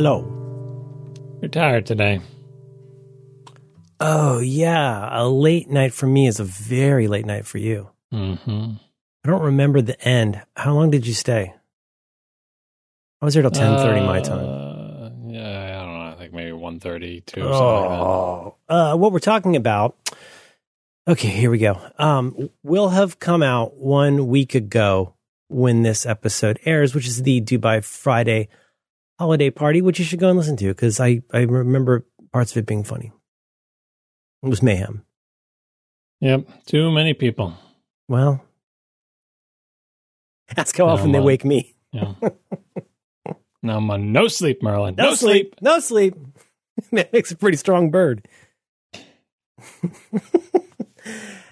Hello. You're tired today. Oh, yeah. A late night for me is a very late night for you. Mm-hmm. I don't remember the end. How long did you stay? I was there till 10.30 my time. Uh, yeah, I don't know. I think maybe 1.32 or something like Oh, uh, what we're talking about. Okay, here we go. Um, will have come out one week ago when this episode airs, which is the Dubai Friday holiday party, which you should go and listen to because I, I remember parts of it being funny. It was mayhem. Yep. Too many people. Well, ask how No, often they wake me. Yeah. now I'm on no sleep, Merlin. No, sleep. No sleep. that makes a pretty strong bird.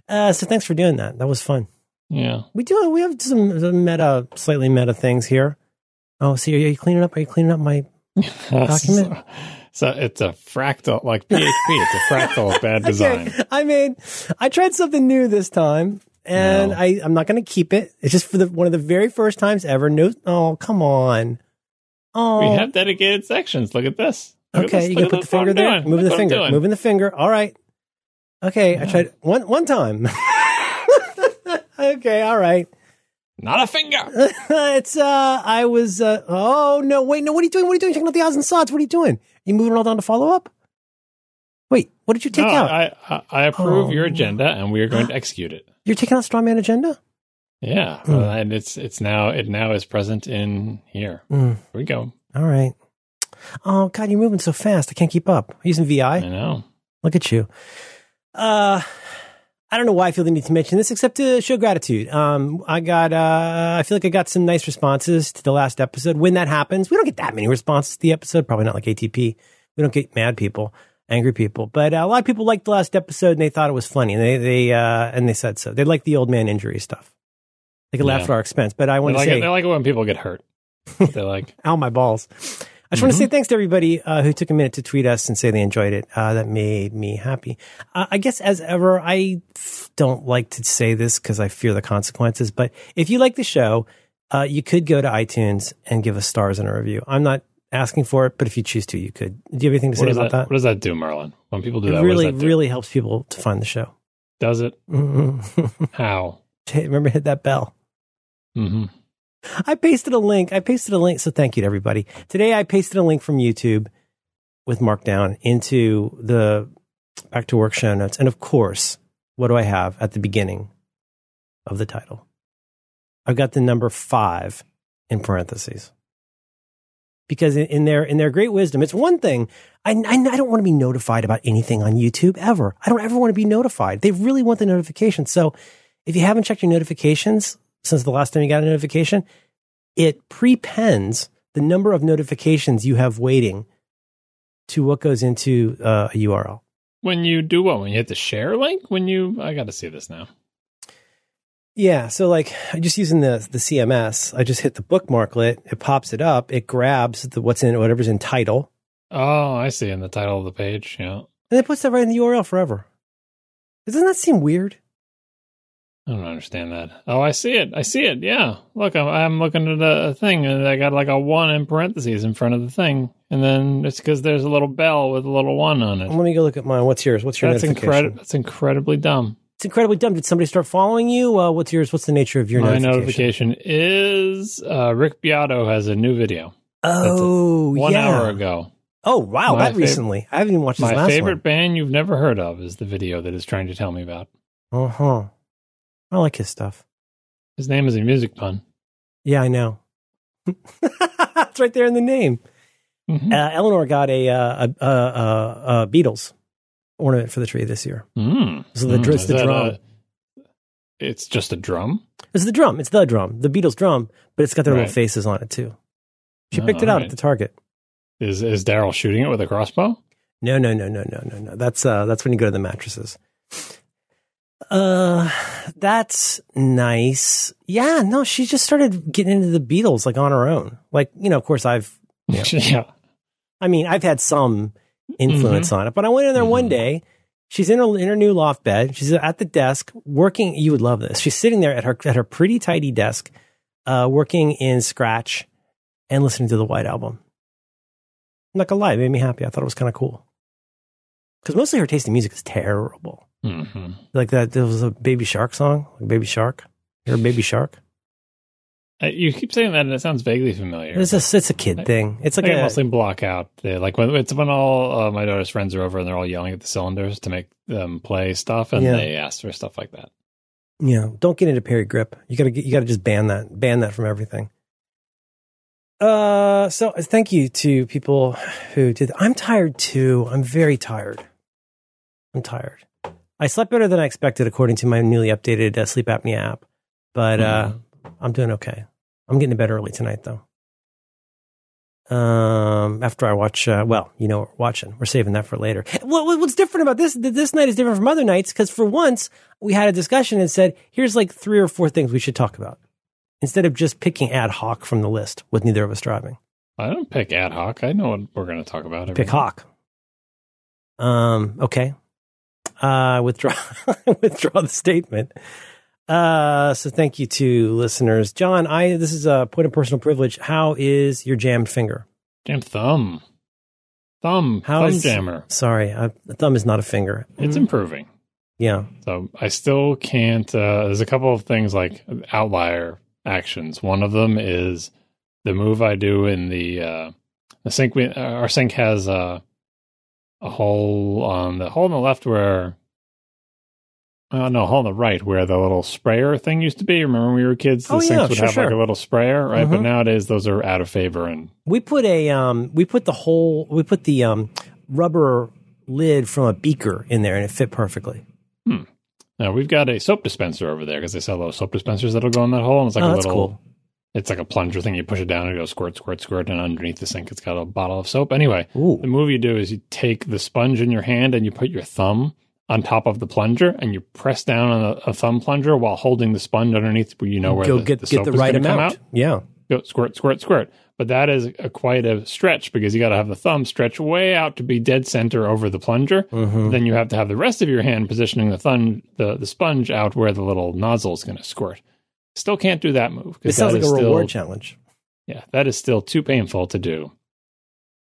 uh, so thanks for doing that. That was fun. Yeah. We do. We have some meta, slightly meta things here. Oh, see, are you cleaning up? Are you cleaning up my? Document? So it's a fractal, like PHP. it's a fractal of bad design. Okay, I mean, I tried something new this time, and No. I I'm not going to keep it. It's just for the one of the very first times ever. No, oh come on. Oh, We have dedicated sections. Look at this. Look at okay. this. You can put the finger there. Moving the finger. Moving the finger. All right. Okay, I tried one one time. okay, all right. Not a finger. it's uh I was uh oh no wait no what are you doing what are you doing checking out the odds and sods what are you doing you moving all down to follow up wait what did you take No, out I, I, I approve Oh. your agenda, and we are going to execute it. you're taking out strawman agenda Yeah, Hmm. uh, and it's it's now it now is present in here. Mm, Here we go. all right oh god you're moving so fast I can't keep up using VI. I know. look at you uh I don't know why I feel the need to mention this except to show gratitude. Um, I got, uh, I feel like I got some nice responses to the last episode. When that happens, we don't get that many responses to the episode. Probably not like ATP. We don't get mad people, angry people, but uh, a lot of people liked the last episode and they thought it was funny. And they, they, uh, and they said so. They like the old man injury stuff. They could laugh at our expense, but I They want to like, say, it, they like it when people get hurt. they like. ow my balls. I just want to say thanks to everybody uh, who took a minute to tweet us and say they enjoyed it. Uh, that made me happy. Uh, I guess as ever, I don't like to say this because I fear the consequences. But if you like the show, uh, you could go to iTunes and give us stars in a review. I'm not asking for it, but if you choose to, you could. Do you have anything to say about that, that? what does that do, Merlin? When people do that, It that, really, what does that do? really helps people to find the show. does it? Mhm. How? Remember, hit that bell. hmm I pasted a link. I pasted a link. So thank you to everybody. Today I pasted a link from YouTube with Markdown into the back to work show notes. And of course, what do I have at the beginning of the title? I've got the number five in parentheses. Because in, their in their great wisdom, it's one thing. I, I, I don't want to be notified about anything on YouTube ever. I don't ever want to be notified. They really want the notification. So if you haven't checked your notifications since the last time you got a notification, it prepends the number of notifications you have waiting to what goes into uh, a URL. When you do what? When you hit the share link? When you? I got to see this now. Yeah, so like I just using the the CMS, I just hit the bookmarklet, it pops it up, it grabs the what's in whatever's in title, Oh, I see in the title of the page. Yeah, and it puts that right in the URL forever. Doesn't that seem weird? I don't understand that. Oh, I see it. I see it. Yeah. Look, I'm, I'm looking at a thing, and I got like a one in parentheses in front of the thing, and then it's because there's a little bell with a little one on it. Let me go look at mine. What's yours? What's your That's notification? incredible. That's incredibly dumb. It's incredibly dumb. Did somebody start following you? Uh, what's yours? What's the nature of your My notification? notification is uh, Rick Beato has a new video Oh, one yeah. hour ago. Oh, wow, My that fav- recently. I haven't even watched My last favorite band you've never heard of is the video that is trying to tell me about. Uh huh. I like his stuff. His name is a music pun. Yeah, I know. it's right there in the name. Mhm. Uh, Eleanor got a, uh, a, a, a, Beatles ornament for the tree this year. Mm. So the Mm. it's the drum. a- it's just a drum. It's the drum. It's the drum, the Beatles drum, but it's got their Right. little faces on it too. She Oh, picked it out alright. at the Target. Is is Daryl shooting it with a crossbow? No, no, no, no, no, no, no. That's uh, that's when you go to the mattresses. Uh, that's nice. Yeah, no, she just started getting into the Beatles like on her own. Like you know, of course, I've Yeah. yeah. I mean, I've had some influence Mm-hmm. on it, but I went in there one Mhm. day. She's in her in her new loft bed. She's at the desk working. You would love this. She's sitting there at her at her pretty tidy desk, uh, working in Scratch and listening to the White Album. I'm not gonna lie, it made me happy. I thought it was kind of cool. Because mostly her taste in music is terrible. Hmm Like that, there was a Baby Shark song, like Baby Shark. You're a Baby Shark. Uh, you keep saying that, and it sounds vaguely familiar. It's a it's a kid thing. It's like I a, mostly block out the like when it's when all uh, my daughter's friends are over and they're all yelling at the cylinders to make them play stuff, and Yeah. they ask for stuff like that. Yeah, don't get into Parry Gripp. You gotta you gotta just ban that, ban that from everything. Uh, so thank you to people who did. I'm tired too. I'm very tired. I'm tired. I slept better than I expected, according to my newly updated uh, sleep apnea app. But uh, I'm doing okay. I'm getting to bed early tonight, though. Um, after I watch, uh, well, you know, we're watching. We're saving that for later. What, what- what's different about this? This night is different from other nights because for once we had a discussion and said, here's like three or four things we should talk about instead of just picking ad hoc from the list with neither of us driving. I don't pick ad hoc. I know what we're going to talk about. Pick Hawk. Um, okay. Uh, withdraw, withdraw the statement. Uh, so thank you to listeners. John, I, this is a point of personal privilege. How is your jammed finger? Jam thumb, thumb, How thumb is- jammer. Sorry, uh, thumb is not a finger. It's Mm, improving. yeah. So I still can't. Uh, there's a couple of things like outlier actions. One of them is the move I do in the uh, the sink. We, uh, our sink has a a hole on the hole on the left where. Uh, no, hole on the right where the little sprayer thing used to be. Remember when we were kids? The Oh, sinks yeah, would sure, have like a little sprayer, right? But Mhm. nowadays those are out of favor and We put a, um, we put the whole, we put the, um, rubber lid from a beaker in there and it fit perfectly. Hmm. Now we've got a soap dispenser over there because they sell those soap dispensers that'll go in that hole, and it's like Oh, a little. cool. It's like a plunger thing. You push it down, and it goes squirt, squirt, squirt, and underneath the sink, it's got a bottle of soap. Anyway, Ooh. the move you do is you take the sponge in your hand and you put your thumb on top of the plunger, and you press down on a, a thumb plunger while holding the sponge underneath, where you know where Go the, get, the get the is right gonna come amount. out. Yeah. Go squirt, squirt, squirt. But that is a, quite a stretch because you got to have the thumb stretch way out to be dead center over the plunger. Mm-hmm. Then you have to have the rest of your hand positioning the thumb, the, the sponge out where the little nozzle is going to squirt. Still can't do that move. It sounds like a still- reward challenge. Yeah, that is still too painful to do.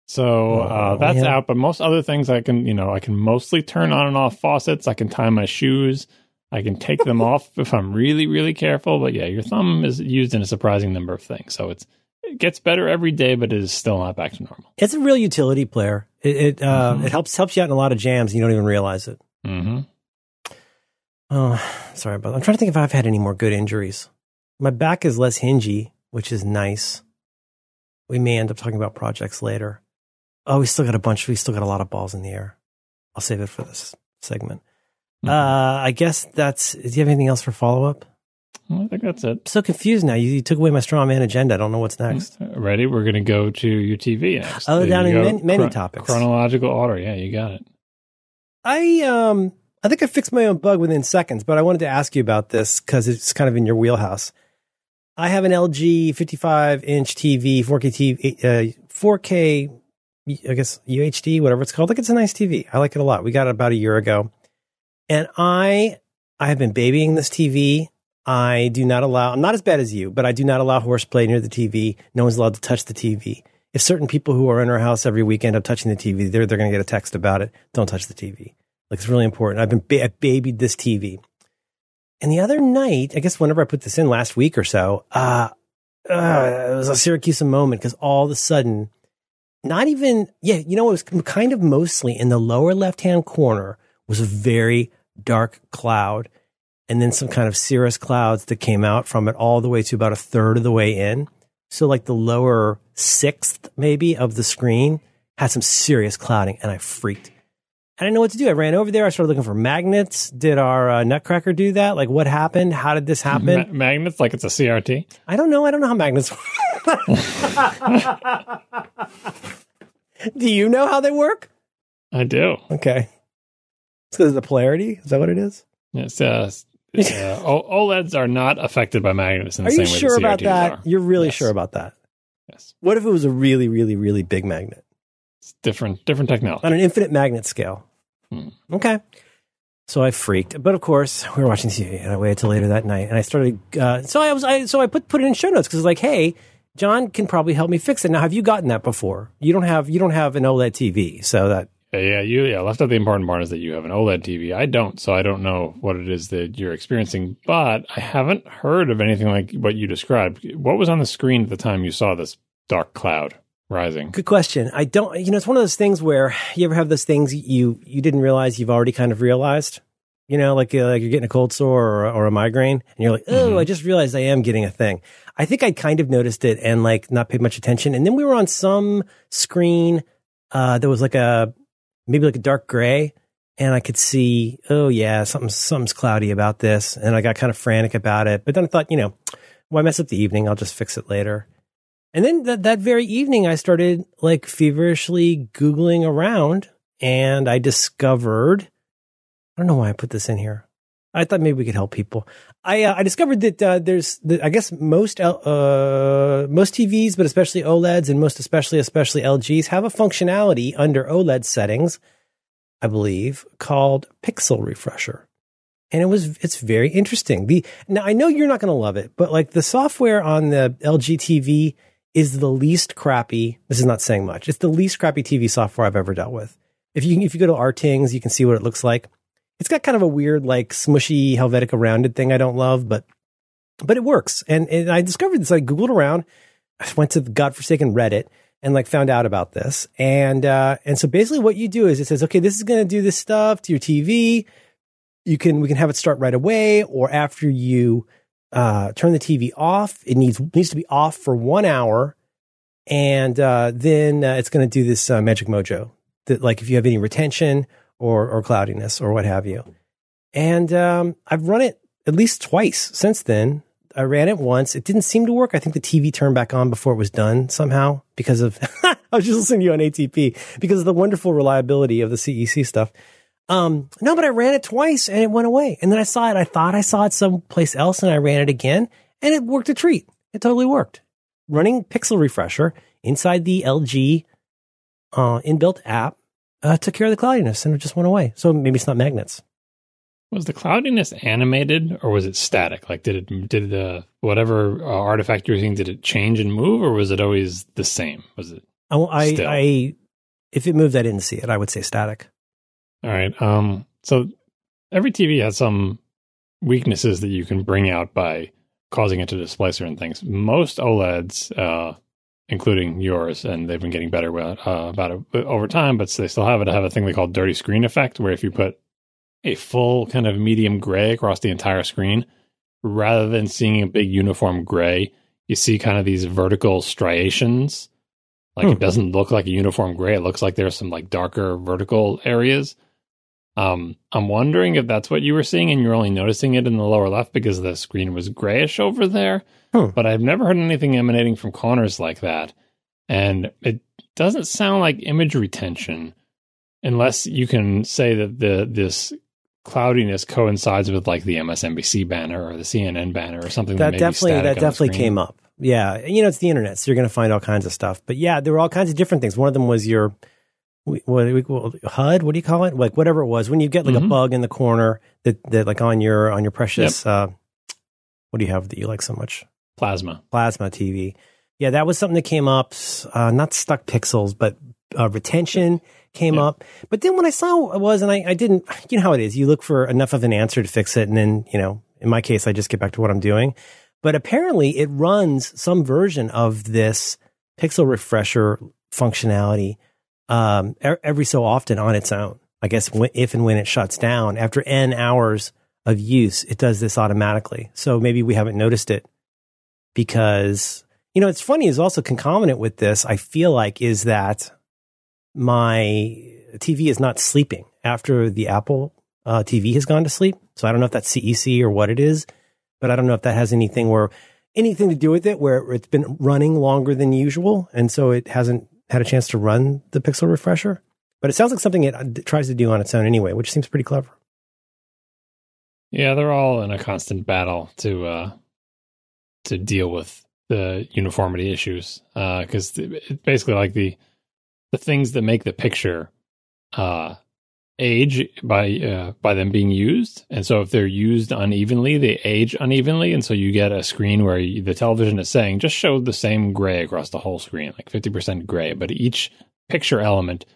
So uh, Oh, that's yeah. out. But most other things, I can you know I can mostly turn on and off faucets. I can tie my shoes. I can take them off if I'm really really careful. But yeah, your thumb is used in a surprising number of things. So it's it gets better every day, but it is still not back to normal. It's a real utility player. It it, uh, Mhm. it helps helps you out in a lot of jams. And you don't even realize it. Mm-hmm. Oh, sorry about that. I'm trying to think if I've had any more good injuries. My back is less hingy, which is nice. We may end up talking about projects later. Oh, we still got a bunch. We still got a lot of balls in the air. I'll save it for this segment. Mhm. Uh, I guess that's. Do you have anything else for follow up? I think that's it. I'm so confused now. You, you took away my straw man agenda. I don't know what's next. Uh, Ready? We're going to go to UTV next. Oh, down in many- many topics. Chronological order. Yeah, you got it. I um I think I fixed my own bug within seconds, but I wanted to ask you about this because it's kind of in your wheelhouse. I have an LG 55 inch TV, 4K TV, uh, 4K, I guess UHD, whatever it's called. Like it's a nice TV. I like it a lot. We got it about a year ago, and I I have been babying this TV. I do not allow. I'm not as bad as you, but I do not allow horseplay near the TV. No one's allowed to touch the TV. If certain people who are in our house every weekend are touching the TV, they're they're going to get a text about it. Don't touch the TV. Like it's really important. I've been ba- I babied this TV, and the other night, I guess whenever I put this in last week or so, uh, uh it was a Siracusa moment because all of a sudden, not even yeah, you know, it was kind of mostly in the lower left hand corner was a very dark cloud, and then some kind of cirrus clouds that came out from it all the way to about a third of the way in. So like the lower sixth maybe of the screen had some serious clouding, and I freaked. I didn't know what to do. I ran over there. I started looking for magnets. Did our uh, Nutcracker do that? Like, what happened? How did this happen? Ma- magnets like it's a CRT. I don't know. I don't know how magnets work. do you know how they work? I do. Okay. It's because of the polarity. Is that what it is? It's uh, uh, OLEDs are not affected by magnets in the Are same you way sure about that? are. You're really Yes. sure about that? Yes, What if it was a really, really, really big magnet it's different, different technology. on an infinite magnet scale? Hmm. Okay. So I freaked, but of course we were watching TV, and I waited till later that night, and I started. Uh, so I was, I so I put put it in show notes because it's like, hey, John can probably help me fix it. Now, have you gotten that before? You don't have you don't have an OLED TV, so that Yeah, yeah, you yeah left out the important part is that you have an OLED TV. I don't, so I don't know what it is that you're experiencing. But I haven't heard of anything like what you described. What was on the screen at the time you saw this dark cloud rising? Good question. I don't. You know, it's one of those things where you ever have those things you you didn't realize you've already kind of realized. You know, like uh, like you're getting a cold sore or, or a migraine, and you're like, oh, Mhm. I just realized I am getting a thing. I think I kind of noticed it and like not paid much attention. And then we were on some screen uh, that was like a maybe like a dark gray, and I could see, oh yeah, something something's cloudy about this, and I got kind of frantic about it. But then I thought, you know, why mess up the evening? I'll just fix it later. And then that, that very evening, I started like feverishly Googling around and I discovered, I don't know why I put this in here. I thought maybe we could help people. I, uh, I discovered that, uh, there's, the, I guess most, uh, most TVs, but especially OLEDs and most especially, especially LGs have a functionality under OLED settings, I believe, called Pixel Refresher. And it was, it's very interesting. The, now I know you're not going to love it, but like the software on the LG TV is the least crappy. This is not saying much. It's the least crappy TV software I've ever dealt with. If you if you go to Rtings, you can see what it looks like. It's got kind of a weird, like smushy Helvetica rounded thing I don't love, but but it works. And, and I discovered this. I googled around. I went to the godforsaken Reddit and like found out about this. And uh, and so basically, what you do is it says, okay, this is going to do this stuff to your TV. You can we can have it start right away, or after you uh, turn the TV off. It needs needs to be off for one hour, and uh, then uh, it's going to do this uh, magic mojo that like if you have any retention or or cloudiness or what have you. And um, I've run it at least twice since then. I ran it once. It didn't seem to work. I think the TV turned back on before it was done somehow because of I was just listening to you on ATP because of the wonderful reliability of the CEC stuff. Um, no, but I ran it twice and it went away. And then I saw it. I thought I saw it someplace else and I ran it again and it worked a treat. It totally worked. Running Pixel Refresher inside the LG uh, inbuilt app uh, took care of the cloudiness and it just went away. So maybe it's not magnets. Was the cloudiness animated or was it static? Like, did it did the whatever uh, artifact you were seeing did it change and move, or was it always the same? Was it I, I. I, if it moved, I didn't see it. I would say static. All right? Um, so every TV has some weaknesses that you can bring out by causing it to display certain things. Most OLEDs, uh, including yours, and they've been getting better with, uh, about it over time, but they still have it have a thing they call dirty screen effect, where if you put a full kind of medium gray across the entire screen, rather than seeing a big uniform gray, you see kind of these vertical striations. Like Hmm. it doesn't look like a uniform gray. It looks like there's some like darker vertical areas. Um, I'm wondering if that's what you were seeing and you're only noticing it in the lower left because the screen was grayish over there. Hmm. But I've never heard anything emanating from corners like that. And it doesn't sound like image retention unless you can say that the this cloudiness coincides with like the MSNBC banner or the CNN banner or something that, That definitely, that definitely came up. Yeah. You know, it's the internet. So you're going to find all kinds of stuff. But yeah, there were all kinds of different things. One of them was your, what do we call HUD? What do you call it? Like whatever it was. When you get like a Mhm. bug in the corner that, that like on your, on your precious, uh, what do you have that you like so much? Plasma. plasma TV. Yeah, that was something that came up. Uh, not stuck pixels, but uh, retention came Yeah. up. But then when I saw what it was, and I, I didn't, you know how it is. You look for enough of an answer to fix it, and then you know, in my case, I just get back to what I'm doing. But apparently, it runs some version of this pixel refresher functionality um, every so often on its own. I guess if and when it shuts down after n hours of use, it does this automatically. So maybe we haven't noticed it because you know it's funny is also concomitant with this i feel like is that my tv is not sleeping after the apple uh, tv has gone to sleep so i don't know if that's cec or what it is but i don't know if that has anything where anything to do with it where it's been running longer than usual and so it hasn't had a chance to run the pixel refresher but it sounds like something it uh, tries to do on its own anyway which seems pretty clever. Yeah, they're all in a constant battle to uh, to deal with the uniformity issues because it's basically like the the things that make the picture uh, age by uh, by them being used, and so if they're used unevenly, they age unevenly, and so you get a screen where you, the television is saying just show the same gray across the whole screen, like fifty percent gray, but each picture element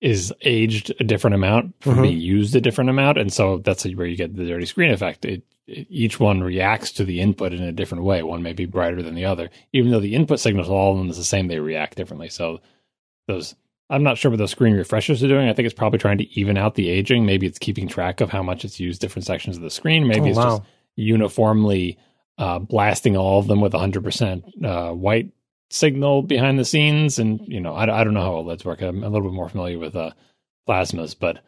is aged a different amount from Mhm. being used a different amount, and so that's where you get the dirty screen effect. It, it, each one reacts to the input in a different way. One may be brighter than the other, even though the input signals all of them is the same. They react differently. So those I'm not sure what those screen refreshers are doing. I think it's probably trying to even out the aging. Maybe it's keeping track of how much it's used different sections of the screen. Maybe Oh, it's wow. just uniformly uh, blasting all of them with 100% uh, white signal behind the scenes. And, you know, I, I don't know how OLEDs work. I'm a little bit more familiar with uh, plasmas, but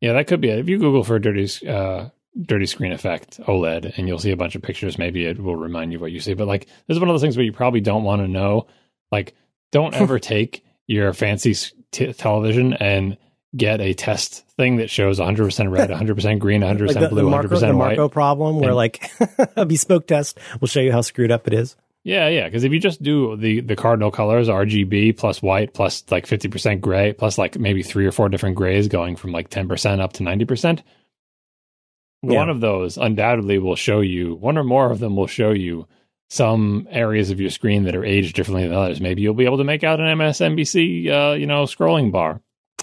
yeah, that could be it. If you Google for dirty, uh, dirty screen effect OLED and you'll see a bunch of pictures, maybe it will remind you what you see. But like, this is one of those things where you probably don't want to know. Like, don't ever take your fancy t- television and get a test thing that shows 100% red, 100% green, 100% Like the, blue, the Marco, 100% the white. Problem, where And- like a bespoke test will show you how screwed up it is. Yeah, yeah. Because if you just do the the cardinal colors, RGB plus white plus like fifty percent gray plus like maybe three or four different grays, going from like ten percent up to ninety percent. Yeah. One of those undoubtedly will show you. One or more of them will show you some areas of your screen that are aged differently than others. Maybe you'll be able to make out an MSNBC, uh, you know, scrolling bar.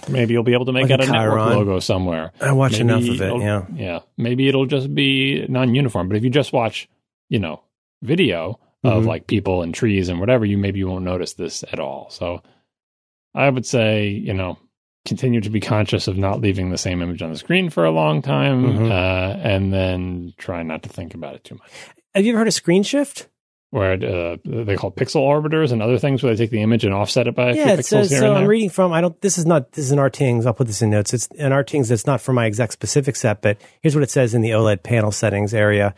Maybe you'll be able to make Like out a a network logo somewhere. I watch Maybe enough of it. Yeah. Yeah. Maybe it'll just be non uniform. But if you just watch, you know, video of Mhm. like people and trees and whatever, you maybe you won't notice this at all. So I would say, you know, continue to be conscious of not leaving the same image on the screen for a long time Mhm. uh, and then try not to think about it too much. Have you ever heard of screen shift? Where uh, they call pixel orbiters and other things where they take the image and offset it by a yeah, few it pixels here So and I'm reading from. I don't. This is not. This is an Artings. I'll put this in notes. It's an Artings that's not for my exact specific set, but here's what it says in the OLED panel settings area.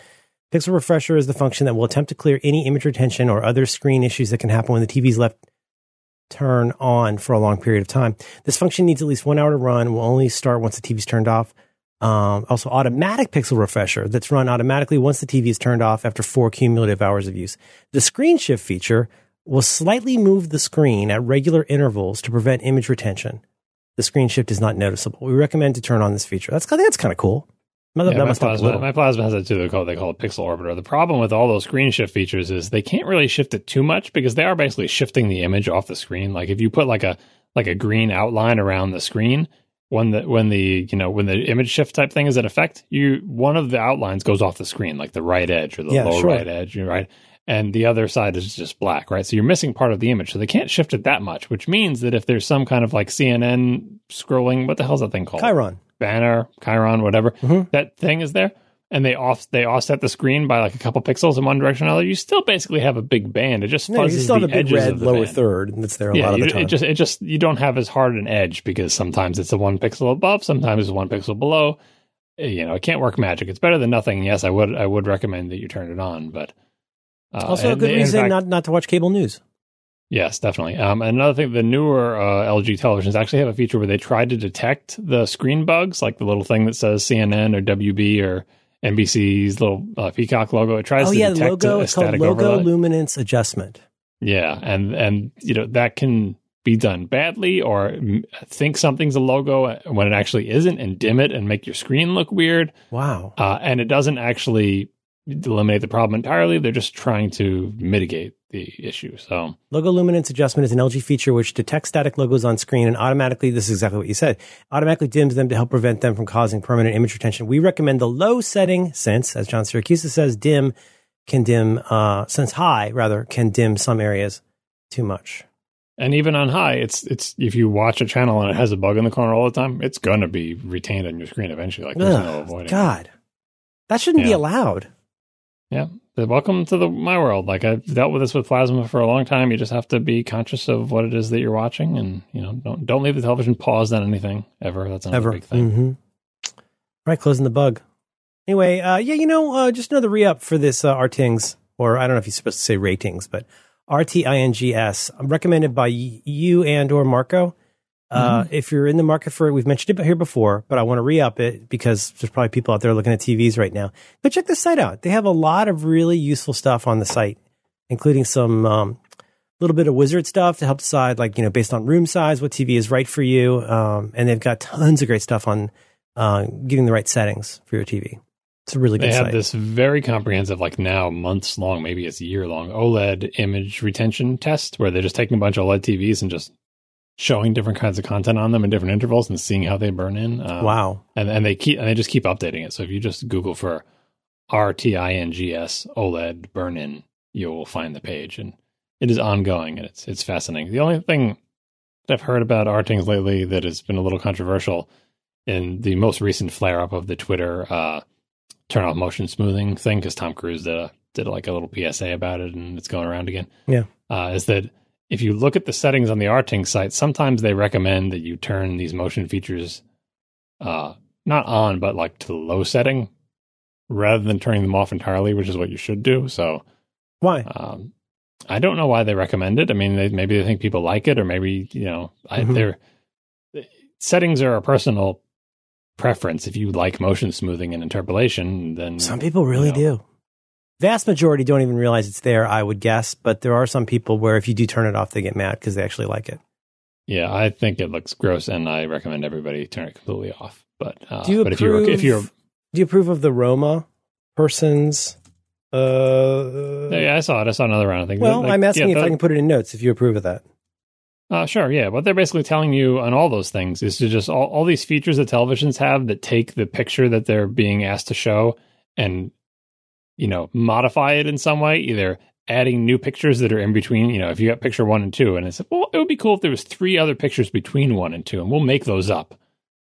Pixel refresher is the function that will attempt to clear any image retention or other screen issues that can happen when the TV's left turn on for a long period of time. This function needs at least one hour to run. Will only start once the TV's turned off. Um, also, automatic pixel refresher that's run automatically once the TV is turned off after four cumulative hours of use. The screen shift feature will slightly move the screen at regular intervals to prevent image retention. The screen shift is not noticeable. We recommend to turn on this feature. That's that's kind of cool. That, Yeah, my, plasma, my plasma has it too. They call, they call it pixel orbiter. The problem with all those screen shift features is they can't really shift it too much because they are basically shifting the image off the screen. Like if you put like a like a green outline around the screen, when the when the you know when the image shift type thing is in effect, you one of the outlines goes off the screen, like the right edge or the Yeah, low sure. right edge, right, and the other side is just black, right? So you're missing part of the image, so they can't shift it that much. Which means that if there's some kind of like CNN scrolling, what the hell's that thing called? Chiron. banner, Chiron, whatever, Mhm. that thing is there, and they off they offset the screen by like a couple pixels in one direction or another, you still basically have a big band. It just No, you fuzzes still have the a big edges red of the lower band. third that's there a Yeah, lot of you, the time. it just it just you don't have as hard an edge because sometimes it's a one pixel above, sometimes it's one pixel below. Eh, You know, it can't work magic. It's better than nothing. Yes, I would I would recommend that you turn it on, but uh, also, a good reason fact- not, not to watch cable news. Yes, definitely. Um, another thing, the newer uh, LG televisions actually have a feature where they try to detect the screen bugs, like the little thing that says CNN or WB or NBC's little uh, peacock logo. It tries Oh to yeah, detect logo. a It's called static logo overlay. luminance adjustment. Yeah, and and you know that can be done badly or mm, think something's a logo when it actually isn't, and dim it and make your screen look weird. Wow. Uh, and it doesn't actually eliminate the problem entirely. They're just trying to mitigate the issue. So Logo luminance adjustment is an LG feature which detects static logos on screen and automatically, this is exactly what you said, automatically dims them to help prevent them from causing permanent image retention. We recommend the low setting since, as John Siracusa says, dim can dim, uh, since high rather can dim some areas too much. And even on high, it's it's if you watch a channel and it has a bug in the corner all the time, it's gonna be retained on your screen eventually. Like there's no Ugh, avoiding. it. God, that shouldn't be allowed. Yeah. Welcome to the my world. Like I've dealt with this with plasma for a long time. You just have to be conscious of what it is that you're watching, and you know don't don't leave the television paused on anything ever. That's another Ever. big thing. hmm Right, closing the bug. Anyway, uh, yeah, you know, uh, just another re up for this uh, Artings, or I don't know if you're supposed to say ratings, but RTINGS, recommended by you and or Marco. Uh, If you're in the market for it, we've mentioned it here before, but I want to re up it because there's probably people out there looking at TVs right now. But check this site out. They have a lot of really useful stuff on the site, including some um, little bit of wizard stuff to help decide, like, you know, based on room size, what TV is right for you. Um, and they've got tons of great stuff on uh, getting the right settings for your TV. It's a really good They have site. this very comprehensive, like now months long, maybe it's a year long OLED image retention test where they're just taking a bunch of OLED TVs and just showing different kinds of content on them in different intervals and seeing how they burn in. Um, wow. and and they keep and they just keep updating it. So if you just Google for RTINGS OLED burn in, you will find the page, and it is ongoing and it's it's fascinating. The only thing that I've heard about RTINGs lately that has been a little controversial in the most recent flare up of the Twitter uh, turn off motion smoothing thing, because Tom Cruise did a, did like a little PSA about it, and it's going around again. Yeah. uh, is that if you look at the settings on the RTING site, sometimes they recommend that you turn these motion features uh, not on, but like to the low setting rather than turning them off entirely, which is what you should do. So Why? um, I don't know why they recommend it. I mean, they, maybe they think people like it, or maybe you know, I, Mhm. they're settings are a personal preference. If you like motion smoothing and interpolation, then Some people really you know. do. Vast majority don't even realize it's there, I would guess. But there are some people where if you do turn it off, they get mad because they actually like it. Yeah, I think it looks gross, and I recommend everybody turn it completely off. But uh, Do you but if you're if you're approve- Do you approve of the Roma person's? Uh, yeah, I saw it. I saw another round. I think. well, Like, I'm asking yeah, if I can put it in notes if you approve of that. Uh, sure, yeah. What they're basically telling you on all those things is to just all, all these features that televisions have that take the picture that they're being asked to show and, you know, modify it in some way, either adding new pictures that are in between. You know, if you got picture one and two, and it's well, it would be cool if there was three other pictures between one and two, and we'll make those up,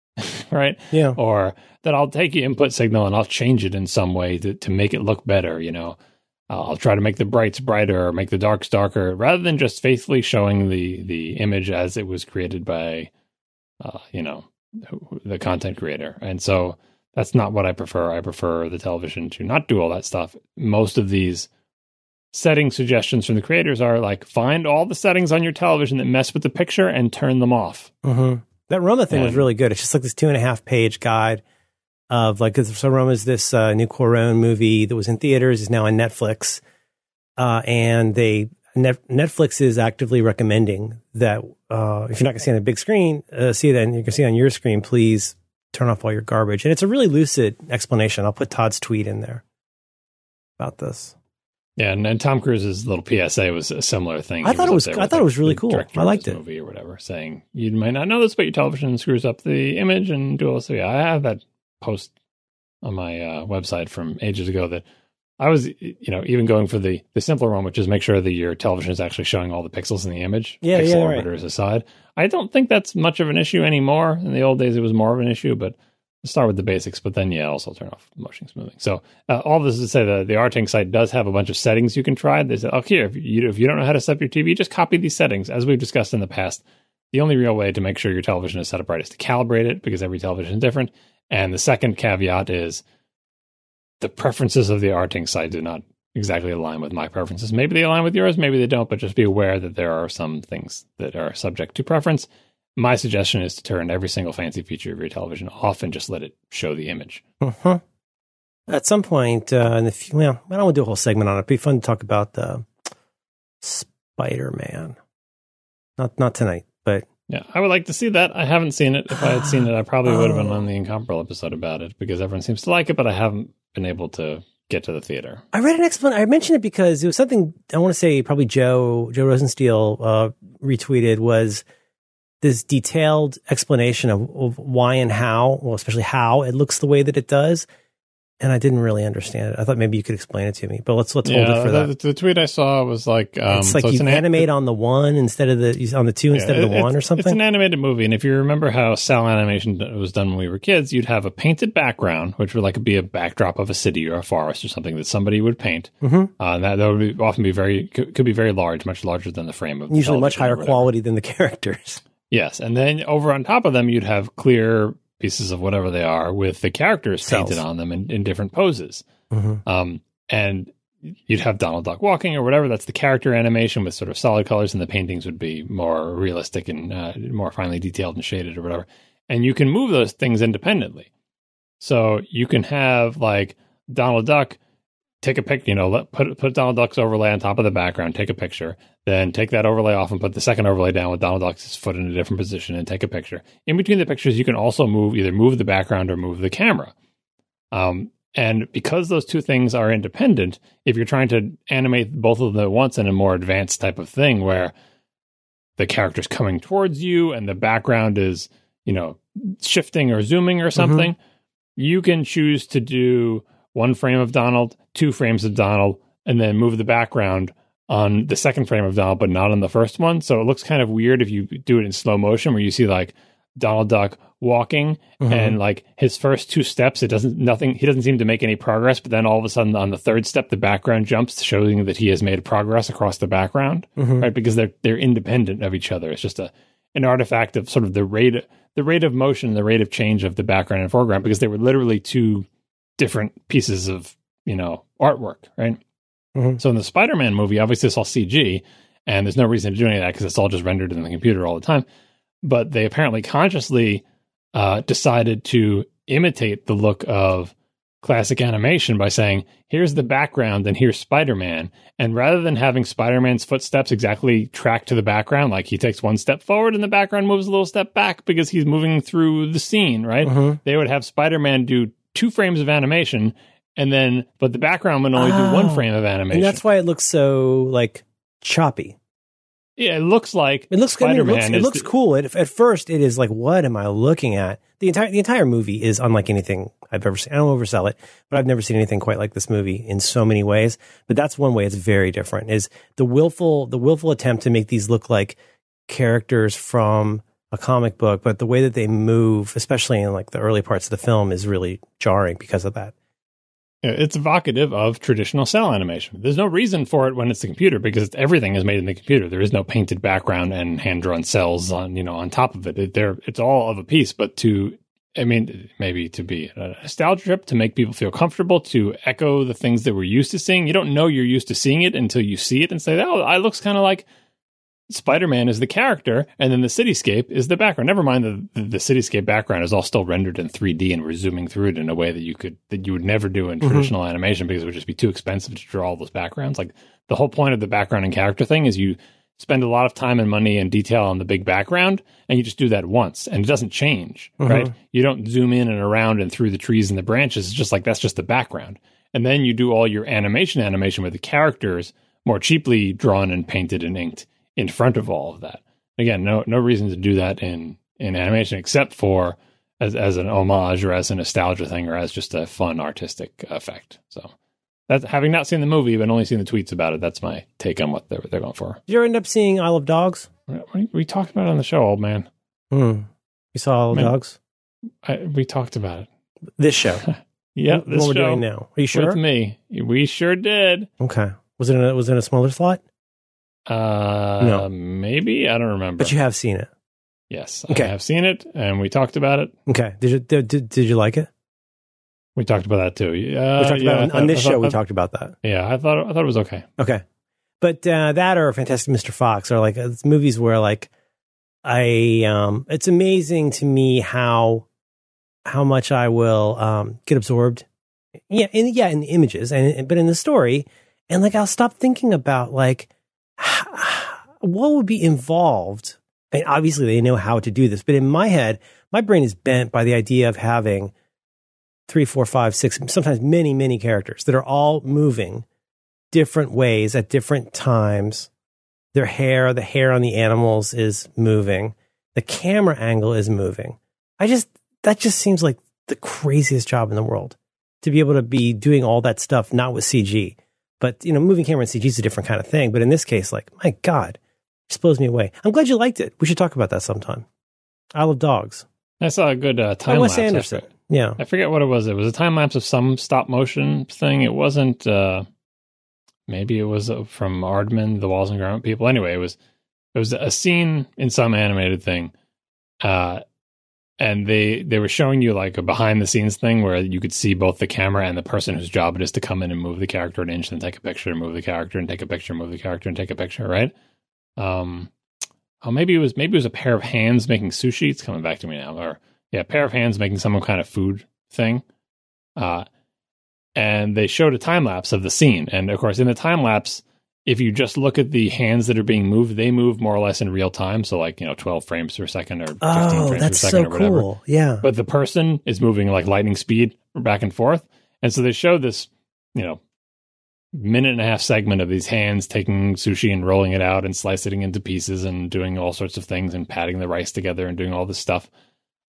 right? Yeah. Or that I'll take your input signal and I'll change it in some way to to make it look better. You know, uh, I'll try to make the brights brighter or make the darks darker, rather than just faithfully showing the the image as it was created by, uh, you know, the content creator. And so that's not what I prefer. I prefer the television to not do all that stuff. Most of these setting suggestions from the creators are like find all the settings on your television that mess with the picture and turn them off. hmm That Roma thing was really good. It's just like this two and a half page guide of like, so Roma's this uh, new Cuarón movie that was in theaters is now on Netflix, uh, and they Net, Netflix is actively recommending that uh, if you're not going to see it on the big screen, uh, see it and you can see it on your screen. Please turn off all your garbage, and it's a really lucid explanation. I'll put Todd's tweet in there about this. Yeah, and, and Tom Cruise's little PSA was a similar thing. I He thought it was- I thought the- it was really cool. I liked it. Movie or whatever, saying you might not know this, but your television screws up the image and do all this. So yeah, I have that post on my uh, website from ages ago that I was, you know, even going for the the simpler one, which is make sure that your television is actually showing all the pixels in the image. Yeah, pixel yeah, right. aside. I don't think that's much of an issue anymore. In the old days, it was more of an issue, but let's start with the basics. But then, yeah, also turn off motion smoothing. So uh, all this is to say that the Arting site does have a bunch of settings you can try. They said, okay, if you if you don't know how to set up your TV, just copy these settings. As we've discussed in the past, the only real way to make sure your television is set up right is to calibrate it because every television is different. And the second caveat is the preferences of the Arting site do not exactly align with my preferences. Maybe they align with yours, maybe they don't, but just be aware that there are some things that are subject to preference. My suggestion is to turn every single fancy feature of your television off and just let it show the image. Uh-huh. At some point uh, in the f- well, I don't want to do a whole segment on it. It'd be fun to talk about the Spider Man. Not not tonight, but Yeah, I would like to see that. I haven't seen it. If I had seen it, I probably would have been Oh. on the incomparable episode about it because everyone seems to like it, but I haven't been able to get to the theater. I read an explanation. I mentioned it because it was something I want to say probably Joe Joe Rosensteel uh, retweeted was this detailed explanation of, of why and how, well, especially how it looks the way that it does. And I didn't really understand it. I thought maybe you could explain it to me, but let's let's hold it for the, that. the tweet I saw was like, um, it's like so you an- animate on the one instead of the on the two instead Yeah, of the one or something. It's an animated movie, and if you remember how cel animation was done when we were kids, you'd have a painted background, which would like be a backdrop of a city or a forest or something that somebody would paint. Mhm. Uh, and that, that would be, often be very could, could be very large, much larger than the frame of the Usually much higher quality than the characters. Yes, and then over on top of them, you'd have clear pieces of whatever they are with the characters Cels. painted on them in, in different poses. Mhm. Um, and you'd have Donald Duck walking or whatever. That's the character animation with sort of solid colors, and the paintings would be more realistic and uh, more finely detailed and shaded or whatever. And you can move those things independently. So you can have like Donald Duck take a pic, you know, let, put put Donald Duck's overlay on top of the background, take a picture, then take that overlay off and put the second overlay down with Donald Duck's foot in a different position and take a picture. In between the pictures, you can also move either move the background or move the camera. Um, and because those two things are independent, if you're trying to animate both of them at once in a more advanced type of thing where the character's coming towards you and the background is, you know, shifting or zooming or something, mm-hmm. you can choose to do one frame of Donald, two frames of Donald, and then move the background on the second frame of Donald, but not on the first one. So it looks kind of weird if you do it in slow motion where you see like Donald Duck walking mm-hmm. and like his first two steps, it doesn't nothing he doesn't seem to make any progress, but then all of a sudden on the third step the background jumps showing that he has made progress across the background. Mm-hmm. Right. Because they're they're independent of each other. It's just a an artifact of sort of the rate the rate of motion, the rate of change of the background and foreground, because they were literally two different pieces of, you know, artwork, right? Mm-hmm. So in the Spider Man movie, obviously it's all CG, and there's no reason to do any of that because it's all just rendered in the computer all the time. But they apparently consciously uh, decided to imitate the look of classic animation by saying, here's the background and here's Spider Man. And rather than having Spider Man's footsteps exactly track to the background, like he takes one step forward and the background moves a little step back because he's moving through the scene, right? Mm-hmm. They would have Spider Man do two frames of animation and then but the background would only oh, do one oh. frame of animation. And that's why it looks so like choppy. Yeah, it looks like it looks Spider-Man. I mean, it looks, it looks cool. It, at first, it is like, what am I looking at? The entire the entire movie is unlike anything I've ever seen. I don't oversell it, but I've never seen anything quite like this movie in so many ways. But that's one way it's very different. Is the willful the willful attempt to make these look like characters from a comic book, but the way that they move, especially in like the early parts of the film, is really jarring because of that. It's evocative of traditional cel animation. There's no reason for it when it's the computer because everything is made in the computer. There is no painted background and hand drawn cels on you know on top of it. there, it's all of a piece. But to, I mean, maybe to be a nostalgia trip to make people feel comfortable to echo the things that we're used to seeing. You don't know you're used to seeing it until you see it and say, "Oh, it looks kind of like." Spider Man is the character, and then the cityscape is the background. Never mind the, the, cityscape background is all still rendered in 3D, and we're zooming through it in a way that you could that you would never do in mm-hmm. traditional animation because it would just be too expensive to draw all those backgrounds. Like the whole point of the background and character thing is you spend a lot of time and money and detail on the big background, and you just do that once, and it doesn't change, mm-hmm. right? You don't zoom in and around and through the trees and the branches. It's just like that's just the background, and then you do all your animation animation with the characters more cheaply drawn and painted and inked in front of all of that. Again, no no reason to do that in in animation except for as as an homage or as a nostalgia thing or as just a fun artistic effect. So that's having not seen the movie but only seen the tweets about it. That's my take on what they're they're going for. Did you end up seeing Isle of Dogs? We, we talked about it on the show, old man. Hmm. You saw Isle of Dogs? I, we talked about it. This show. yeah, this what we're doing now. Are you sure? With me, we sure did. Okay. Was it in a, was it in a smaller slot? Uh, no. maybe I don't remember. But you have seen it. Yes, okay. I have seen it, and we talked about it. Okay. Did you did, did, you like it? We talked about that too. Uh, we talked yeah, about on, on this thought, show. we talked about that. Yeah, I thought I thought it was okay. Okay, but uh, that or Fantastic Mr. Fox are like uh, movies where like I um, it's amazing to me how how much I will um, get absorbed. Yeah, in yeah in the images and but in the story, and like I'll stop thinking about like what would be involved? And obviously, they know how to do this, but in my head, my brain is bent by the idea of having three, four, five, six, sometimes many, many characters that are all moving different ways at different times. Their hair, the hair on the animals is moving. The camera angle is moving. I just, that just seems like the craziest job in the world to be able to be doing all that stuff, not with CG. But you know, moving camera and CG is a different kind of thing. But in this case, like my God, just blows me away. I'm glad you liked it. We should talk about that sometime. Isle of Dogs. I saw a good uh, time oh, Wes lapse. Anderson. I yeah, I forget what it was. It was a time lapse of some stop motion thing. It wasn't. Uh, maybe it was uh, from Aardman, the Wallace and Gromit people. Anyway, it was. It was a scene in some animated thing. Uh, and they they were showing you like a behind the scenes thing where you could see both the camera and the person whose job it is to come in and move the character an inch and take a picture and move the character and take a picture and move the character and take a picture right? Um oh maybe it was maybe it was a pair of hands making sushi. It's coming back to me now. Or yeah a pair of hands making some kind of food thing. Uh and they showed a time lapse of the scene. And of course, in the time lapse, if you just look at the hands that are being moved, they move more or less in real time. So like, you know, 12 frames per second or 15 Oh, frames that's per second so or whatever. cool. Yeah. But the person is moving like lightning speed back and forth. And so they show this, you know, minute and a half segment of these hands taking sushi and rolling it out and slicing it into pieces and doing all sorts of things and patting the rice together and doing all this stuff.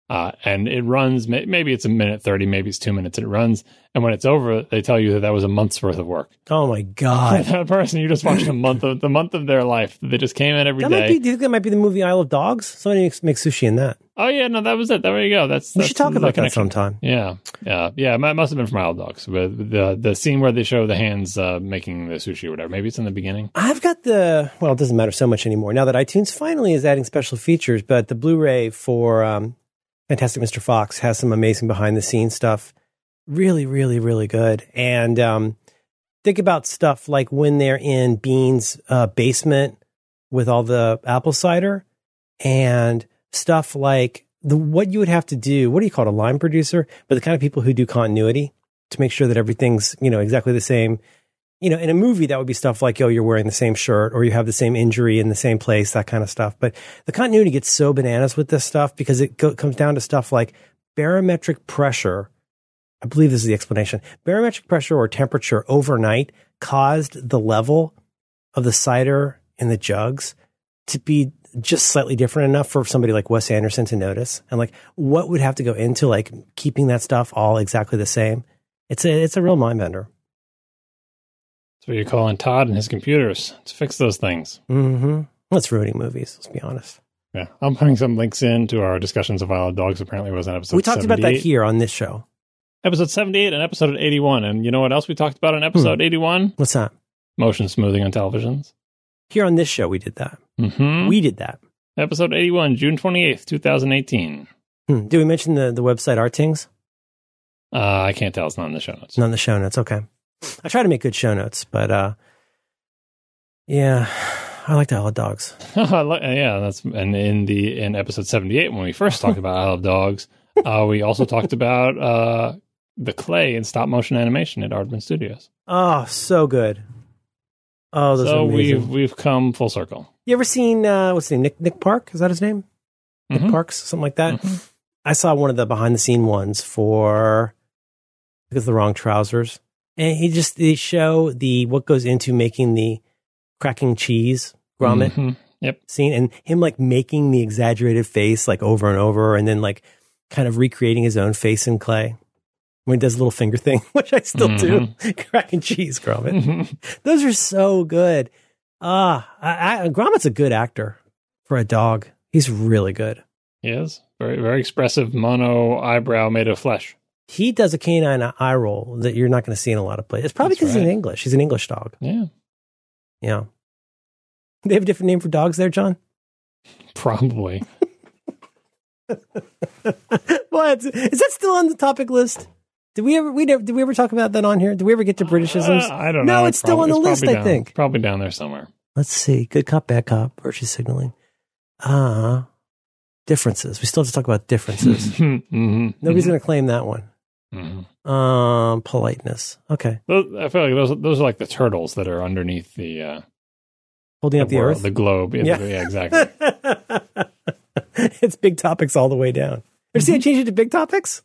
Uh, and it runs, maybe it's a minute 30, maybe it's two minutes. It runs. And when it's over, they tell you that that was a month's worth of work. oh my God. that person, you just watched a month of the month of their life. They just came in every That day. might be, do you think that might be the movie Isle of Dogs? Somebody makes, makes sushi in that. oh, yeah, no, that was it. There you go. That's, We that's should talk about that sometime. Yeah, yeah, yeah. It must have been from Isle of Dogs, but the the scene where they show the hands uh, making the sushi or whatever. Maybe it's in the beginning. I've got the well, it doesn't matter so much anymore now that iTunes finally is adding special features. But the Blu-ray for um, Fantastic Mr. Fox has some amazing behind the scenes stuff. Really, really, really good. And um, think about stuff like when they're in Bean's uh, basement with all the apple cider, and stuff like the what you would have to do. What do you call it? A line producer, but the kind of people who do continuity to make sure that everything's you know exactly the same you know, in a movie, that would be stuff like, oh, you're wearing the same shirt or you have the same injury in the same place, that kind of stuff. But the continuity gets so bananas with this stuff because it go- comes down to stuff like barometric pressure. I believe this is the explanation. Barometric pressure or temperature overnight caused the level of the cider in the jugs to be just slightly different enough for somebody like Wes Anderson to notice. And like, what would have to go into like keeping that stuff all exactly the same? It's a, it's a real mind bender. So you're calling Todd and his computers to fix those things. Mm-hmm. It's ruining movies. Let's be honest. Yeah, I'm putting some links in to our discussions of of Dogs. Apparently, it was an episode. we talked about that here on this show. Episode 78 and episode 81. And you know what else we talked about in episode 81? What's that? Motion smoothing on televisions. Here on this show, we did that. Mm-hmm. We did that. episode 81, June 28th, 2018. Hmm. Did we mention the, the website Artings? Uh, I can't tell. It's not in the show notes. Not in the show notes. Okay. I try to make good show notes, but uh, yeah, I like to Isle of Dogs. Yeah, that's and in the in episode seventy eight when we first talked about Isle of Dogs, uh, we also talked about uh, the clay and stop motion animation at Aardman Studios. Oh, so good. Oh, those so are we've we've come full circle. You ever seen uh, what's his name? Nick Nick Park? Is that his name? Nick Mhm. Parks, something like that. Mhm. I saw one of the behind the scene ones for because the wrong trousers, and he just they show the what goes into making the cracking cheese Gromit Mhm. Yep. scene, and him like making the exaggerated face like over and over, and then like kind of recreating his own face in clay when he does a little finger thing, which I still do, cracking cheese Gromit. Mhm. Those are so good. Ah, I, I, Gromit's a good actor for a dog. He's really good. he is very very expressive mono eyebrow made of flesh. He does a canine eye roll that you're not going to see in a lot of places. It's probably because he's in. English. He's an English dog. Yeah, Yeah. They have a different name for dogs there, John? probably. what? Is that still on the topic list? Did we ever we never, did we ever talk about that on here? Did we ever get to Britishisms? Uh, I don't No, know. it's still on the list, it's I think. probably down there somewhere. Let's see. Good cop, bad cop, virtue signaling. Ah, differences. We still have to talk about differences. Mhm. Nobody's going to claim that one. Mhm. Um, politeness. Okay. Those, I feel like those those are like the turtles that are underneath the uh, Holding up the world, earth. the globe. Yeah, Yeah. yeah exactly. it's big topics all the way down. Ever see I changed it to big topics?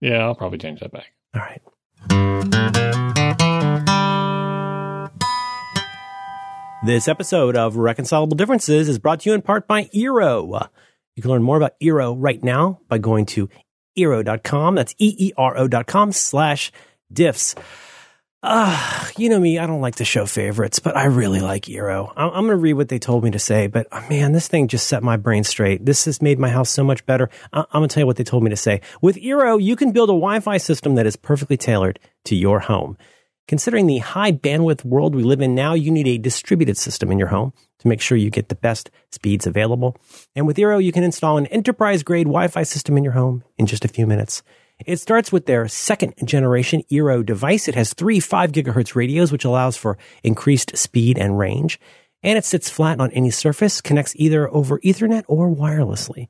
Yeah, I'll probably change that back. All right. This episode of Reconcilable Differences is brought to you in part by Eero. You can learn more about Eero right now by going to Eero.com. That's E-E-R-O dot com slash diffs. Ah, you know me, I don't like to show favorites, but I really like Eero. I'm, I'm going to read what they told me to say, but uh, man, this thing just set my brain straight. This has made my house so much better. I- I'm going to tell you what they told me to say. With Eero, you can build a Wi-Fi system that is perfectly tailored to your home. Considering the high bandwidth world we live in now, you need a distributed system in your home to make sure you get the best speeds available. And with Eero, you can install an enterprise grade Wi-Fi system in your home in just a few minutes. It starts with their second generation Eero device. It has three 5 gigahertz radios, which allows for increased speed and range. And it sits flat on any surface, connects either over Ethernet or wirelessly.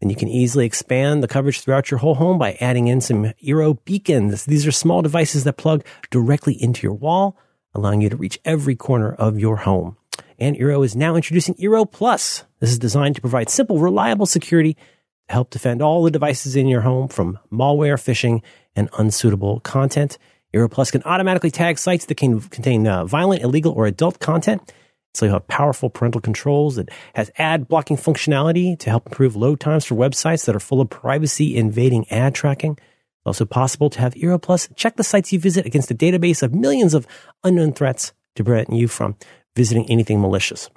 And you can easily expand the coverage throughout your whole home by adding in some Eero beacons. These are small devices that plug directly into your wall, allowing you to reach every corner of your home. And Eero is now introducing Eero Plus. This is designed to provide simple, reliable security to help defend all the devices in your home from malware, phishing, and unsuitable content. Eero Plus can automatically tag sites that can contain uh, violent, illegal, or adult content. So you have powerful parental controls. It has ad blocking functionality to help improve load times for websites that are full of privacy invading ad tracking. It's also possible to have Eero Plus check the sites you visit against a database of millions of unknown threats to prevent you from visiting anything malicious.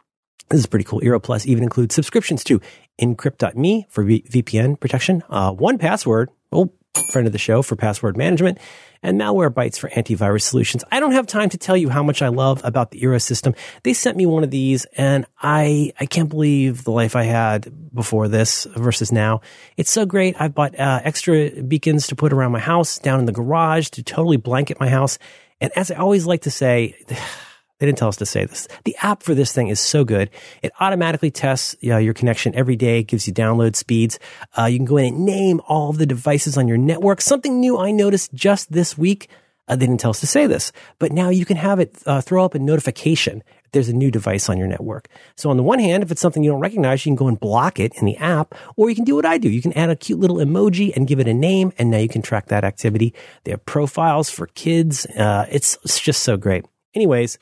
This is pretty cool. Eero Plus even includes subscriptions to Encrypt.me for v- VPN protection, uh, 1Password, oh, friend of the show for password management, and Malwarebytes for antivirus solutions. I don't have time to tell you how much I love about the Eero system. They sent me one of these and I, I can't believe the life I had before this versus now. It's so great. I've bought uh, extra beacons to put around my house, down in the garage to totally blanket my house. And as I always like to say, they didn't tell us to say this. The app for this thing is so good. It automatically tests uh, your connection every day, gives you download speeds. Uh, you can go in and name all of the devices on your network. Something new I noticed just this week. Uh, they didn't tell us to say this, but now you can have it uh, throw up a notification if there's a new device on your network. So on the one hand, if it's something you don't recognize, you can go and block it in the app, or you can do what I do. You can add a cute little emoji and give it a name, and now you can track that activity. They have profiles for kids. Uh, it's, it's just so great. Anyways,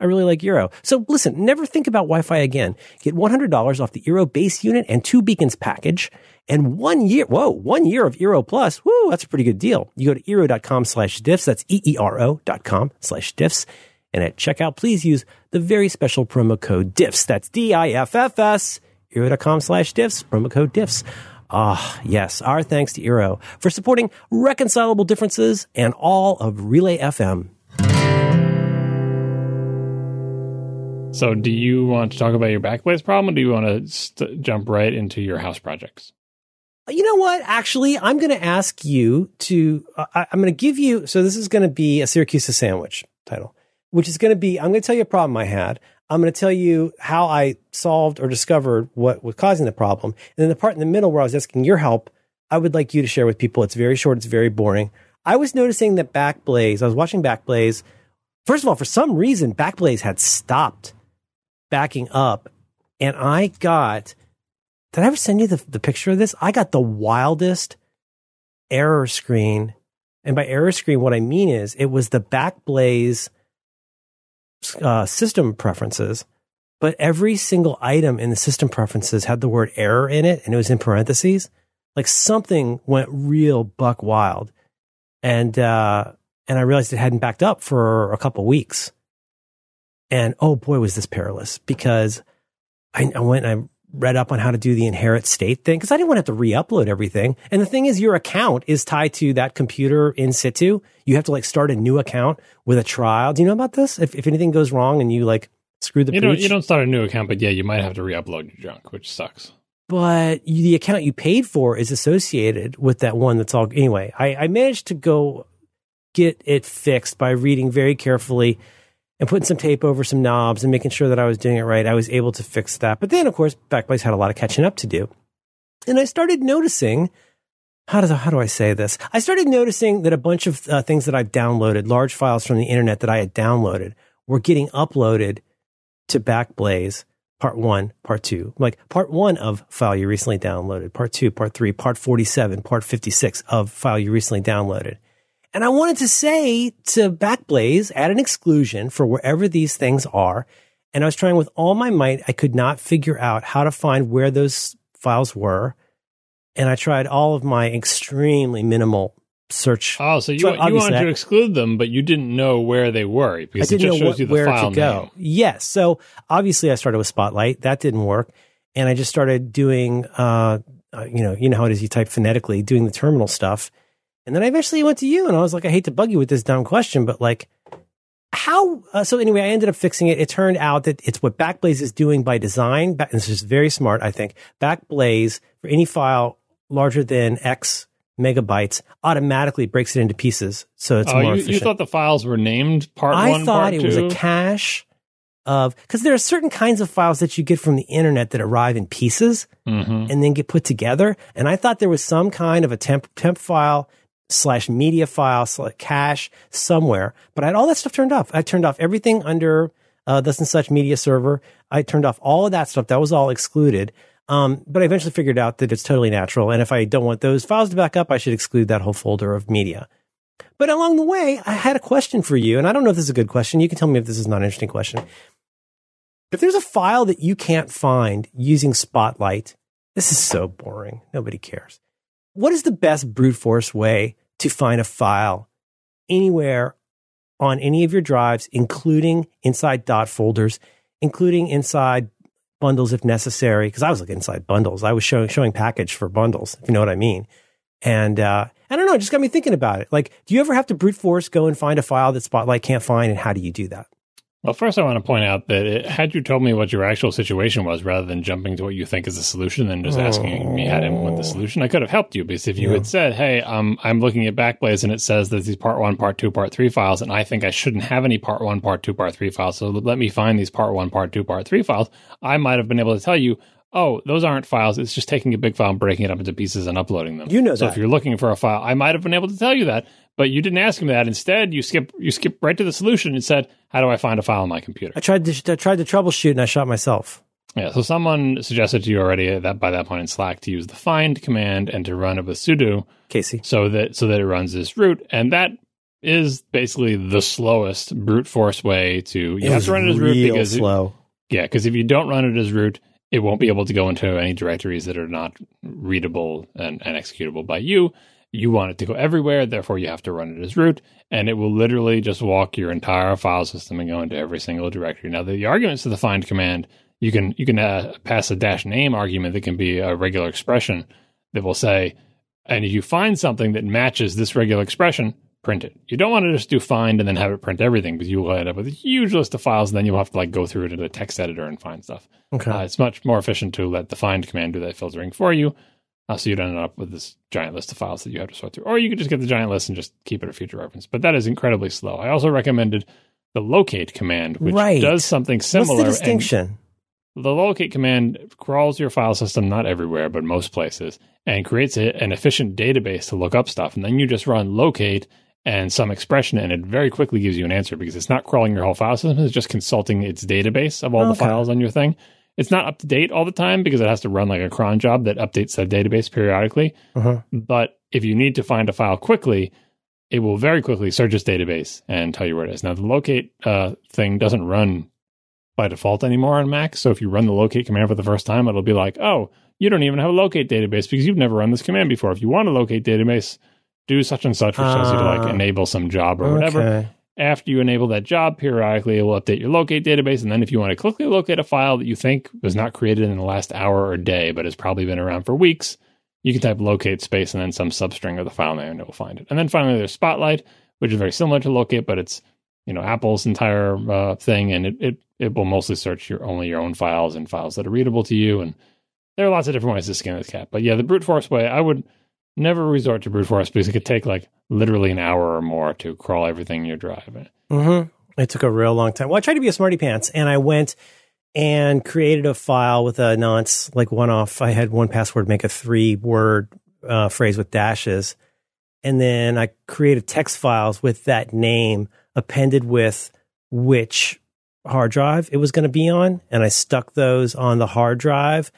I really like Eero. So listen, never think about Wi-Fi again. Get $100 off the Eero base unit and two beacons package and one year, whoa, one year of Eero Plus. Woo, that's a pretty good deal. You go to Eero.com slash diffs. That's E-E-R-O dot com slash diffs. And at checkout, please use the very special promo code diffs. That's D-I-F-F-S. Eero.com slash diffs. Promo code diffs. Ah, yes. Our thanks to Eero for supporting reconcilable differences and all of Relay FM. So, do you want to talk about your Backblaze problem, or do you want to st- jump right into your house projects? You know what? Actually, I'm going to ask you to. Uh, I, am going to give you. So this is going to be a Siracusa sandwich title, which is going to be. I'm going to tell you a problem I had. I'm going to tell you how I solved or discovered what was causing the problem, and then the part in the middle where I was asking your help, I would like you to share with people. It's very short. It's very boring. I was noticing that Backblaze. I was watching Backblaze. First of all, for some reason, Backblaze had stopped backing up, and I got. Did I ever send you the, the picture of this? I got the wildest error screen. And by error screen, what I mean is it was the Backblaze uh, system preferences, but every single item in the system preferences had the word error in it and it was in parentheses. Like something went real buck wild. And, uh, and I realized it hadn't backed up for a couple weeks. And oh boy, was this perilous because I, I went and I read up on how to do the inherit state thing because I didn't want to have to re-upload everything. And the thing is, your account is tied to that computer in situ. You have to like start a new account with a trial. Do you know about this? If, if anything goes wrong and you like screw the you don't you don't start a new account, but yeah, you might have to re-upload your junk, which sucks. But you, the account you paid for is associated with that one that's all anyway. I, I managed to go get it fixed by reading very carefully and putting some tape over some knobs and making sure that I was doing it right, I was able to fix that. But then, of course, Backblaze had a lot of catching up to do. And I started noticing, how, does, how do I say this? I started noticing that a bunch of uh, things that I've downloaded, large files from the internet that I had downloaded, were getting uploaded to Backblaze part one, part two, like part one of file you recently downloaded, part two, part three, part 47, part 56 of file you recently downloaded. And I wanted to say to Backblaze, add an exclusion for wherever these things are. And I was trying with all my might. I could not figure out how to find where those files were. And I tried all of my extremely minimal search. Oh, so you, so you wanted to exclude them, but you didn't know where they were because it just shows what, you the where file to go. name. Yes. So obviously I started with Spotlight. That didn't work. And I just started doing, uh, uh, you know, you know how it is. You type phonetically, doing the terminal stuff. And then I eventually went to you and I was like, I hate to bug you with this dumb question, but like, how? Uh, so anyway, I ended up fixing it. It turned out that it's what Backblaze is doing by design. Back, this is very smart, I think. Backblaze for any file larger than X megabytes automatically breaks it into pieces. So it's oh, more you, efficient. you thought the files were named part I one, thought part it two? was a cache of because there are certain kinds of files that you get from the internet that arrive in pieces Mm-hmm. and then get put together. And I thought there was some kind of a temp temp file slash media file slash cache somewhere, but I had all that stuff turned off. I turned off everything under uh, thus and such media server. I turned off all of that stuff. That was all excluded. Um, but I eventually figured out that it's totally natural. And if I don't want those files to back up, I should exclude that whole folder of media. But along the way, I had a question for you, and I don't know if this is a good question. You can tell me if this is not an interesting question. If there's a file that you can't find using Spotlight, this is so boring. Nobody cares. What is the best brute force way to find a file anywhere on any of your drives, including inside dot folders, including inside bundles if necessary? Because I was looking inside bundles. I was showing showing package for bundles, if you know what I mean. And uh, I don't know, it just got me thinking about it. Like, do you ever have to brute force go and find a file that Spotlight can't find, and how do you do that? Well, first, I want to point out that it, had you told me what your actual situation was rather than jumping to what you think is the solution and just asking me how to implement the solution, I could have helped you. Because if you Yeah. had said, hey, um, I'm looking at Backblaze and it says there's these part one, part two, part three files, and I think I shouldn't have any part one, part two, part three files, so let me find these part one, part two, part three files, I might have been able to tell you, oh, those aren't files. It's just taking a big file and breaking it up into pieces and uploading them. You know that. so that. if you're looking for a file, I might have been able to tell you that, but you didn't ask me that. Instead, you skip you skip right to the solution and said, "How do I find a file on my computer?" I tried to I tried to troubleshoot, and I shot myself. Yeah, so someone suggested to you already that by that point in Slack to use the find command and to run it with sudo Casey. so that so that it runs this root, and that is basically the slowest brute force way to you have to run it as root because it- slow. yeah, because if you don't run it as root, it won't be able to go into any directories that are not readable and, and executable by you. You want it to go everywhere, therefore you have to run it as root, and it will literally just walk your entire file system and go into every single directory. Now, the, arguments to the find command, you can you can uh, pass a dash name argument that can be a regular expression that will say, and if you find something that matches this regular expression, print it. You don't want to just do find and then have it print everything because you will end up with a huge list of files, and then you'll have to like go through it in a text editor and find stuff. Okay. Uh, it's much more efficient to let the find command do that filtering for you, uh, so you don't end up with this giant list of files that you have to sort through. Or you could just get the giant list and just keep it a future reference. But that is incredibly slow. I also recommended the locate command, which Right. does something similar. What's the distinction? the locate command crawls your file system, not everywhere, but most places, and creates a, an efficient database to look up stuff. And then you just run locate and some expression, and it very quickly gives you an answer because it's not crawling your whole file system. It's just consulting its database of all the files on your thing. It's not up to date all the time because it has to run like a cron job that updates that database periodically. Uh-huh. But if you need to find a file quickly, it will very quickly search its database and tell you where it is. Now, the locate uh, thing doesn't run by default anymore on Mac. So if you run the locate command for the first time, it'll be like, oh, you don't even have a locate database because you've never run this command before. If you want a locate database, do such and such, which tells you to like Ah. enable some job or whatever. Okay. After you enable that job, periodically it will update your locate database. And then if you want to quickly locate a file that you think was not created in the last hour or day, but has probably been around for weeks, you can type locate space and then some substring of the file name and it will find it. And then finally there's Spotlight, which is very similar to locate, but it's you know Apple's entire uh, thing, and it, it it will mostly search your only your own files and files that are readable to you. And there are lots of different ways to skin this cat. But yeah, the brute force way, I would never resort to brute force because it could take like literally an hour or more to crawl everything you're driving. Mm-hmm. It took a real long time. Well, I tried to be a smarty pants, and I went and created a file with a nonce like one off. I had 1Password make a three word uh, phrase with dashes, and then I created text files with that name appended with which hard drive it was going to be on, and I stuck those on the hard drive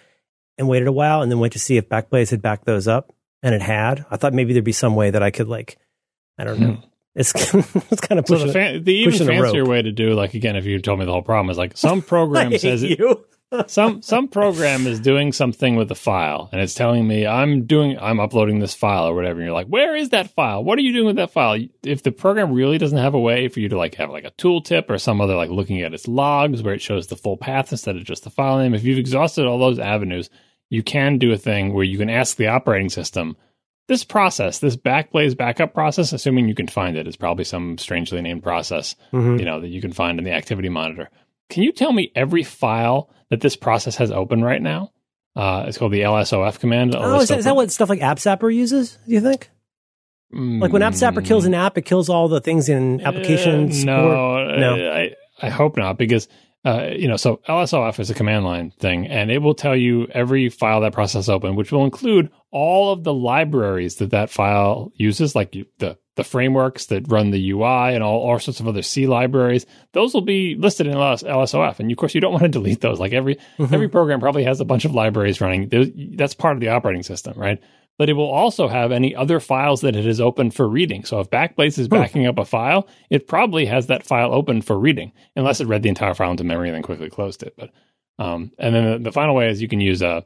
and waited a while, and then went to see if Backblaze had backed those up, and it had. I thought maybe there'd be some way that I could like, I don't know. Hmm. It's, it's kind of So pushing. the, fan, the even fancier way to do, like again, if you told me the whole problem is like some program says it, you. some some program is doing something with the file and it's telling me I'm doing I'm uploading this file or whatever and you're like where is that file what are you doing with that file if the program really doesn't have a way for you to like have like a tooltip or some other like looking at its logs where it shows the full path instead of just the file name if you've exhausted all those avenues you can do a thing where you can ask the operating system this process this backblaze backup process assuming you can find it is probably some strangely named process Mhm. you know that you can find in the activity monitor. Can you tell me every file that this process has open right now? Uh, it's called the LSOF command. Oh, is that, is that what stuff like AppZapper uses? Do you think? Like when AppZapper kills an app, it kills all the things in application Uh, support. no, No. I, I hope not because uh, you know, so LSOF is a command line thing, and it will tell you every file that process open, which will include all of the libraries that that file uses, like the the frameworks that run the UI and all, all sorts of other C libraries. Those will be listed in LS, LSOF, and of course, you don't want to delete those. Like every mm-hmm. every program probably has a bunch of libraries running. That's part of the operating system, right? But it will also have any other files that it has opened for reading. So if Backblaze is backing up a file, it probably has that file open for reading, unless it read the entire file into memory and then quickly closed it. But um, and then the, the, final way is you can use a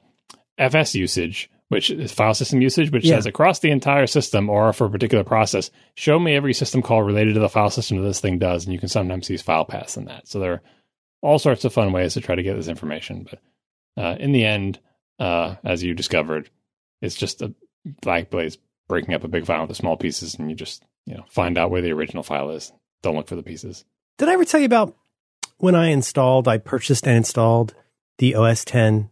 FS usage, which is file system usage, which yeah. says across the entire system or for a particular process, show me every system call related to the file system that this thing does, and you can sometimes use file paths in that. So there are all sorts of fun ways to try to get this information, but uh, in the end, uh, as you discovered, it's just a Backblaze breaking up a big file into small pieces, and you just you know find out where the original file is. Don't look for the pieces. Did I ever tell you about when I installed? I purchased and installed the OS 10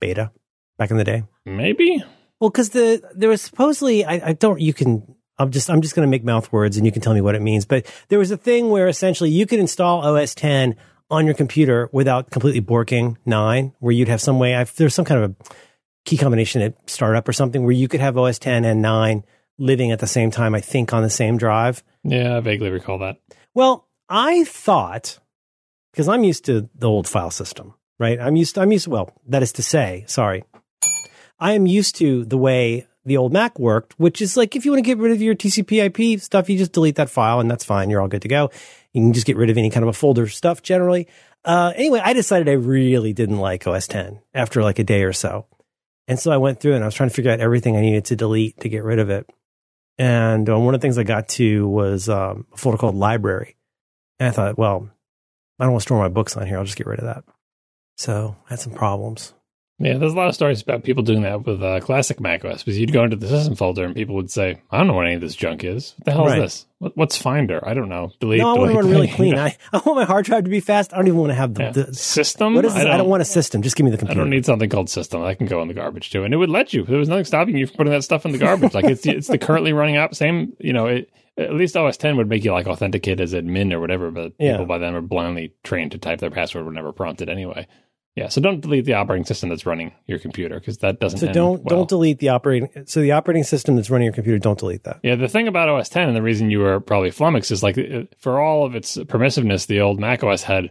beta back in the day. Maybe. Well, because the there was supposedly I, I don't you can I'm just I'm just going to make mouth words and you can tell me what it means. But there was a thing where essentially you could install OS 10 on your computer without completely borking nine, where you'd have some way. I've, there's some kind of a key combination at startup or something where you could have OS 10 and 9 living at the same time, I think, on the same drive. Yeah, I vaguely recall that. Well, I thought, because I'm used to the old file system, right? I'm used to, I'm used to, well, that is to say, sorry. I am used to the way the old Mac worked, which is like if you want to get rid of your TCP IP stuff, you just delete that file and that's fine. You're all good to go. You can just get rid of any kind of a folder stuff generally. Uh, anyway, I decided I really didn't like OS 10 after like a day or so. And so I went through and I was trying to figure out everything I needed to delete to get rid of it. And um, one of the things I got to was um, a folder called library. And I thought, well, I don't want to store my books on here. I'll just get rid of that. So I had some problems. Yeah, there's a lot of stories about people doing that with uh, classic macOS because you'd go into the system folder and people would say, "I don't know what any of this junk is. What the hell right. is this? What, what's Finder? I don't know. Delete. No, I want to run really clean. I, I want my hard drive to be fast. I don't even want to have the, yeah. the system. What is this? I don't, I don't, want a system. Just give me the computer. I don't need something called system. I can go in the garbage too, and it would let you. There was nothing stopping you from putting that stuff in the garbage. like it's it's the currently running app. Same, you know. It, at least OS 10 would make you like authenticate as admin or whatever, but yeah. people by then are blindly trained to type their password whenever prompted anyway. Yeah, so don't delete the operating system that's running your computer because that doesn't. So don't well. don't delete the operating. So the operating system that's running your computer, don't delete that. Yeah, the thing about OS 10 and the reason you were probably flummoxed is like for all of its permissiveness, the old Mac OS had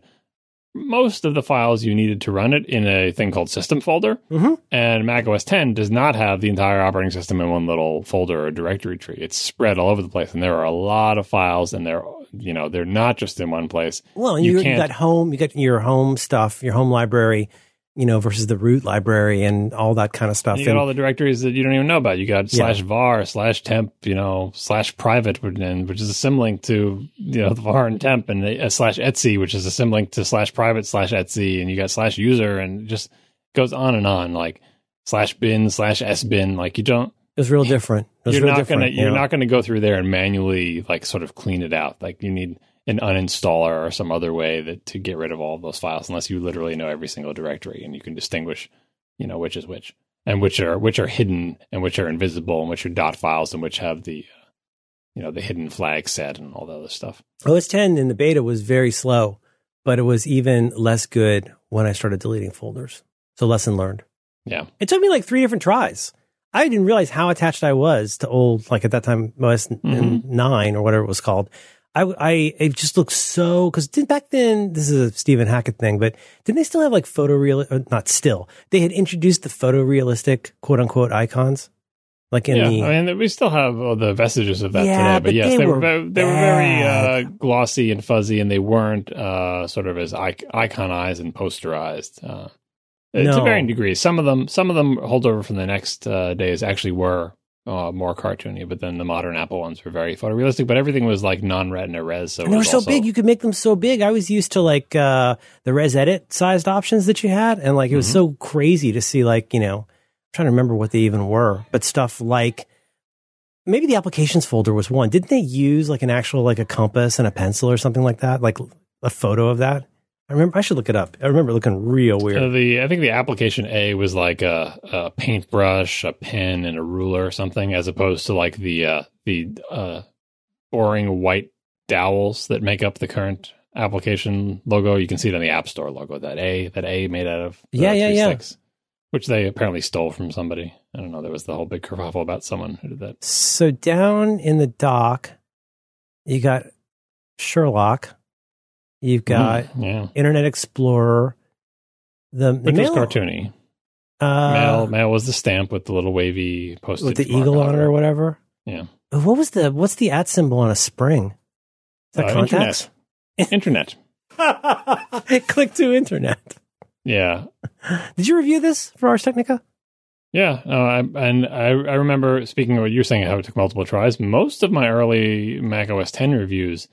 most of the files you needed to run it in a thing called system folder. Mm-hmm. And Mac OS 10 does not have the entire operating system in one little folder or directory tree. It's spread all over the place, and there are a lot of files, and they're you know they're not just in one place. Well, you, you got home, you got your home stuff, your home library you know, versus the root library and all that kind of stuff. You got and, all the directories that you don't even know about. You got slash var, slash temp, you know, slash private, which is a symlink to, you know, the var and temp, and a, uh, slash etsy, which is a symlink to slash private slash etsy, and you got slash user, and just goes on and on, like slash bin slash s bin. Like you don't. It's real different. It's you're real not different, gonna you're know? not gonna go through there and manually like sort of clean it out. Like you need an uninstaller or some other way that to get rid of all of those files unless you literally know every single directory and you can distinguish you know which is which and which are which are hidden and which are invisible and which are dot files and which have the uh, you know the hidden flag set and all the other stuff os 10 in the beta was very slow but it was even less good when i started deleting folders so lesson learned yeah it took me like three different tries I didn't realize how attached I was to old, like at that time, OS mm-hmm. 9 or whatever it was called. I, I, it just looks so, cause back then, this is a Stephen Hackett thing, but didn't they still have like photoreal, not still, they had introduced the photorealistic quote unquote icons? Like in yeah, the, I mean, we still have all the vestiges of that yeah, today, but, but yes, they, they were, were they were very uh, glossy and fuzzy, and they weren't uh, sort of as iconized and posterized. Uh, no. To varying degrees, some of them, some of them hold over from the next uh, days. Actually, were uh, more cartoony, but then the modern Apple ones were very photorealistic. But everything was like non-retina res, so and they were so also... big you could make them so big. I was used to like uh, the ResEdit sized options that you had, and like it was mm-hmm. so crazy to see like you know, I'm trying to remember what they even were, but stuff like maybe the applications folder was one. Didn't they use like an actual like a compass and a pencil or something like that, like a photo of that? I remember. I should look it up. I remember looking real weird. Uh, the I think the application A was like a, a, paintbrush, a pen, and a ruler or something, as opposed to like the uh, the uh, boring white dowels that make up the current application logo. You can see it on the App Store logo. That A, that A made out of yeah, yeah, yeah, sticks, which they apparently stole from somebody. I don't know. There was the whole big kerfuffle about someone who did that. So down in the dock, you got Sherlock. You've got mm, yeah. Internet Explorer. The, the mail, was cartoony. Uh, mail, mail was the stamp with the little wavy postage with the eagle on it or whatever. Yeah. What was the what's the at symbol on a spring? Is that Uh, contacts? Internet. Click to internet. Yeah. Did you review this for Ars Technica? Yeah, no, I, and I, I remember speaking of what you're saying, how it took multiple tries. Most of my early Mac OS 10 reviews,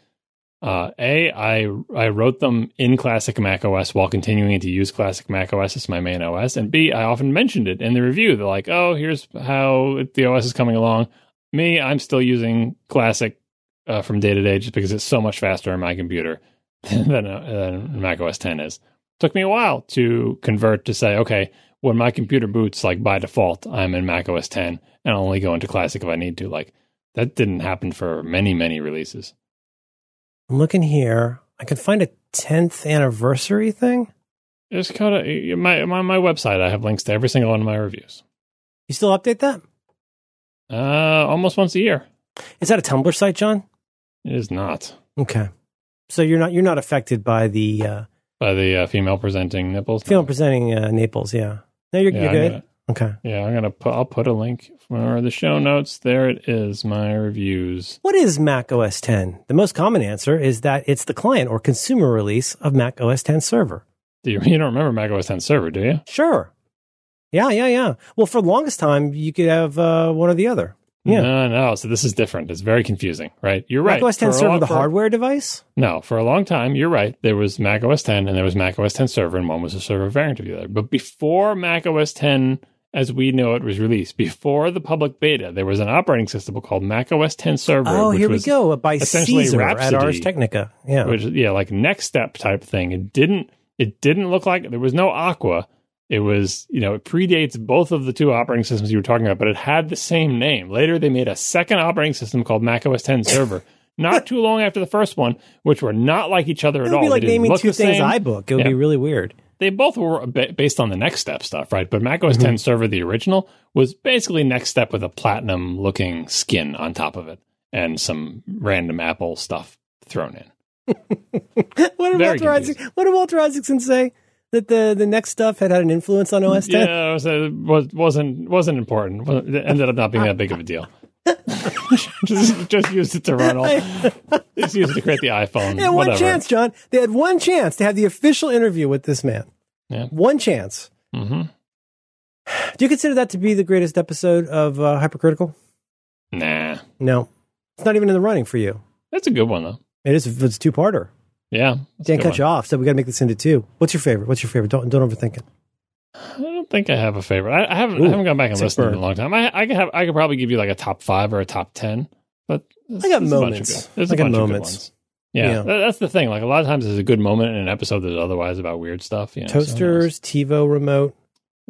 uh, a I I wrote them in classic Mac OS while continuing to use classic Mac OS as my main OS, and B I often mentioned it in the review. They're like, "Oh, here's how the OS is coming along." Me, I'm still using classic uh, from day to day just because it's so much faster on my computer than, uh, than Mac OS 10 is. Took me a while to convert to say, okay, when my computer boots, like by default, I'm in Mac OS 10 and I'll only go into Classic if I need to. Like that didn't happen for many, many releases. I'm looking here. I can find a 10th anniversary thing. Just kind of my, my my website. I have links to every single one of my reviews. You still update that? Uh, almost once a year. Is that a Tumblr site, John? It is not Okay. So you're not you're not affected by the uh, by the uh, female presenting nipples. film presenting uh, Naples, yeah. No, you're, Yeah, you're good. Okay. yeah, I'm gonna put. I'll put a link for the show notes. There it is. My reviews. What is Mac OS 10? The most common answer is that it's the client or consumer release of Mac OS 10 server. Do you, you don't remember Mac OS 10 server, do you? Sure. Yeah, yeah, yeah. Well, for the longest time, you could have uh, one or the other. Yeah. No, no. So this is different. It's very confusing, right? You're right. Mac OS 10 For server, long- the for- hardware device? No, for a long time, you're right. There was Mac OS 10 and there was Mac OS 10 server, and one was a server variant of the other. But before Mac OS 10, as we know it, was released, before the public beta, there was an operating system called Mac OS 10 server. Oh, here we go. By essentially Caesar at Rhapsody, Ars Technica. Yeah. Which, yeah, like next step type thing. It didn't. It didn't look like there was no Aqua. It was, you know, it predates both of the two operating systems you were talking about, but it had the same name. Later, they made a second operating system called Mac OS 10 server. Not too long after the first one, which were not like each other it at would all. be like naming two things same. iBook. It would Yeah. be really weird. They both were ba- based on the NeXTSTEP stuff, right? But Mac OS Mm-hmm. 10 server, the original, was basically NeXTSTEP with a platinum looking skin on top of it and some random Apple stuff thrown in. what did Walter Isaac, what did Walter Isaacson say? That the, the next stuff had had an influence on OS 10? Yeah, it was, it was, wasn't wasn't important. It ended up not being that big of a deal. just, just used it to run all. Just used it to create the iPhone. They had one whatever. chance, John. They had one chance to have the official interview with this man. Yeah. One chance. hmm Do you consider that to be the greatest episode of uh, Hypercritical? Nah, No. It's not even in the running for you. that's a good one though. It is. It's two parter. Yeah, Can't cut you off, so we got to make this into two. What's your favorite? What's your favorite? Don't don't overthink it. I don't think I have a favorite. I, I haven't. Ooh, I haven't gone back and listened in a long time. I, I could have. I could probably give you like a top five or a top ten. But I got there's a bunch of moments. good- There's I a got bunch of good moments. Yeah, Yeah. that's the thing. Like a lot of times, there's a good moment in an episode that's otherwise about weird stuff. You know, so? Toasters, TiVo remote.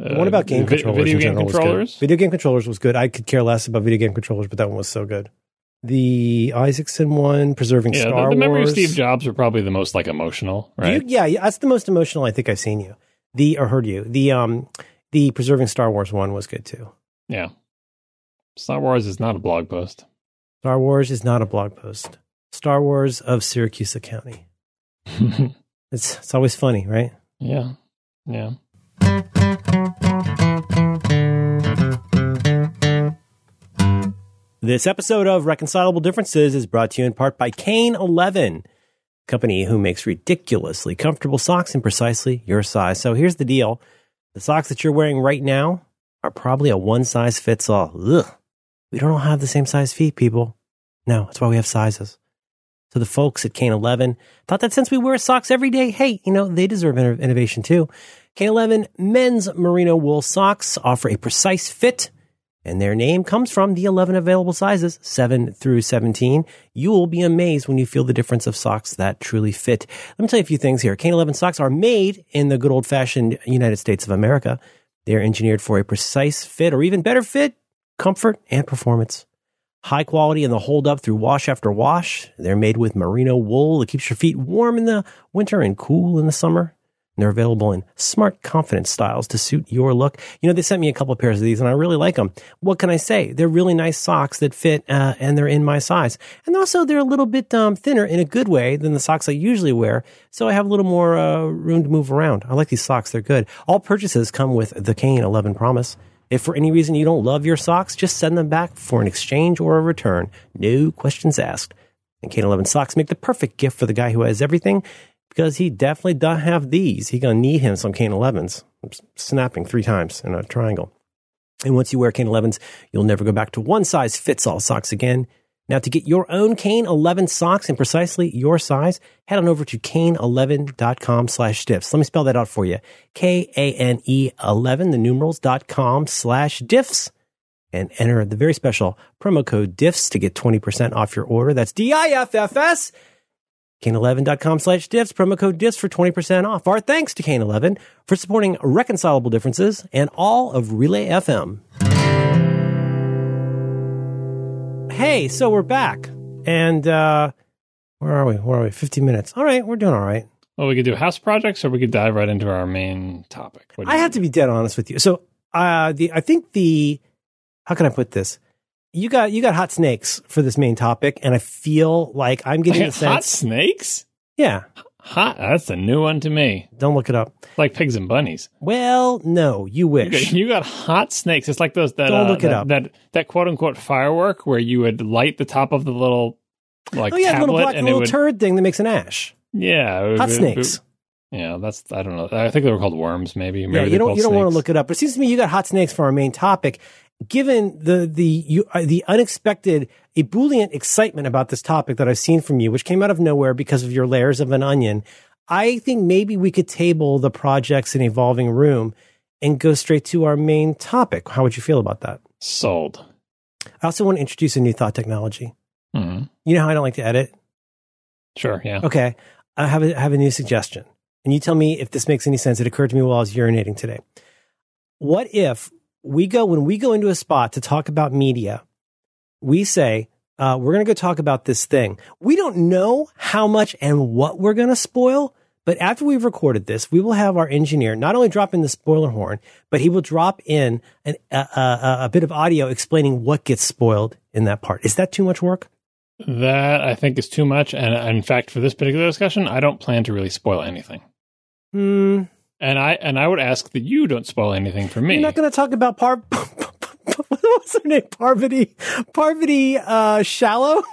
Uh, about game vi- controllers. Video game general was good. controllers. Video game controllers was good. I could care less about video game controllers, but that one was so good. The Isaacson one, preserving Yeah, Star the, the memory Wars. of Steve Jobs are probably the most like emotional, right? You- yeah, yeah, that's the most emotional I think I've seen you. The or heard you. The um, the preserving Star Wars one was good too. yeah. Star Wars is not a blog post. Star Wars is not a blog post. Star Wars of Syracuse County. It's it's always funny, right? yeah, yeah. This episode of Reconcilable Differences is brought to you in part by Kane 11, company who makes ridiculously comfortable socks in precisely your size. So here's the deal. The socks that you're wearing right now are probably a one size fits all. Ugh. We don't all have the same size feet, people. No, that's why we have sizes. So the folks at Kane 11 thought that since we wear socks every day, hey, you know, they deserve innovation too. Kane 11 men's merino wool socks offer a precise fit and their name comes from the 11 available sizes, 7 through 17. You'll be amazed when you feel the difference of socks that truly fit. Let me tell you a few things here. Kane 11 socks are made in the good old fashioned United States of America. They're engineered for a precise fit or even better fit, comfort, and performance. High quality and they'll hold up through wash after wash. They're made with merino wool that keeps your feet warm in the winter and cool in the summer. And they're available in smart confidence styles to suit your look. You know, they sent me a couple of pairs of these and I really like them. What can I say? They're really nice socks that fit uh, and they're in my size. And also they're a little bit um, thinner in a good way than the socks I usually wear. So I have a little more uh, room to move around. I like these socks. They're good. All purchases come with the Kane 11 promise. If for any reason you don't love your socks, just send them back for an exchange or a return. No questions asked. And Kane 11 socks make the perfect gift for the guy who has everything because he definitely does have these. He gonna need him some Kane 11s. I'm snapping three times in a triangle. And once you wear Kane 11s, you'll never go back to one size fits all socks again. Now, to get your own Kane 11 socks in precisely your size, head on over to kane11.com slash diffs. Let me spell that out for you. K-A-N-E 11, the numerals, dot com slash diffs. And enter the very special promo code diffs to get 20% off your order. That's D-I-F-F-S. Kane11.com slash diffs, promo code diffs for 20% off. Our thanks to Kane11 for supporting reconcilable differences and all of Relay FM. Hey, so we're back. And uh where are we? Where are we? 50 minutes. All right, we're doing all right. Well, we could do house projects, or we could dive right into our main topic. I you have to be dead honest with you. So, uh the I think the how can I put this? You got you got hot snakes for this main topic and I feel like I'm getting the hot snakes? Yeah, Hot. That's a new one to me. don't look it up. Like pigs and bunnies. Well, no, you wish. you got hot snakes. It's like those that Don't uh, look it that, up. that that quote unquote firework where you would light the top of the little like oh yeah, the tablet little black and little it would turd thing that makes an ash. yeah it would- Hot it- snakes. Yeah, that's I don't know. I think they were called worms. Maybe. maybe Yeah, you don't you don't want to look it up. But it seems to me you got hot snakes for our main topic. Given the the you, uh, the unexpected ebullient excitement about this topic that I've seen from you, which came out of nowhere because of your layers of an onion, I think maybe we could table the projects in evolving room and go straight to our main topic. How would you feel about that? sold. I also want to introduce a new thought technology. hmm You know how I don't like to edit? Sure. Yeah. Okay. I have a, I have a new suggestion. And you tell me if this makes any sense. It occurred to me while I was urinating today. What if we go, when we go into a spot to talk about media, we say, uh, we're going to go talk about this thing. We don't know how much and what we're going to spoil, but after we've recorded this, we will have our engineer not only drop in the spoiler horn, but he will drop in an, a, a, a bit of audio explaining what gets spoiled in that part. Is that too much work? That I think is too much. And in fact, for this particular discussion, I don't plan to really spoil anything. Hmm. And I and I would ask that you don't spoil anything for me. You're not going to talk about Par. What's her name? Parvati. Parvati uh, Shallow.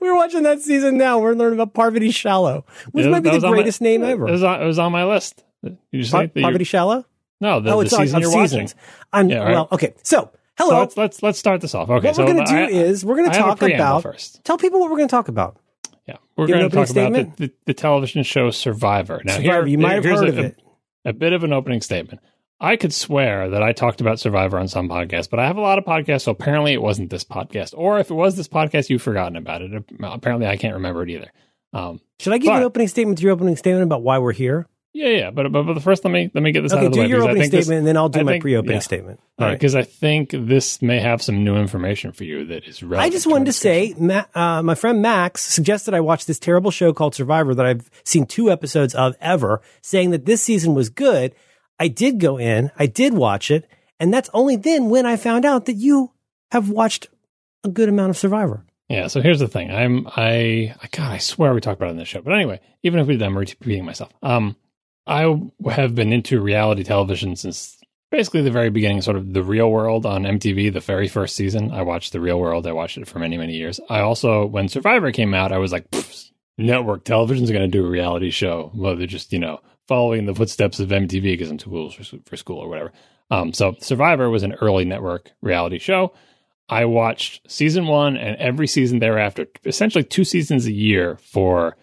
We're watching that season now. We're learning about Parvati Shallow, which Yeah, might be the on my- greatest name ever. It was, on, it was on my list. You say Par- Parvati Shallow. No, the, oh, the it's on season of you're seasons. watching. I'm Yeah, right. well. Okay, so hello. So let's let's let's start this off. Okay, what so we're going to do I- is we're going to talk about. first. Tell people what we're going to talk about. Yeah, we're going to talk opening about the, the, the television show Survivor. Now, Survivor, here, you might have heard a, of it. A, a bit of an opening statement. I could swear that I talked about Survivor on some podcast, but I have a lot of podcasts, so apparently it wasn't this podcast. Or if it was this podcast, you've forgotten about it. Apparently, I can't remember it either. Um, Should I give you an opening statement to your opening statement about why we're here? Yeah, yeah, but, but but first, let me let me get this out Okay, of the do way your because I opening think this- statement, and then I'll do I my think- pre-opening yeah. statement. All right. because I think this may have some new information for you that is relevant. I just wanted to discussion. say, Ma- uh, my friend Max suggested I watch this terrible show called Survivor that I've seen two episodes of ever, saying that this season was good. I did go in, I did watch it, and that's only then when I found out that you have watched a good amount of Survivor. Yeah, so here's the thing. I'm I God, I swear we talked about it in this show. But anyway, even if we did, I'm repeating myself. Um I have been into reality television since basically the very beginning, sort of the real world on MTV, the very first season. I watched the real world. I watched it for many, many years. I also when Survivor came out, I was like, "Pfft, network television's gonna do a reality show. Well, they're just, you know, following the footsteps of MTV because I'm too cool for, for school or whatever. Um, so Survivor was an early network reality show. I watched season one and every season thereafter, essentially two seasons a year for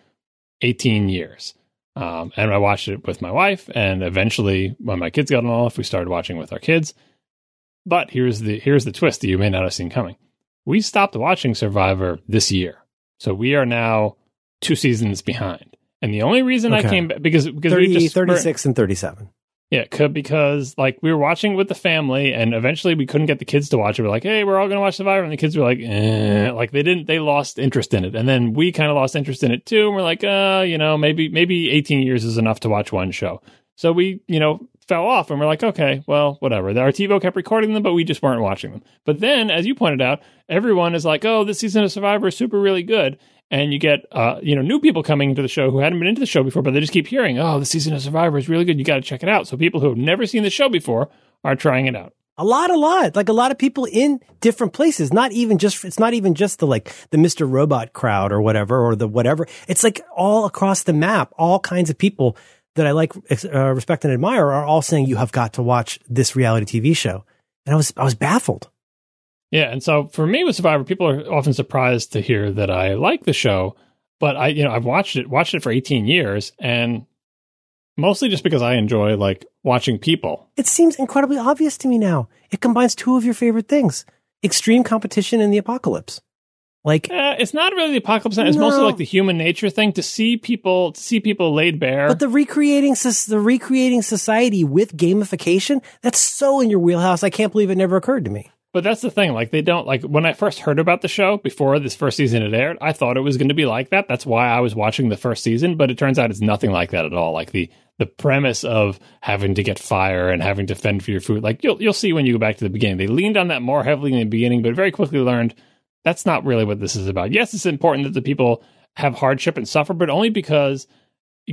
18 years. Um, and I watched it with my wife, and eventually, when my kids got off, we started watching with our kids. But here's the here's the twist that you may not have seen coming. We stopped watching Survivor this year, so we are now two seasons behind. And the only reason I came back because because 30, we just 36 and 37. Yeah, could because like we were watching with the family, and eventually we couldn't get the kids to watch it. We're like, "Hey, we're all going to watch Survivor," and the kids were like, eh. "Like they didn't, they lost interest in it." And then we kind of lost interest in it too. And we're like, "Uh, you know, maybe maybe 18 years is enough to watch one show." So we, you know, fell off, and we're like, "Okay, well, whatever." Our TiVo kept recording them, but we just weren't watching them. But then, as you pointed out, everyone is like, "Oh, this season of Survivor is super really good." And you get uh, you know new people coming into the show who hadn't been into the show before, but they just keep hearing, "Oh, the season of Survivor is really good. You got to check it out." So people who have never seen the show before are trying it out. A lot, a lot, like a lot of people in different places. Not even just it's not even just the like the Mister Robot crowd or whatever or the whatever. It's like all across the map. All kinds of people that I like, uh, respect, and admire are all saying you have got to watch this reality TV show. And I was I was baffled. Yeah, and so for me with Survivor, people are often surprised to hear that I like the show, but I, you know, I've watched it, watched it for 18 years, and mostly just because I enjoy like watching people. It seems incredibly obvious to me now. It combines two of your favorite things: extreme competition and the apocalypse. Like uh, it's not really the apocalypse. It's no. mostly like the human nature thing to see people to see people laid bare. But the recreating the recreating society with gamification that's so in your wheelhouse. I can't believe it never occurred to me. But that's the thing. Like they don't like when I first heard about the show before this first season had aired. I thought it was going to be like that. That's why I was watching the first season. But it turns out it's nothing like that at all. Like the the premise of having to get fire and having to fend for your food. Like you'll you'll see when you go back to the beginning. They leaned on that more heavily in the beginning, but very quickly learned that's not really what this is about. Yes, it's important that the people have hardship and suffer, but only because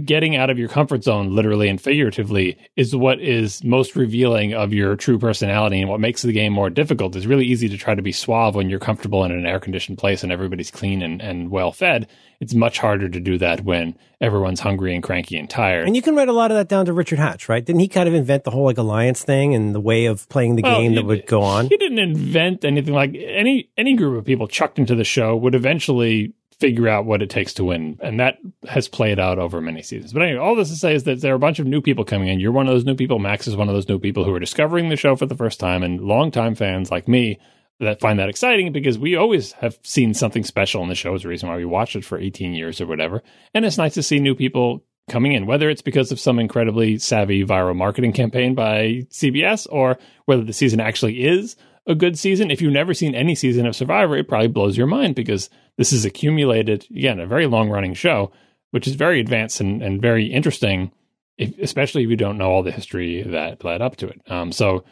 getting out of your comfort zone, literally and figuratively, is what is most revealing of your true personality and what makes the game more difficult. It's really easy to try to be suave when you're comfortable in an air conditioned place and everybody's clean and, and well fed. It's much harder to do that when everyone's hungry and cranky and tired. And you can write a lot of that down to Richard Hatch, right? Didn't he kind of invent the whole like alliance thing and the way of playing the well, game that would go on? He didn't invent anything like any any group of people chucked into the show would eventually figure out what it takes to win. And that has played out over many seasons. But anyway, all this to say is that there are a bunch of new people coming in. You're one of those new people. Max is one of those new people who are discovering the show for the first time and longtime fans like me that find that exciting because we always have seen something special in the show. Is the reason why we watched it for 18 years or whatever. And it's nice to see new people coming in, whether it's because of some incredibly savvy viral marketing campaign by CBS or whether the season actually is a good season. If you've never seen any season of Survivor, it probably blows your mind because this is accumulated, again, a very long running show, which is very advanced and, and very interesting, if, especially if you don't know all the history that led up to it. Um, so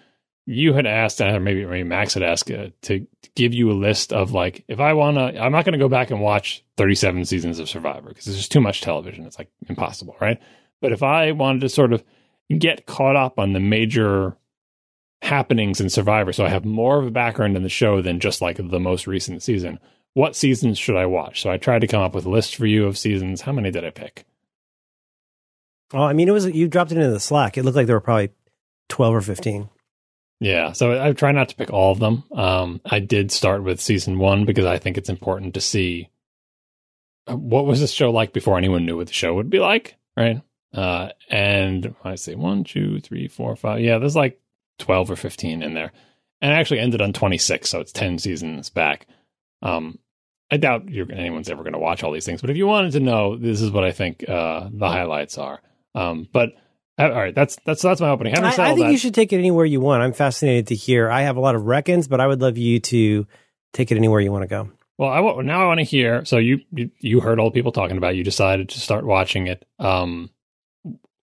you had asked, or maybe, maybe Max had asked uh, to give you a list of like, if I want to, I'm not going to go back and watch 37 seasons of Survivor because there's just too much television. It's like impossible, right? But if I wanted to sort of get caught up on the major happenings in Survivor, so I have more of a background in the show than just like the most recent season. What seasons should I watch? So I tried to come up with a list for you of seasons. How many did I pick? Well, I mean, it was you dropped it into the Slack. It looked like there were probably twelve or fifteen. Yeah, so I try not to pick all of them. Um, I did start with season one because I think it's important to see uh, what was this show like before anyone knew what the show would be like, right? Uh, and I say one, two, three, four, five. Yeah, there's like 12 or 15 in there. And actually ended on 26, so it's 10 seasons back. Um, I doubt anyone's ever going to watch all these things, but if you wanted to know, this is what I think uh, the highlights are. Um, but uh, all right, that's that's that's my opening. I, I, think that, you should take it anywhere you want. I'm fascinated to hear. I have a lot of reckons, but I would love you to take it anywhere you want to go. Well, I now I want to hear. So you, you you heard all the people talking about. It. You decided to start watching it. Um,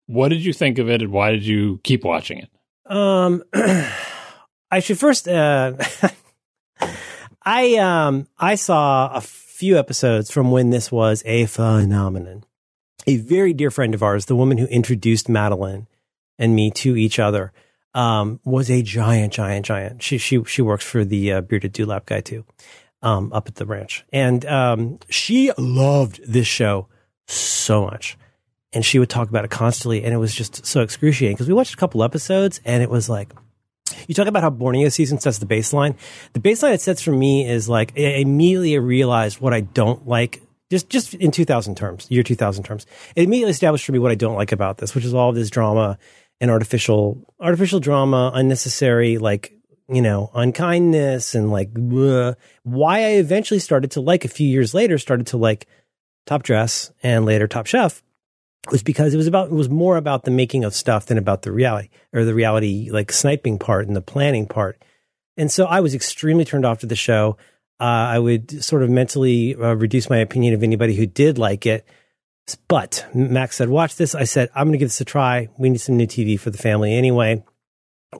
what did you think of it, and why did you keep watching it? Um, I should first. Uh, I um I saw a few episodes from when this was a phenomenon. A very dear friend of ours, the woman who introduced Madeline and me to each other, um, was a giant, giant, giant. She she she works for the uh, bearded dewlap guy too, um, up at the ranch, and um, she loved this show so much and she would talk about it constantly, and it was just so excruciating because we watched a couple episodes, and it was like. You talk about how Borneo season sets the baseline. The baseline it sets for me is like I immediately realized what I don't like just just in 2000 terms, year 2000 terms. It immediately established for me what I don't like about this, which is all of this drama and artificial artificial drama, unnecessary like you know unkindness and like bleh. why I eventually started to like a few years later started to like Top Dress and later Top Chef was because it was about it was more about the making of stuff than about the reality or the reality like sniping part and the planning part. And so I was extremely turned off to the show. Uh, I would sort of mentally uh, reduce my opinion of anybody who did like it. But Max said, "Watch this." I said, "I'm going to give this a try. We need some new TV for the family anyway."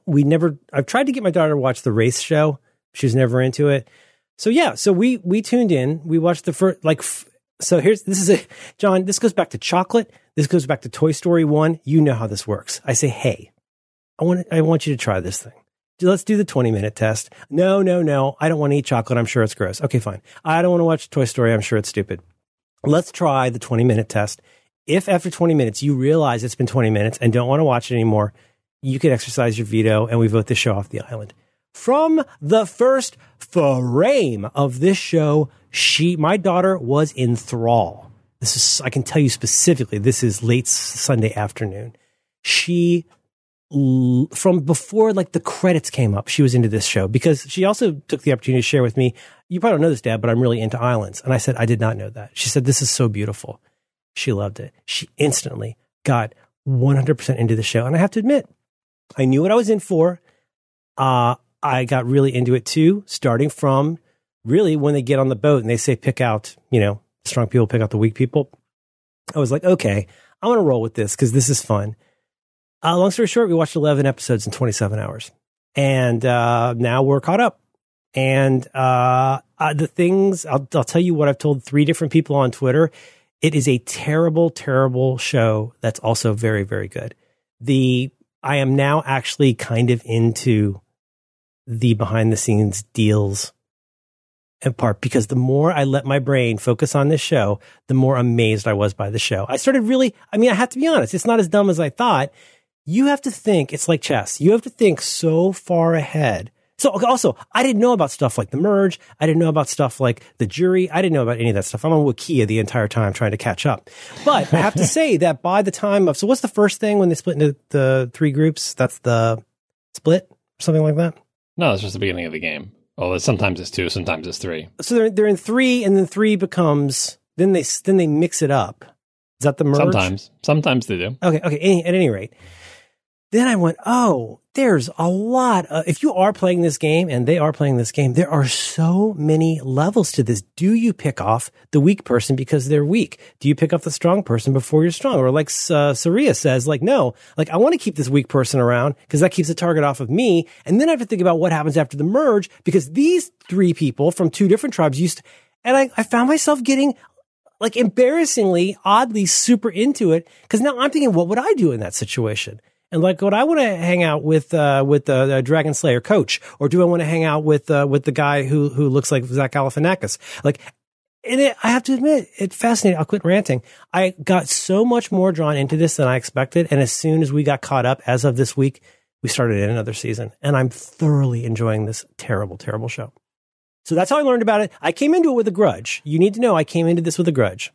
We never. I've tried to get my daughter to watch the race show. She was never into it. So yeah, so we we tuned in. We watched the first like. F- so here's this is a John. This goes back to chocolate. This goes back to Toy Story one. You know how this works. I say, hey, I want I want you to try this thing. Let's do the 20 minute test. No, no, no. I don't want to eat chocolate. I'm sure it's gross. Okay, fine. I don't want to watch Toy Story. I'm sure it's stupid. Let's try the 20 minute test. If after 20 minutes you realize it's been 20 minutes and don't want to watch it anymore, you can exercise your veto and we vote the show off the island. From the first frame of this show, she, my daughter was in thrall. This is, I can tell you specifically, this is late Sunday afternoon. She, from before like the credits came up, she was into this show because she also took the opportunity to share with me, you probably don't know this, Dad, but I'm really into islands. And I said, I did not know that. She said, this is so beautiful. She loved it. She instantly got 100% into the show. And I have to admit, I knew what I was in for. Uh, I got really into it too, starting from really when they get on the boat and they say pick out, you know, strong people pick out the weak people. I was like, okay, I'm going to roll with this because this is fun. Uh, long story short, we watched 11 episodes in 27 hours. And uh, now we're caught up. And uh, uh, the things, I'll, I'll tell you what I've told three different people on Twitter. It is a terrible, terrible show that's also very, very good. The I am now actually kind of into the behind the scenes deals in part because the more I let my brain focus on this show, the more amazed I was by the show. I started really, I mean, I have to be honest, it's not as dumb as I thought. You have to think, it's like chess. You have to think so far ahead. So also, I didn't know about stuff like the merge. I didn't know about stuff like the jury. I didn't know about any of that stuff. I'm on Wikia the entire time trying to catch up. But I have to say that by the time of, so what's the first thing when they split into the three groups? That's the split, something like that. No, it's just the beginning of the game. Well, sometimes it's two, sometimes it's three. So they're they're in three, and then three becomes then they then they mix it up. Is that the merge? Sometimes, sometimes they do. Okay, okay. At any rate, then I went, oh, there's a lot. Of, if you are playing this game and they are playing this game, there are so many levels to this. Do you pick off the weak person because they're weak? Do you pick off the strong person before you're strong? Or like uh, Saria says, like, no, like I want to keep this weak person around because that keeps the target off of me. And then I have to think about what happens after the merge because these three people from two different tribes used to, and I, I found myself getting like embarrassingly, oddly super into it because now I'm thinking, what would I do in that situation? And like, would I want to hang out with uh, with the uh, Dragon Slayer coach, or do I want to hang out with uh, with the guy who who looks like Zach Galifianakis? Like, and it, I have to admit, it fascinated. I'll quit ranting. I got so much more drawn into this than I expected, and as soon as we got caught up, as of this week, we started in another season, and I'm thoroughly enjoying this terrible, terrible show. So that's how I learned about it. I came into it with a grudge. You need to know I came into this with a grudge.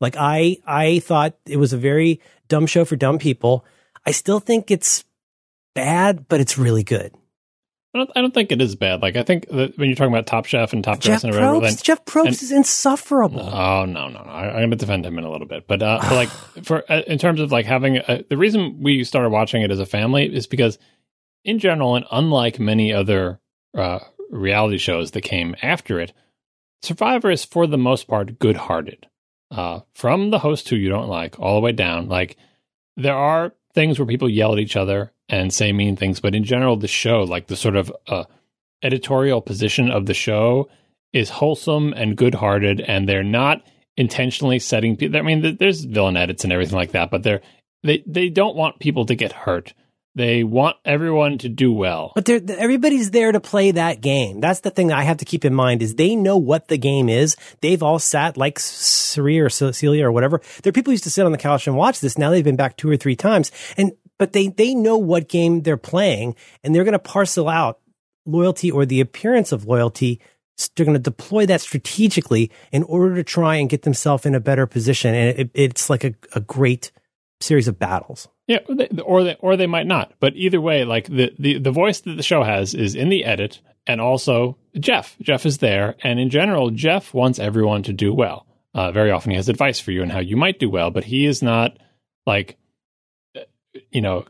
Like I, I thought it was a very dumb show for dumb people. I still think it's bad, but it's really good. I don't, I don't think it is bad. Like I think that when you're talking about Top Chef and Top Dress and whatever, then, Jeff Probst and- is insufferable. Oh no, no, no! I, I'm going to defend him in a little bit, but, uh, but like for uh, in terms of like having a, the reason we started watching it as a family is because, in general, and unlike many other uh, reality shows that came after it, Survivor is for the most part good-hearted. Uh, from the host who you don't like all the way down, like there are things where people yell at each other and say mean things, but in general, the show, like the sort of uh, editorial position of the show, is wholesome and good-hearted, and they're not intentionally setting people. I mean, there's villain edits and everything like that, but they're they they don't want people to get hurt. They want everyone to do well. But everybody's there to play that game. That's the thing that I have to keep in mind is they know what the game is. They've all sat like Sari or Celia or whatever. There are people who used to sit on the couch and watch this. Now they've been back two or three times and, but they, they know what game they're playing and they're going to parcel out loyalty or the appearance of loyalty. They're going to deploy that strategically in order to try and get themselves in a better position. And it, it's like a, a great series of battles. Yeah, or they, or they might not. But either way, like the, the, the voice that the show has is in the edit, and also Jeff. Jeff is there, and in general, Jeff wants everyone to do well. Uh, very often, he has advice for you on how you might do well, but he is not like uh, you know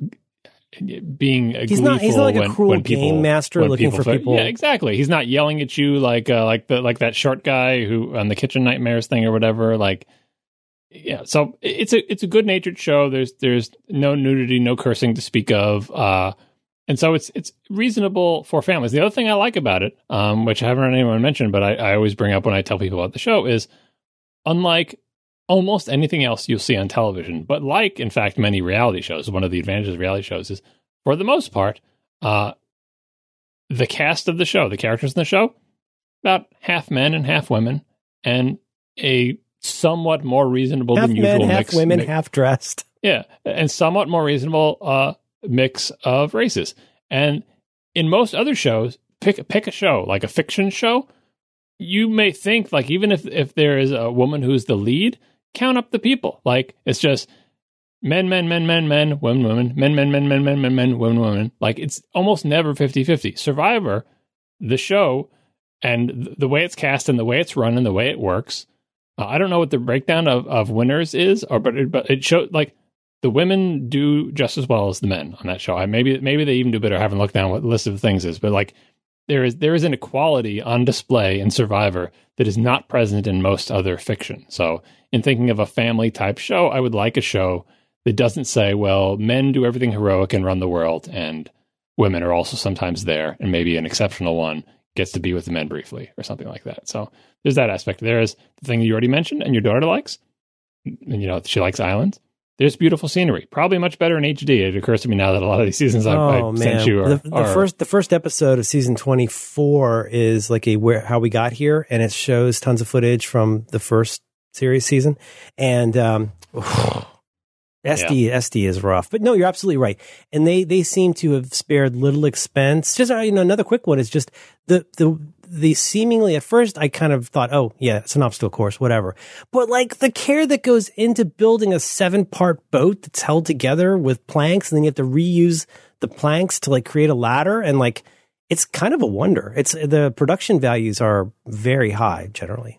being he's not he's not like when, a cruel people, game master looking for feel- people. Yeah, exactly. He's not yelling at you like uh, like the like that short guy who on the Kitchen Nightmares thing or whatever. Like, yeah. So it's a it's a good natured show. There's there's no nudity, no cursing to speak of. Uh, and so it's it's reasonable for families. The other thing I like about it, um, which I haven't heard anyone mention, but I, I always bring up when I tell people about the show, is unlike almost anything else you'll see on television, but like in fact many reality shows, one of the advantages of reality shows is for the most part, uh, the cast of the show, the characters in the show, about half men and half women, and a somewhat more reasonable half than men, usual half mix. women, mix- half dressed. yeah, and somewhat more reasonable uh, mix of races. And in most other shows, pick pick a show like a fiction show. You may think like even if if there is a woman who's the lead, count up the people. Like it's just men, men, men, men, men, women, women, men, men, men, men, men, men, men, women, women. Like it's almost never 50-50. Survivor, the show, and the way it's cast and the way it's run and the way it works. Uh, I don't know what the breakdown of, of winners is, or but it, but it showed like the women do just as well as the men on that show. I maybe maybe they even do better. I haven't looked down what the list of things is, but like there is there is an equality on display in Survivor that is not present in most other fiction. So in thinking of a family type show, I would like a show that doesn't say, well, men do everything heroic and run the world, and women are also sometimes there, and maybe an exceptional one gets to be with the men briefly or something like that. So there's that aspect. There is the thing you already mentioned, and your daughter likes, and you know she likes islands. There's beautiful scenery, probably much better in HD. It occurs to me now that a lot of these seasons I've, oh I've man, sent you are, the, the are- first the first episode of season twenty four is like a where how we got here, and it shows tons of footage from the first series season, and um, SD SD is rough. But no, you're absolutely right, and they they seem to have spared little expense. Just uh, you know, another quick one is just the the the seemingly at first I kind of thought, oh yeah, it's an obstacle course, whatever. But like the care that goes into building a seven part boat that's held together with planks, and then you have to reuse the planks to like create a ladder, and like it's kind of a wonder. It's the production values are very high generally.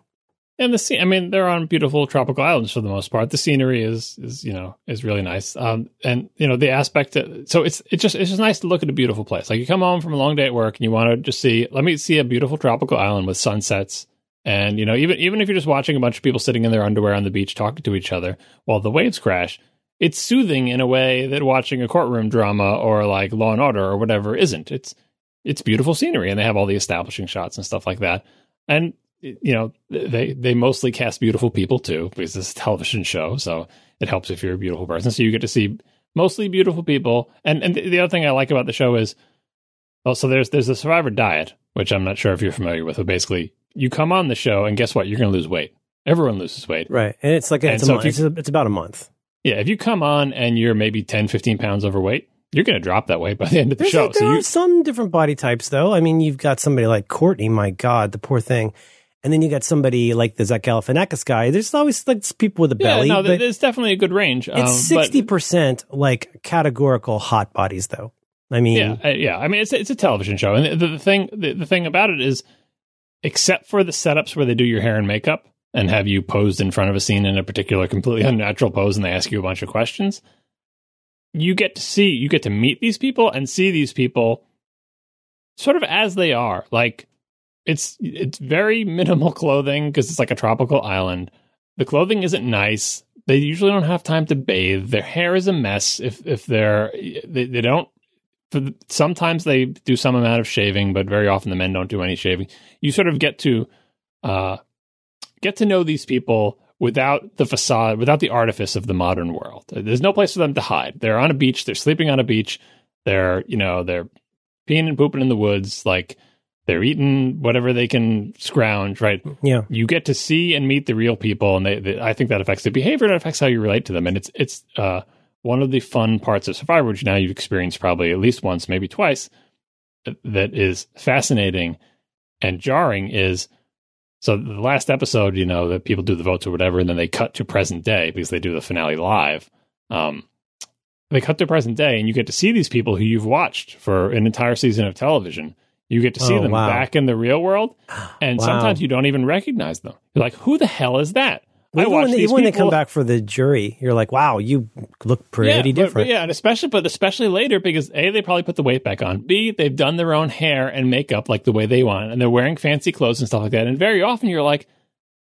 And the scene, I mean, they're on beautiful tropical islands for the most part. The scenery is, is you know, is really nice. Um, and you know, the aspect. That, so it's it's just it's just nice to look at a beautiful place. Like you come home from a long day at work and you want to just see. Let me see a beautiful tropical island with sunsets. And you know, even even if you're just watching a bunch of people sitting in their underwear on the beach talking to each other while the waves crash, it's soothing in a way that watching a courtroom drama or like Law and Order or whatever isn't. It's it's beautiful scenery, and they have all the establishing shots and stuff like that. And you know they they mostly cast beautiful people too because it's a television show so it helps if you're a beautiful person so you get to see mostly beautiful people and and the other thing i like about the show is oh so there's there's a survivor diet which i'm not sure if you're familiar with but basically you come on the show and guess what you're going to lose weight everyone loses weight Right, and it's like And it's, a so month. you- it's, a- it's about a month. yeah if you come on and you're maybe 10 15 pounds overweight you're going to drop that weight by the end of the There's show like, so there you are some different body types, though. I mean, you've got somebody like Courtney, my God, the poor thing. And then you got somebody like the Zach Galifianakis guy. There's always like people with a yeah belly. no but there's definitely a good range um, it's sixty percent like categorical hot bodies, though. I mean, Yeah, yeah. I mean, it's it's a television show, and the, the thing the, the thing about it is, except for the setups where they do your hair and makeup and have you posed in front of a scene in a particular completely unnatural pose, and they ask you a bunch of questions, you get to see, you get to meet these people and see these people sort of as they are. Like it's it's very minimal clothing because it's like a tropical island. The clothing isn't nice. They usually don't have time to bathe. Their hair is a mess. If if they're they, they don't sometimes they do some amount of shaving, but very often the men don't do any shaving. You sort of get to uh, get to know these people without the facade, without the artifice of the modern world. There's no place for them to hide. They're on a beach. They're sleeping on a beach. They're you know they're peeing and pooping in the woods. Like they're eating whatever they can scrounge. Right yeah. you get to see and meet the real people, and they, they, I think that affects the behavior and affects how you relate to them. And it's it's uh, one of the fun parts of Survivor, which now you've experienced probably at least once, maybe twice, that is fascinating and jarring. Is so the last episode, you know, that people do the votes or whatever, and then they cut to present day because they do the finale live. Um, they cut to present day, and you get to see these people who you've watched for an entire season of television. You get to see Oh, them wow. back in the real world, and Wow. sometimes you don't even recognize them. You're like, "Who the hell is that?" I even watch when, they, these even when they come back for the jury, you're like, wow, you look pretty yeah, but- different. But, yeah, and especially, but especially later because a they probably put the weight back on. B they've done their own hair and makeup like the way they want, and they're wearing fancy clothes and stuff like that. And very often you're like,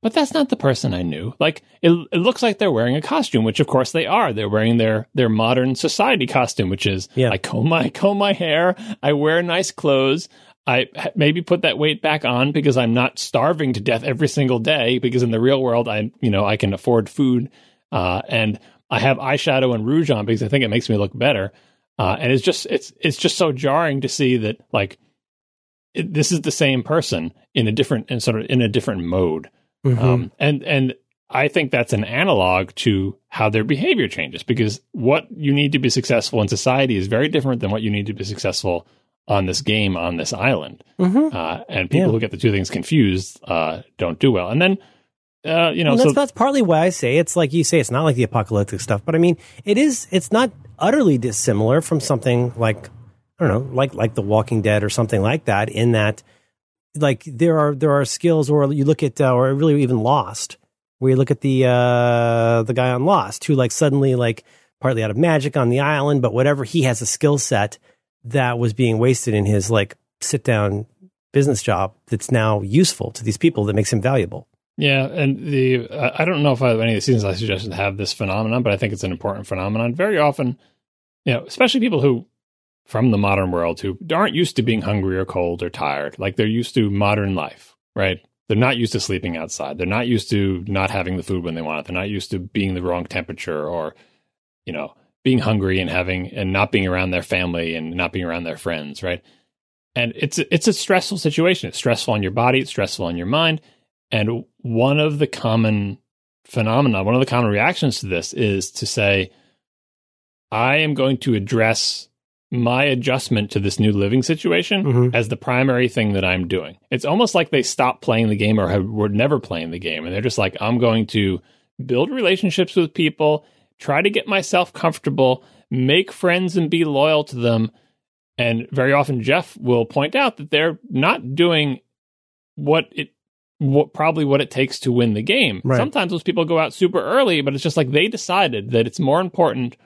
but that's not the person I knew. Like it, it looks like they're wearing a costume, which of course they are. They're wearing their their modern society costume, which is Yeah. I comb my comb my hair, I wear nice clothes. I maybe put that weight back on because I'm not starving to death every single day. Because in the real world, I you know I can afford food, uh, and I have eyeshadow and rouge on because I think it makes me look better. Uh, and it's just it's it's just so jarring to see that like it, this is the same person in a different and sort of in a different mode. Mhm. Um, and and I think that's an analog to how their behavior changes because what you need to be successful in society is very different than what you need to be successful on this game on this island. Mhm. Uh, and people Yeah. who get the two things confused uh, don't do well. And then uh, you know, And so that's, that's partly why I say it's like you say, it's not like the apocalyptic stuff, but I mean, it is, it's not utterly dissimilar from something like, I don't know, like, like The Walking Dead or something like that, in that, like, there are, there are skills, or you look at, uh, or really even Lost, where you look at the, uh, the guy on Lost who, like, suddenly, like, partly out of magic on the island, but whatever, he has a skill set that was being wasted in his, like, sit down business job that's now useful to these people that makes him valuable. Yeah, and the I don't know if I, any of the seasons I suggested have this phenomenon, but I think it's an important phenomenon. Very often, you know, especially people who from the modern world who aren't used to being hungry or cold or tired, like they're used to modern life, right? They're not used to sleeping outside. They're not used to not having the food when they want it. They're not used to being the wrong temperature or, you know, being hungry and having and not being around their family and not being around their friends, right? And it's it's a stressful situation. It's stressful on your body. It's stressful on your mind. And one of the common phenomena, one of the common reactions to this is to say, I am going to address my adjustment to this new living situation Mhm. as the primary thing that I'm doing. It's almost like they stopped playing the game or have, were never playing the game. And they're just like, I'm going to build relationships with people, try to get myself comfortable, make friends and be loyal to them. And very often Jeff will point out that they're not doing what it what probably what it takes to win the game. Right. Sometimes those people go out super early, but it's just like they decided that it's more important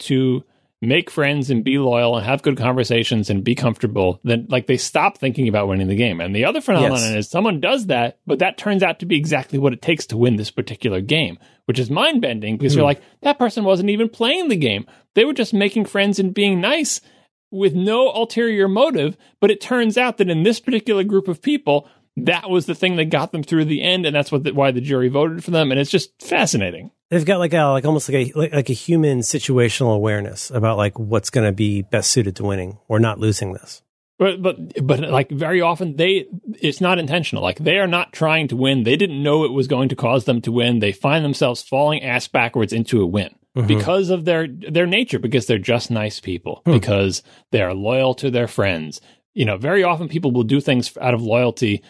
to make friends and be loyal and have good conversations and be comfortable then like they stop thinking about winning the game. And the other phenomenon Yes. is someone does that, but that turns out to be exactly what it takes to win this particular game, which is mind bending because Hmm. you're like, that person wasn't even playing the game. They were just making friends and being nice with no ulterior motive. But it turns out that in this particular group of people, that was the thing that got them through the end, and that's what the, why the jury voted for them. And it's just fascinating. They've got like a like almost like a like, like a human situational awareness about like what's going to be best suited to winning or not losing this. But but but like very often they it's not intentional. Like they are not trying to win. They didn't know it was going to cause them to win. They find themselves falling ass backwards into a win mm-hmm. because of their their nature because they're just nice people hmm. because they are loyal to their friends. You know, very often people will do things out of loyalty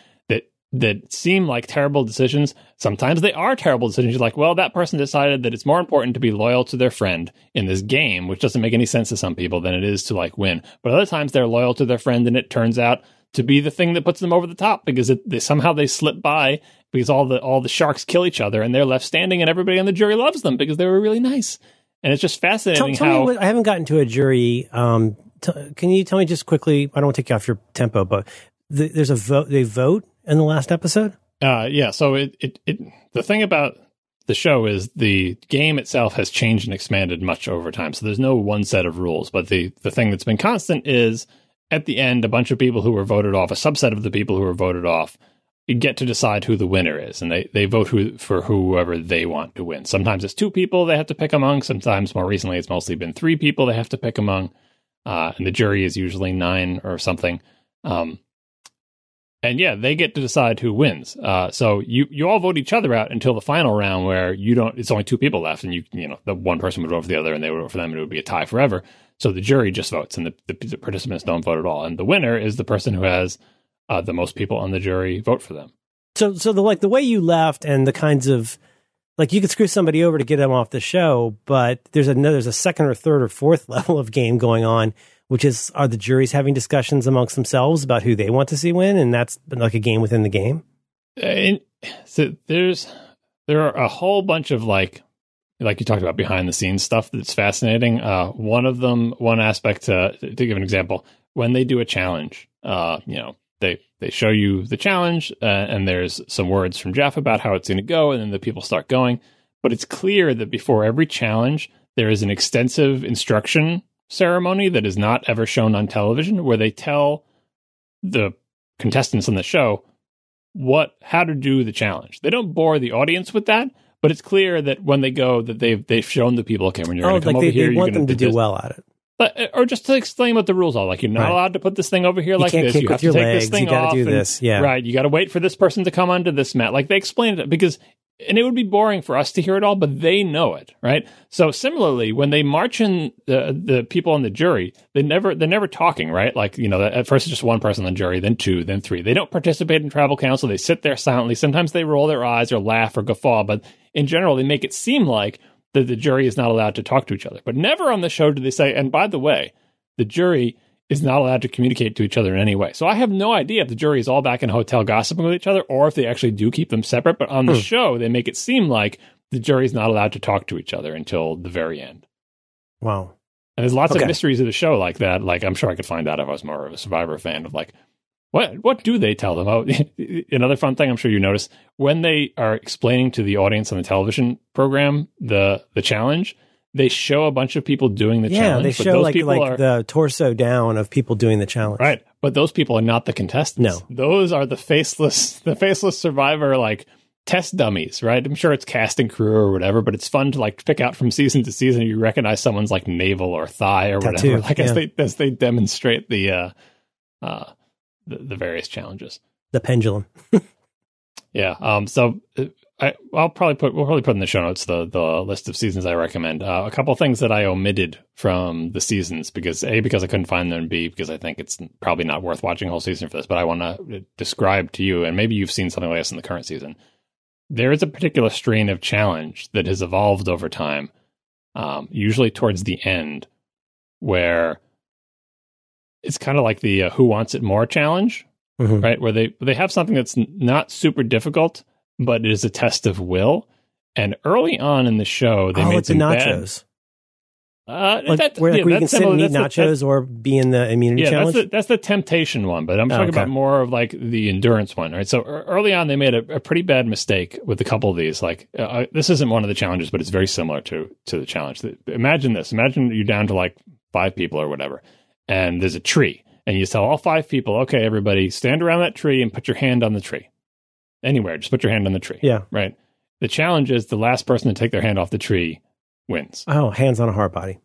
that seem like terrible decisions. Sometimes they are terrible decisions. You're like, well, that person decided that it's more important to be loyal to their friend in this game, which doesn't make any sense to some people than it is to like win. But other times they're loyal to their friend, and it turns out to be the thing that puts them over the top because it, they, somehow they slip by because all the all the sharks kill each other and they're left standing, and everybody on the jury loves them because they were really nice. And it's just fascinating tell how me what, I haven't gotten to a jury. Um, t- can you tell me just quickly? I don't want to take you off your tempo, but th- there's a vote. They vote in the last episode. Uh, yeah. So it, it, it, the thing about the show is the game itself has changed and expanded much over time. So there's no one set of rules, but the, the thing that's been constant is at the end, a bunch of people who were voted off, a subset of the people who were voted off, get to decide who the winner is, and they, they vote who, for whoever they want to win. Sometimes it's two people they have to pick among. Sometimes more recently, it's mostly been three people they have to pick among, uh, and the jury is usually nine or something. Um, and yeah, they get to decide who wins. Uh, so you you all vote each other out until the final round, where you don't. It's only two people left, and you you know the one person would vote for the other, and they would vote for them, and it would be a tie forever. So the jury just votes, and the, the, participants don't vote at all. And the winner is the person who has uh, the most people on the jury vote for them. So, so the like the way you left and the kinds of like you could screw somebody over to get them off the show, but there's a there's a second or third or fourth level of game going on, which is are the juries having discussions amongst themselves about who they want to see win, and that's like a game within the game. Uh, and so there's there are a whole bunch of like like you talked about behind the scenes stuff that's fascinating. Uh, one of them, one aspect to, to give an example, when they do a challenge, uh, you know, they they show you the challenge, uh, and there's some words from Jeff about how it's going to go, and then the people start going. But it's clear that before every challenge, there is an extensive instruction ceremony that is not ever shown on television, where they tell the contestants on the show what how to do the challenge. They don't bore the audience with that, but it's clear that when they go, that they've they've shown the people, okay, when you're oh, going to come like over they, here, they you're want them to do well at it. But, uh, or just to explain what the rules are. Like you're not Right. allowed to put this thing over here You like this. you have to take legs. this thing You gotta off. do and- this. Yeah. Right. You got to wait for this person to come onto this mat. Like they explained it because, and it would be boring for us to hear it all, but they know it, right? So similarly, when they march in the the people on the jury, they never they're never talking, right? Like you know, at first it's just one person on the jury, then two, then three. They don't participate in tribal council. They sit there silently. Sometimes they roll their eyes or laugh or guffaw, but in general, they make it seem like that the jury is not allowed to talk to each other. But never on the show do they say, and by the way, the jury is not allowed to communicate to each other in any way. So I have no idea if the jury is all back in a hotel gossiping with each other or if they actually do keep them separate. But on the Hmm. show, they make it seem like the jury is not allowed to talk to each other until the very end. Wow. And there's lots Okay. of mysteries of the show like that. Like I'm sure I could find out if I was more of a Survivor fan of like, what what do they tell them? Oh, another fun thing I'm sure you notice when they are explaining to the audience on the television program the the challenge, they show a bunch of people doing the yeah, challenge. they but show like like are, the torso down of people doing the challenge. Right. But those people are not the contestants. No. Those are the faceless the faceless survivor like test dummies, right? I'm sure it's cast and crew or whatever, but it's fun to like pick out from season to season. You recognize someone's like navel or thigh or Tattoo, whatever, like yeah. as they as they demonstrate the uh uh the, the various challenges. The pendulum. Yeah. Um. So uh, I, I'll probably put we'll probably put in the show notes the the list of seasons I recommend. Uh, a couple things that I omitted from the seasons because a because I couldn't find them, and b because I think it's probably not worth watching a whole season for this. But I want to describe to you, and maybe you've seen something like this in the current season. There is a particular strain of challenge that has evolved over time, um, usually towards the end, where it's kind of like the uh, "Who Wants It More" challenge, Mhm. right? Where they they have something that's n- not super difficult, but it is a test of will. And early on in the show, they oh, made the some bad- nachos. Uh, Like, that- where, like, yeah, where you can sit and eat That's the- nachos or be in the immunity yeah, challenge. that's the that's the temptation one, but I'm Oh, talking okay. about more of like the endurance one, right? So early on, they made a, a pretty bad mistake with a couple of these. Like uh, this isn't one of the challenges, but it's very similar to to the challenge. Imagine this: imagine you're down to like five people or whatever, and there's a tree, and you tell all five people, "Okay, everybody, stand around that tree and put your hand on the tree. Anywhere, just put your hand on the tree." yeah. right. The challenge is the last person to take their hand off the tree wins, Oh, hands on a hard body.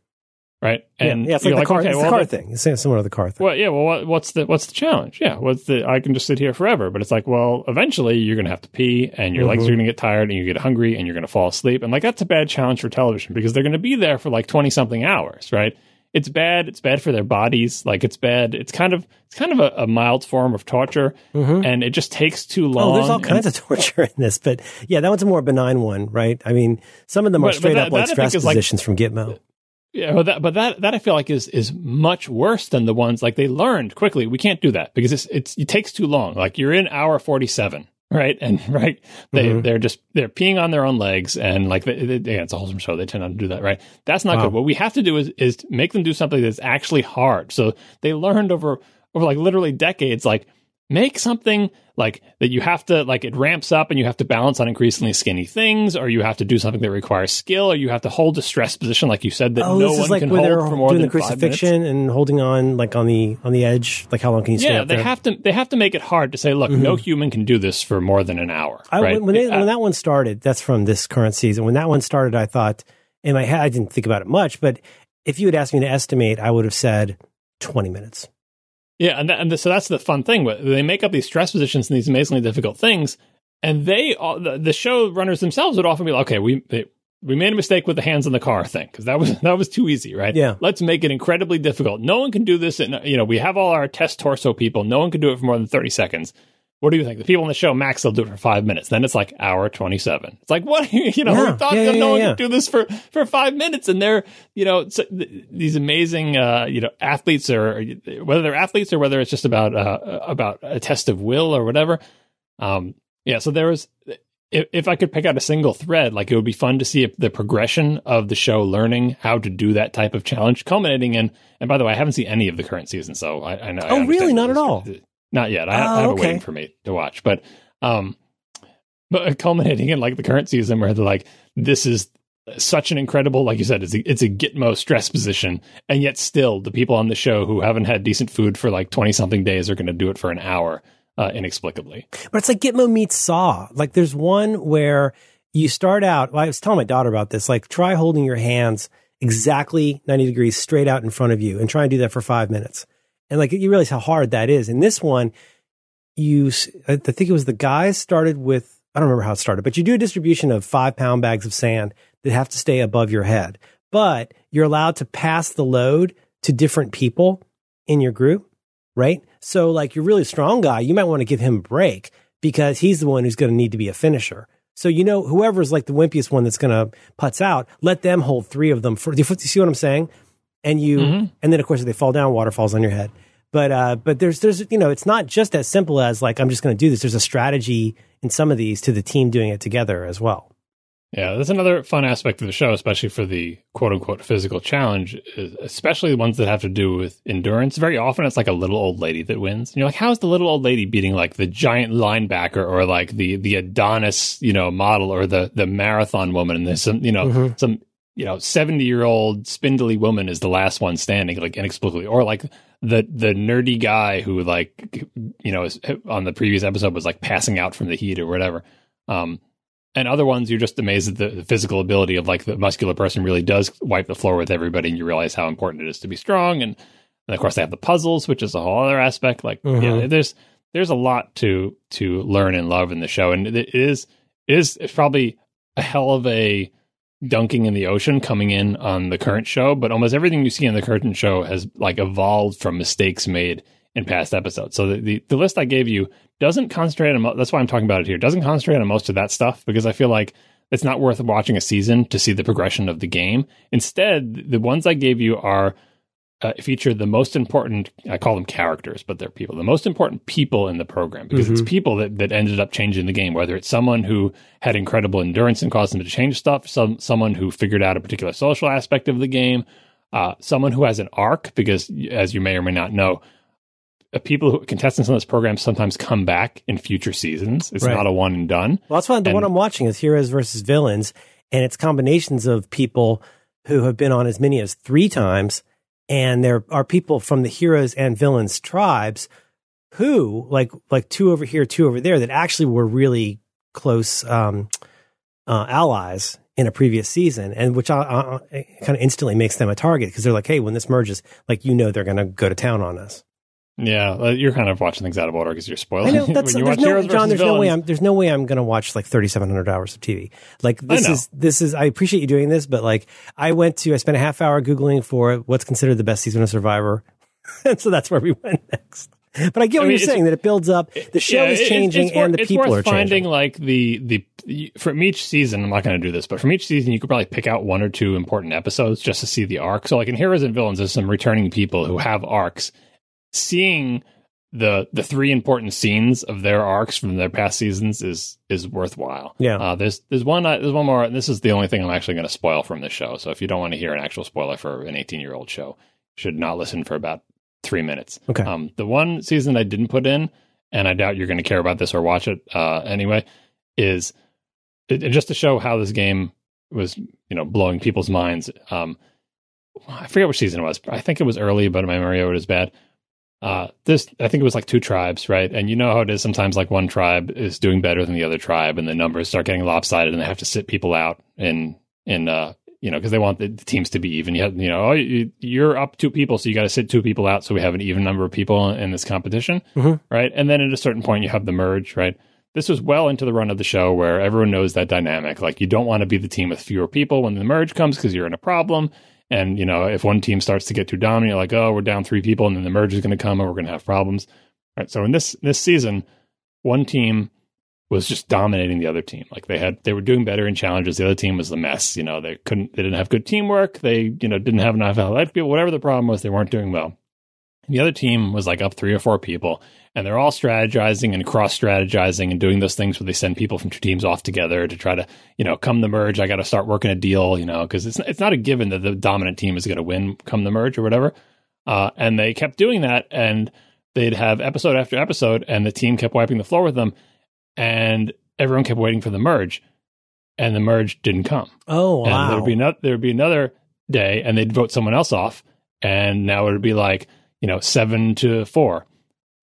right? And yeah, yeah, it's like the car, okay, it's well, the car that- thing. It's similar to the car thing. well, yeah. Well, what, what's the what's the challenge? Yeah, what's the? I can just sit here forever, but it's like, well, eventually you're going to have to pee, and your legs Mhm. are going to get tired, and you get hungry, and you're going to fall asleep, and like that's a bad challenge for television because they're going to be there for like twenty something hours, right? It's bad. It's bad for their bodies. Like it's bad. It's kind of it's kind of a, a mild form of torture, Mhm. and it just takes too long. Oh, there's all and- kinds of torture in this, but yeah, that one's a more benign one, right? I mean, some of them are But- but straight that- up like stress is like- positions from Gitmo. Yeah, but that, but that that I feel like is is much worse than the ones like they learned quickly. We can't do that because it's it's it takes too long. Like you're in hour forty seven, right? And right, they Mhm. they're just they're peeing on their own legs, and like they, they, yeah, it's a wholesome show. They tend not to do that, right? That's not Wow. good. What we have to do is is make them do something that's actually hard. So they learned over over like literally decades, like make something like that you have to like it ramps up and you have to balance on increasingly skinny things or you have to do something that requires skill or you have to hold a stress position like you said that Oh, no this one is like can hold for more doing than the crucifixion and holding on like on the on the edge. Like how long can you stay Yeah, they there? have to they have to make it hard to say, look, no human can do this for more than an hour. I, right? when, they, Uh, when that one started, that's from this current season. When that one started, I thought in my head, I didn't think about it much, but if you had asked me to estimate, I would have said 20 minutes. Yeah, and, that, and so that's the fun thing. They make up these stress positions and these amazingly difficult things, and they all, the, the show runners themselves would often be like, okay, we they, we made a mistake with the hands on the car thing because that was that was too easy, right? Yeah. let's make it incredibly difficult. No one can do this. And you know, we have all our test torso people. No one can do it for more than thirty seconds. What do you think? The people on the show, max, they'll do it for five minutes. Then it's like hour twenty-seven. It's like what you know. Yeah, we thought yeah, yeah, no one could do this for for five minutes, and they're you know so th- these amazing uh, you know athletes, or whether they're athletes or whether it's just about uh, about a test of will or whatever. Um, yeah. So there was if, if I could pick out a single thread, like it would be fun to see if the progression of the show learning how to do that type of challenge, culminating in. And by the way, I haven't seen any of the current season, so I, I know. Oh, I really? Not at all. Not yet. I, oh, I have okay. it waiting for me to watch, but um, but culminating in like the current season where they're like, this is such an incredible, like you said, it's a, it's a Gitmo stress position, and yet still the people on the show who haven't had decent food for like twenty something days are going to do it for an hour uh, inexplicably. But it's like Gitmo meets Saw. Like there's one where you start out. Well, I was telling my daughter about this. Like try holding your hands exactly 90 degrees straight out in front of you and try and do that for five minutes. And like you realize how hard that is. In this one, you, I think it was the guys started with, I don't remember how it started, but you do a distribution of five pound bags of sand that have to stay above your head. But you're allowed to pass the load to different people in your group right? So like you're really strong guy, you might want to give him a break because he's the one who's going to need to be a finisher. So you know, whoever's like the wimpiest one that's going to putz out, let them hold three of them. For do you see what I'm saying? And you, mm-hmm. and then of course if they fall down, water falls on your head. But uh, but there's there's you know, it's not just as simple as like I'm just going to do this. There's a strategy in some of these to the team doing it together as well. Yeah, that's another fun aspect of the show, especially for the quote unquote physical challenge, especially the ones that have to do with endurance. Very often it's like a little old lady that wins. And you're like, how's the little old lady beating like the giant linebacker or like the the Adonis, you know, model or the the marathon woman and there's some, you know, mm-hmm. some you know, 70 year old spindly woman is the last one standing, like inexplicably, or like the the nerdy guy who like you know is, on the previous episode was like passing out from the heat or whatever. Um, and other ones you're just amazed at the, the, physical ability of like the muscular person really does wipe the floor with everybody and you realize how important it is to be strong. And, and of course they have the puzzles which is a whole other aspect. Like yeah there's there's a lot to to learn and love in the show. And it is it is it's probably a hell of a dunking in the ocean coming in on the current hmm. show but almost everything you see in the current show has like evolved from mistakes made in past episodes so the, the, the list i gave you doesn't concentrate on that's why I'm talking about it here. Doesn't concentrate on most of that stuff because I feel like it's not worth watching a season to see the progression of the game. Instead, the ones I gave you are uh, feature the most important. I call them characters, but they're people. The most important people in the program because mm-hmm. it's people that that ended up changing the game. Whether it's someone who had incredible endurance and caused them to change stuff, some someone who figured out a particular social aspect of the game, uh, someone who has an arc. Because as you may or may not know, uh, people who contestants on this program sometimes come back in future seasons. It's right. not a one and done. Well, that's why the and, one I'm watching is Heroes versus Villains, and it's combinations of people who have been on as many as three times, and there are people from the Heroes and Villains tribes who, like like two over here, two over there, that actually were really close um, uh, allies in a previous season, and which I, I, I kind of instantly makes them a target because they're like, hey, when this merges, like you know, they're going to go to town on us. Yeah, uh, you're kind of watching things out of order because you're spoiling. I know that's there's no, John. There's no way I'm there's no way I'm going to watch like 3,700 hours of TV. Like this is this is. I appreciate you doing this, but like I went to I spent a half hour googling for what's considered the best season of Survivor, and so that's where we went next. But I get what I mean, you're saying that it builds up. The show yeah, is changing it's, it's and the people are finding changing. like the the from each season. I'm not going to do this, but from each season, you could probably pick out one or two important episodes just to see the arc. So, like in Heroes and Villains, there's some returning people who have arcs. Seeing the the three important scenes of their arcs from their past seasons is is worthwhile. Yeah. Uh, there's there's one uh, there's one more. And this is the only thing I'm actually going to spoil from this show. So if you don't want to hear an actual spoiler for an 18 year old show, should not listen for about three minutes. Okay. Um, the one season I didn't put in, and I doubt you're going to care about this or watch it uh, anyway, is it, it, just to show how this game was you know blowing people's minds. Um, I forget which season it was. I think it was early, but my memory of it is bad uh, this I think it was like two tribes, right? And you know how it is sometimes like one tribe is doing better than the other tribe, and the numbers start getting lopsided, and they have to sit people out in in uh you know because they want the, the, teams to be even. You have you know oh you, are up two people, so you got to sit two people out, so we have an even number of people in, in this competition, mm-hmm. right? And then at a certain point, you have the merge, right? This was well into the run of the show where everyone knows that dynamic. Like you don't want to be the team with fewer people when the merge comes because you're in a problem and, you know, if one team starts to get too dominant, like, oh, we're down three people and then the merge is going to come and we're going to have problems. Right. So in this this season, one team was just dominating the other team. Like they had they were doing better in challenges. The other team was the mess. You know, they couldn't they didn't have good teamwork. They, you know, didn't have enough athletic people, whatever the problem was, they weren't doing well. The other team was like up three or four people, and they're all strategizing and cross strategizing and doing those things where they send people from two teams off together to try to, you know, come the merge. I got to start working a deal, you know, because it's it's not a given that the dominant team is going to win come the merge or whatever. Uh, and they kept doing that, and they'd have episode after episode, and the team kept wiping the floor with them, and everyone kept waiting for the merge, and the merge didn't come. Oh wow! And there'd be no, there'd be another day, and they'd vote someone else off, and now it'd be like you know seven to four,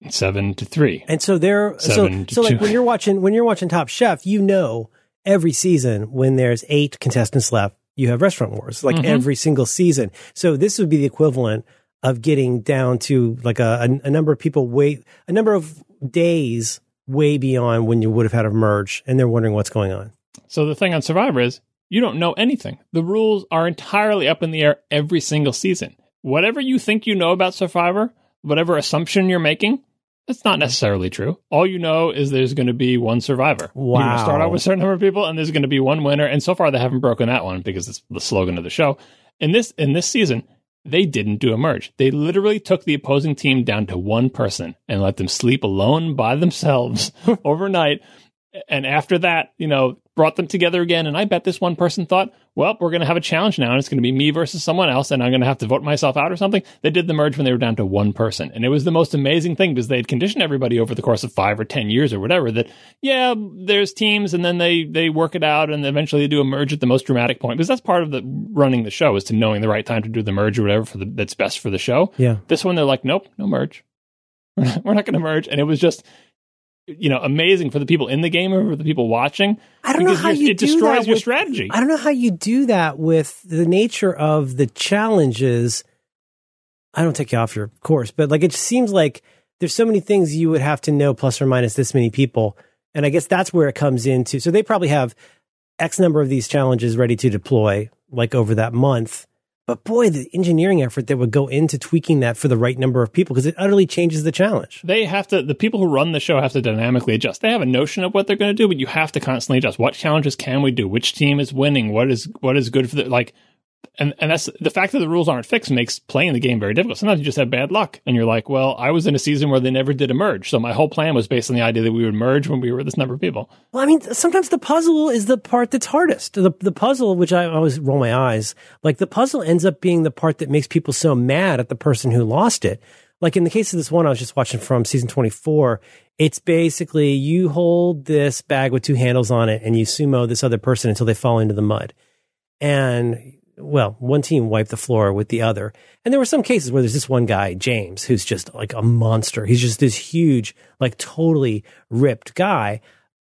seven to three, and so there. So so like when you're watching when you're watching Top Chef, you know every season when there's eight contestants left, you have restaurant wars like mm-hmm. every single season. So this would be the equivalent of getting down to like a, a, a number of people wait a number of days way beyond when you would have had a merge, and they're wondering what's going on. So the thing on Survivor is you don't know anything. The rules are entirely up in the air every single season. Whatever you think you know about Survivor, whatever assumption you're making, that's not necessarily true. All you know is there's going to be one survivor. Wow. You're going to start out with a certain number of people, and there's going to be one winner. And so far, they haven't broken that one because it's the slogan of the show. In this in this season, they didn't do a merge. They literally took the opposing team down to one person and let them sleep alone by themselves overnight. And after that, you know, brought them together again. And I bet this one person thought, well, we're going to have a challenge now, and it's going to be me versus someone else, and I'm going to have to vote myself out or something. They did the merge when they were down to one person. And it was the most amazing thing because they had conditioned everybody over the course of five or 10 years or whatever that, yeah, there's teams, and then they, they work it out, and eventually they do a merge at the most dramatic point because that's part of the running the show is to knowing the right time to do the merge or whatever for the, that's best for the show. Yeah. This one, they're like, nope, no merge. we're not going to merge. And it was just, you know amazing for the people in the game or for the people watching. I don't know how you it destroys your with, strategy. I don't know how you do that with the nature of the challenges. I don't take you off your course, but like it seems like there's so many things you would have to know plus or minus this many people, and I guess that's where it comes into. So they probably have X number of these challenges ready to deploy, like over that month. But boy, the engineering effort that would go into tweaking that for the right number of people because it utterly changes the challenge. They have to, the people who run the show have to dynamically adjust. They have a notion of what they're going to do, but you have to constantly adjust. What challenges can we do? Which team is winning? What is, what is good for the, like, and and that's the fact that the rules aren't fixed makes playing the game very difficult. Sometimes you just have bad luck, and you're like, well, I was in a season where they never did a merge, so my whole plan was based on the idea that we would merge when we were this number of people. Well, I mean, sometimes the puzzle is the part that's hardest. The the puzzle, which I always roll my eyes, like the puzzle ends up being the part that makes people so mad at the person who lost it. Like in the case of this one I was just watching from season 24, it's basically you hold this bag with two handles on it and you sumo this other person until they fall into the mud. And well, one team wiped the floor with the other. And there were some cases where there's this one guy, James, who's just like a monster. He's just this huge, like totally ripped guy.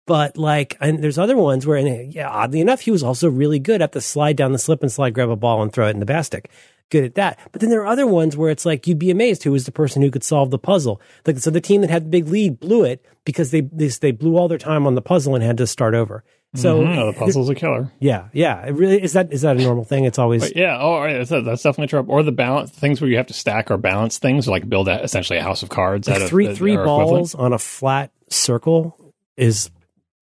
But like, and there's other ones where, and yeah, oddly enough, he was also really good at the slide down the slip and slide, grab a ball and throw it in the basket. Good at that. But then there are other ones where it's like, you'd be amazed who was the person who could solve the puzzle. Like, so the team that had the big lead blew it because they, they, they blew all their time on the puzzle and had to start over. So mm-hmm. the puzzle's a killer. Yeah, yeah. It really is that is that a normal thing? It's always but yeah. Oh, right. that's, that's definitely true. Or the balance things where you have to stack or balance things, like build a, essentially a house of cards. Like three of, three balls equivalent. on a flat circle is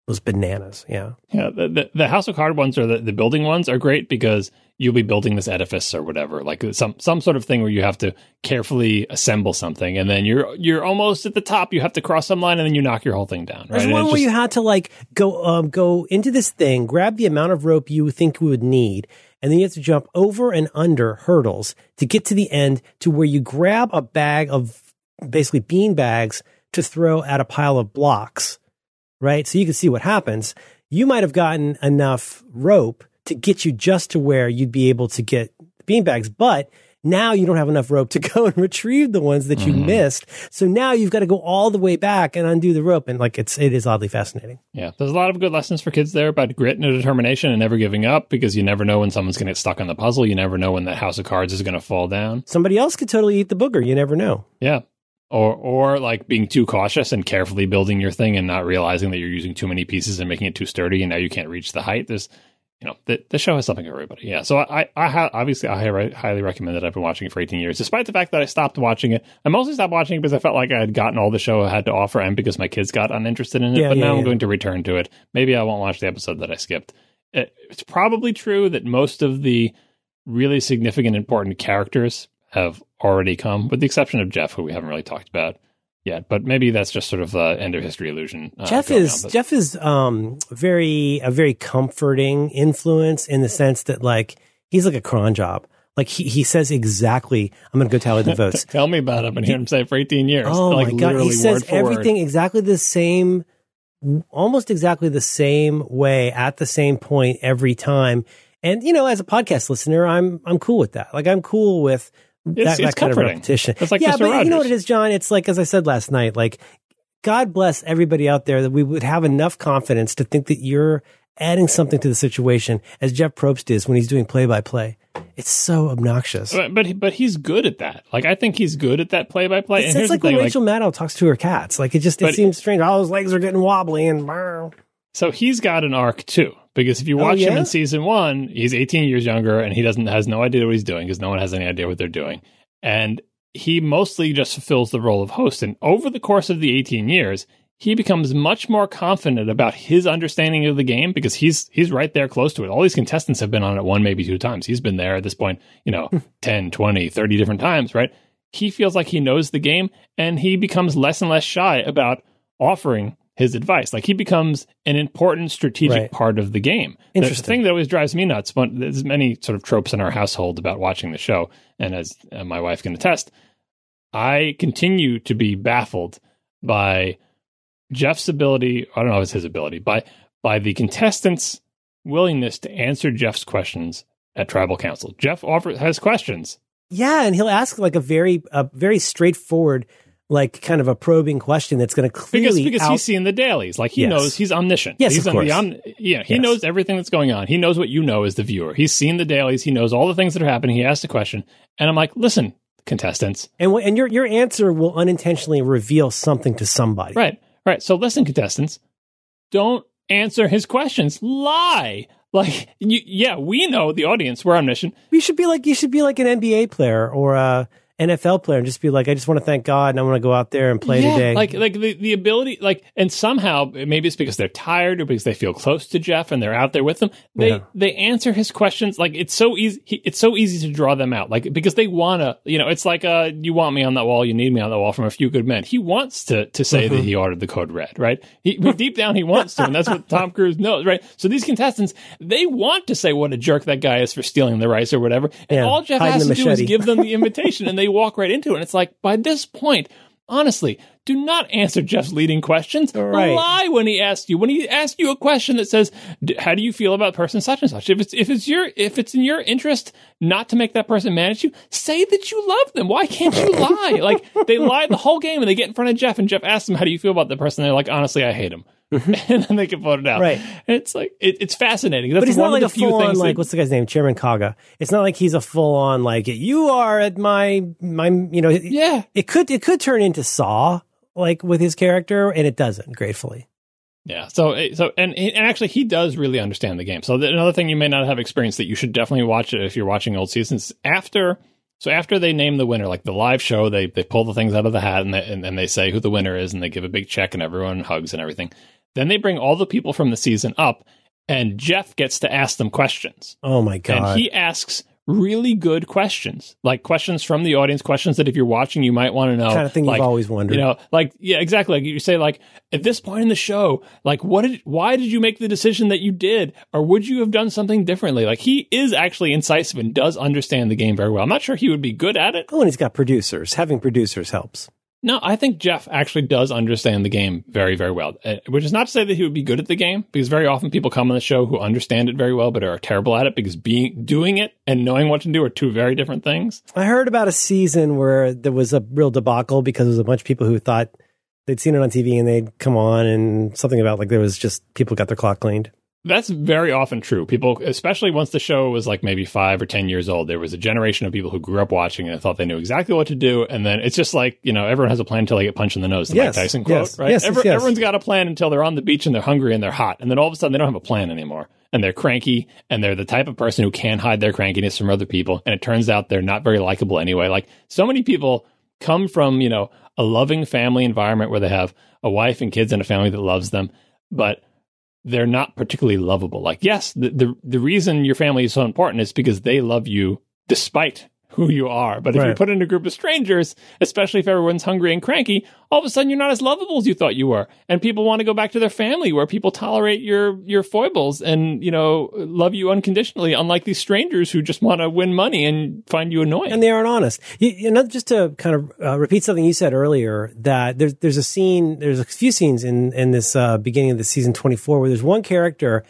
was bananas. Yeah, yeah. The, the, the house of card ones or the, the building ones are great because you'll be building this edifice or whatever, like some some sort of thing where you have to carefully assemble something, and then you're you're almost at the top. You have to cross some line, and then you knock your whole thing down. Right? There's one where just, you had to like go um, go into this thing, grab the amount of rope you think you would need, and then you have to jump over and under hurdles to get to the end to where you grab a bag of basically bean bags to throw at a pile of blocks, right? So you can see what happens. You might have gotten enough rope to get you just to where you'd be able to get the beanbags. But now you don't have enough rope to go and retrieve the ones that you mm. missed. So now you've got to go all the way back and undo the rope. And like it's, it is oddly fascinating. Yeah. There's a lot of good lessons for kids there about grit and determination and never giving up because you never know when someone's going to get stuck on the puzzle. You never know when that house of cards is going to fall down. Somebody else could totally eat the booger. You never know. Yeah. Or, or like being too cautious and carefully building your thing and not realizing that you're using too many pieces and making it too sturdy and now you can't reach the height. There's, you know, the, the show has something for everybody. Yeah. So I, I, I obviously I highly recommend it. I've been watching it for 18 years, despite the fact that I stopped watching it. I mostly stopped watching it because I felt like I had gotten all the show I had to offer and because my kids got uninterested in it. Yeah, but yeah, now yeah. I'm going to return to it. Maybe I won't watch the episode that I skipped. It, it's probably true that most of the really significant, important characters have already come, with the exception of Jeff, who we haven't really talked about yet. But maybe that's just sort of the end of history illusion. Uh, Jeff is Jeff is um, very a very comforting influence in the sense that like he's like a cron job. Like he, he says exactly, I'm going to go tally the votes. Tell me about him and hear him say it for 18 years. Oh like my God. He says everything word. exactly the same, almost exactly the same way at the same point every time. And, you know, as a podcast listener, I'm, I'm cool with that. Like I'm cool with it's, that, it's that kind of repetition. It's like yeah, Mr. but Rogers. you know what it is, John? It's like, as I said last night, like God bless everybody out there that we would have enough confidence to think that you're adding something to the situation as Jeff Probst is when he's doing play by play. It's so obnoxious. But, but but he's good at that. Like I think he's good at that play by play. It's, it's like when Rachel like, Maddow talks to her cats. Like it just it seems strange. All his legs are getting wobbly and. So he's got an arc too, because if you oh, watch oh, yeah? him in season one, he's 18 years younger and he doesn't has no idea what he's doing because no one has any idea what they're doing, and he mostly just fulfills the role of host. And over the course of the 18 years, he becomes much more confident about his understanding of the game because he's he's right there close to it. All these contestants have been on it one, maybe two times. He's been there at this point, you know, hmm. 10, 20, 30 different times, right? He feels like he knows the game and he becomes less and less shy about offering his advice. Like he becomes an important strategic right. part of the game. Interesting. The thing that always drives me nuts, but there's many sort of tropes in our household about watching the show, and as uh, my wife can attest, I continue to be baffled by Jeff's ability, I don't know if it's his ability, by by the contestants' willingness to answer Jeff's questions at tribal council. Jeff offers has questions. Yeah, and he'll ask like a very a very straightforward like kind of a probing question that's going to clearly because because out- he's seen the dailies, like he yes. knows he's omniscient. Yes, he's of course. Om- yeah, he yes. knows everything that's going on. He knows what you know as the viewer. He's seen the dailies. He knows all the things that are happening. He asked a question, and I'm like, listen, contestants, and w- and your your answer will unintentionally reveal something to somebody, right? Right. So listen, contestants, don't answer his questions. Lie. Like, you, yeah, we know the audience. We're omniscient. You should be like you should be like an NBA player or a NFL player and just be like, I just want to thank God and I want to go out there and play yeah, today. Like, like the, the ability, like, and somehow maybe it's because they're tired or because they feel close to Jeff and they're out there with them. They yeah. they answer his questions like it's so easy. It's so easy to draw them out, like because they want to. You know, it's like, uh, you want me on that wall, you need me on that wall from a few good men. He wants to to say mm-hmm. that he ordered the code red, right? He deep down he wants to, and that's what Tom Cruise knows, right? So these contestants they want to say what a jerk that guy is for stealing the rice or whatever, and yeah, all Jeff has to do is give them the invitation, and they walk right into it. And it's like by this point, honestly, do not answer Jeff's leading questions. Right. Lie when he asks you. When he asks you a question that says, "How do you feel about person such and such?" If it's if it's your if it's in your interest not to make that person mad at you, say that you love them. Why can't you lie? like they lie the whole game, and they get in front of Jeff, and Jeff asks them, "How do you feel about the person?" They're like, "Honestly, I hate him." Mm-hmm. and then they can vote it out. Right. And it's like it, it's fascinating. That's but he's not like a full on like that, what's the guy's name? Chairman Kaga. It's not like he's a full on like you are at my my you know. Yeah. It could it could turn into Saw like with his character, and it doesn't. Gratefully. Yeah. So, eh, so, and, and actually, he does really understand the game. So, another thing you may not have experienced that you should definitely watch it if you're watching old seasons after. So after they name the winner, like the live show, they they pull the things out of the hat and they, and, and they say who the winner is, and they give a big check, and everyone hugs and everything. Then they bring all the people from the season up, and Jeff gets to ask them questions. Oh my god! And he asks really good questions, like questions from the audience, questions that if you're watching, you might want to know. Kind of thing like, you've always wondered. You know, like yeah, exactly. Like you say, like at this point in the show, like what did, why did you make the decision that you did, or would you have done something differently? Like he is actually incisive and does understand the game very well. I'm not sure he would be good at it. Oh, and he's got producers. Having producers helps. No, I think Jeff actually does understand the game very, very well. Uh, which is not to say that he would be good at the game, because very often people come on the show who understand it very well, but are terrible at it because being doing it and knowing what to do are two very different things. I heard about a season where there was a real debacle because there was a bunch of people who thought they'd seen it on TV and they'd come on and something about like there was just people got their clock cleaned. That's very often true. People, especially once the show was like maybe five or 10 years old, there was a generation of people who grew up watching and thought they knew exactly what to do. And then it's just like, you know, everyone has a plan until they get punched in the nose. The yes, Mike Tyson quote, yes, right? Yes, Every, yes. Everyone's got a plan until they're on the beach and they're hungry and they're hot. And then all of a sudden they don't have a plan anymore. And they're cranky and they're the type of person who can't hide their crankiness from other people. And it turns out they're not very likable anyway. Like so many people come from, you know, a loving family environment where they have a wife and kids and a family that loves them. But they're not particularly lovable. Like, yes, the, the, the reason your family is so important is because they love you despite who you are. But if you're put in a group of strangers, especially if everyone's hungry and cranky, all of a sudden you're not as lovable as you thought you were. And people want to go back to their family where people tolerate your your foibles and, you know, love you unconditionally, unlike these strangers who just want to win money and find you annoying. and they aren't honest. You, you know, just to kind of uh, repeat something you said earlier, that there's there's a scene, there's a few scenes in in this uh, beginning of the season 24 where there's one character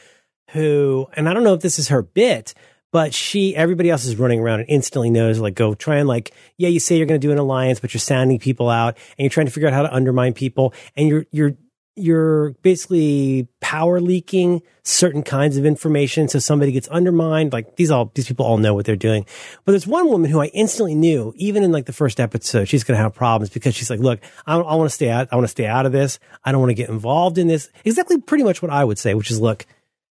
who, and I don't know if this is her bit, but she, everybody else is running around and instantly knows, like, go try and like, yeah, you say you're going to do an alliance, but you're sounding people out and you're trying to figure out how to undermine people, and you're you're you're basically power leaking certain kinds of information so somebody gets undermined like these all these people all know what they're doing. But there's one woman who i instantly knew even in like the first episode she's going to have problems because she's like look i, I want to stay out i want to stay out of this. I don't want to get involved in this. Exactly pretty much what i would say which is look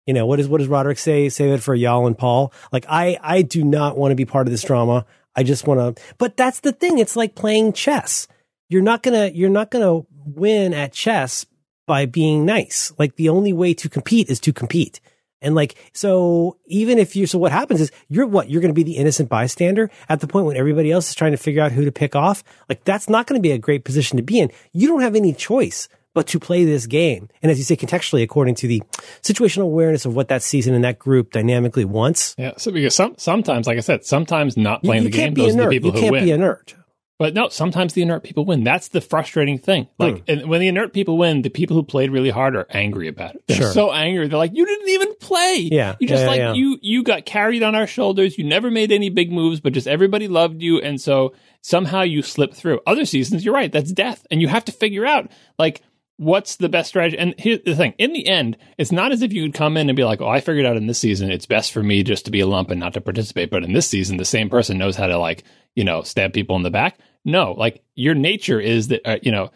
you know what does what does roderick say say that for y'all and paul like i i do not want to be part of this drama i just want to but that's the thing it's like playing chess you're not gonna you're not gonna win at chess by being nice. Like the only way to compete is to compete. And like, so even if you, so what happens is you're what? You're going to be the innocent bystander at the point when everybody else is trying to figure out who to pick off. Like that's not going to be a great position to be in. You don't have any choice but to play this game. And as you say, contextually, according to the situational awareness of what that season and that group dynamically wants, yeah. So because some sometimes, like I said, sometimes not playing you the game, those are the inert. people You who can't win. be inert. But no, sometimes the inert people win. That's the frustrating thing. Hmm. Like, and when the inert people win, the people who played really hard are angry about it. They're Sure. so angry. They're like, "You didn't even play. Yeah. you just Yeah, like yeah. you you got carried on our shoulders. You never made any big moves, but just everybody loved you, and so somehow you slipped through. Other seasons, you're right. That's death, and you have to figure out like." What's the best strategy? And here's the thing: in the end, it's not as if you would come in and be like, "Oh, I figured out in this season, it's best for me just to be a lump and not to participate." But in this season, the same person knows how to like, you know, stab people in the back. No, like your nature is that uh, you know,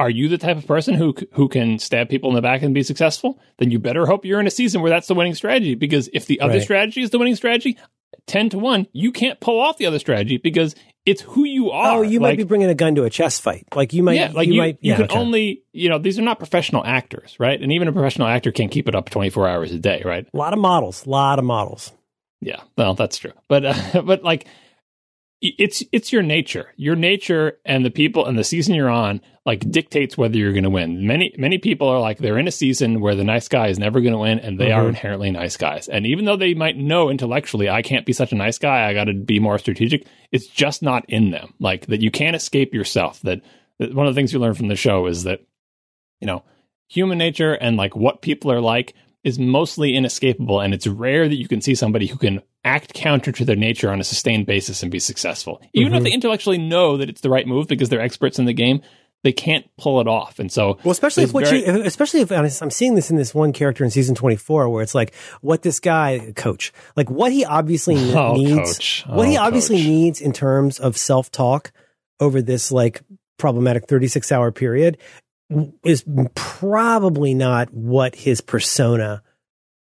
are you the type of person who who can stab people in the back and be successful? Then you better hope you're in a season where that's the winning strategy. Because if the other Right. strategy is the winning strategy, ten to one, you can't pull off the other strategy because it's who you are. Oh, you might be bringing a gun to a chess fight. Like you might, yeah, like you, might, you yeah, can okay. only, you know, these are not professional actors, right? And even a professional actor can't keep it up 24 hours a day, right? a lot of models, a lot of models. Yeah, well, that's true. But uh, but like it's it's your nature. Your nature and the people and the season you're on like dictates whether you're going to win. Many many people are like they're in a season where the nice guy is never going to win and they are Mhm. inherently nice guys. And even though they might know intellectually I can't be such a nice guy, I got to be more strategic, it's just not in them. Like that you can't escape yourself. That, that one of the things you learn from the show is that you know, human nature and like what people are like is mostly inescapable and it's rare that you can see somebody who can act counter to their nature on a sustained basis and be successful even if Mhm. they intellectually know that it's the right move because they're experts in the game they can't pull it off and so Well, especially if what very- you, especially if I'm seeing this in this one character in season 24, where it's like what this guy, coach, like what he obviously Oh, needs, Coach. what he Oh, obviously Coach. needs in terms of self talk over this like problematic 36 hour period is probably not what his persona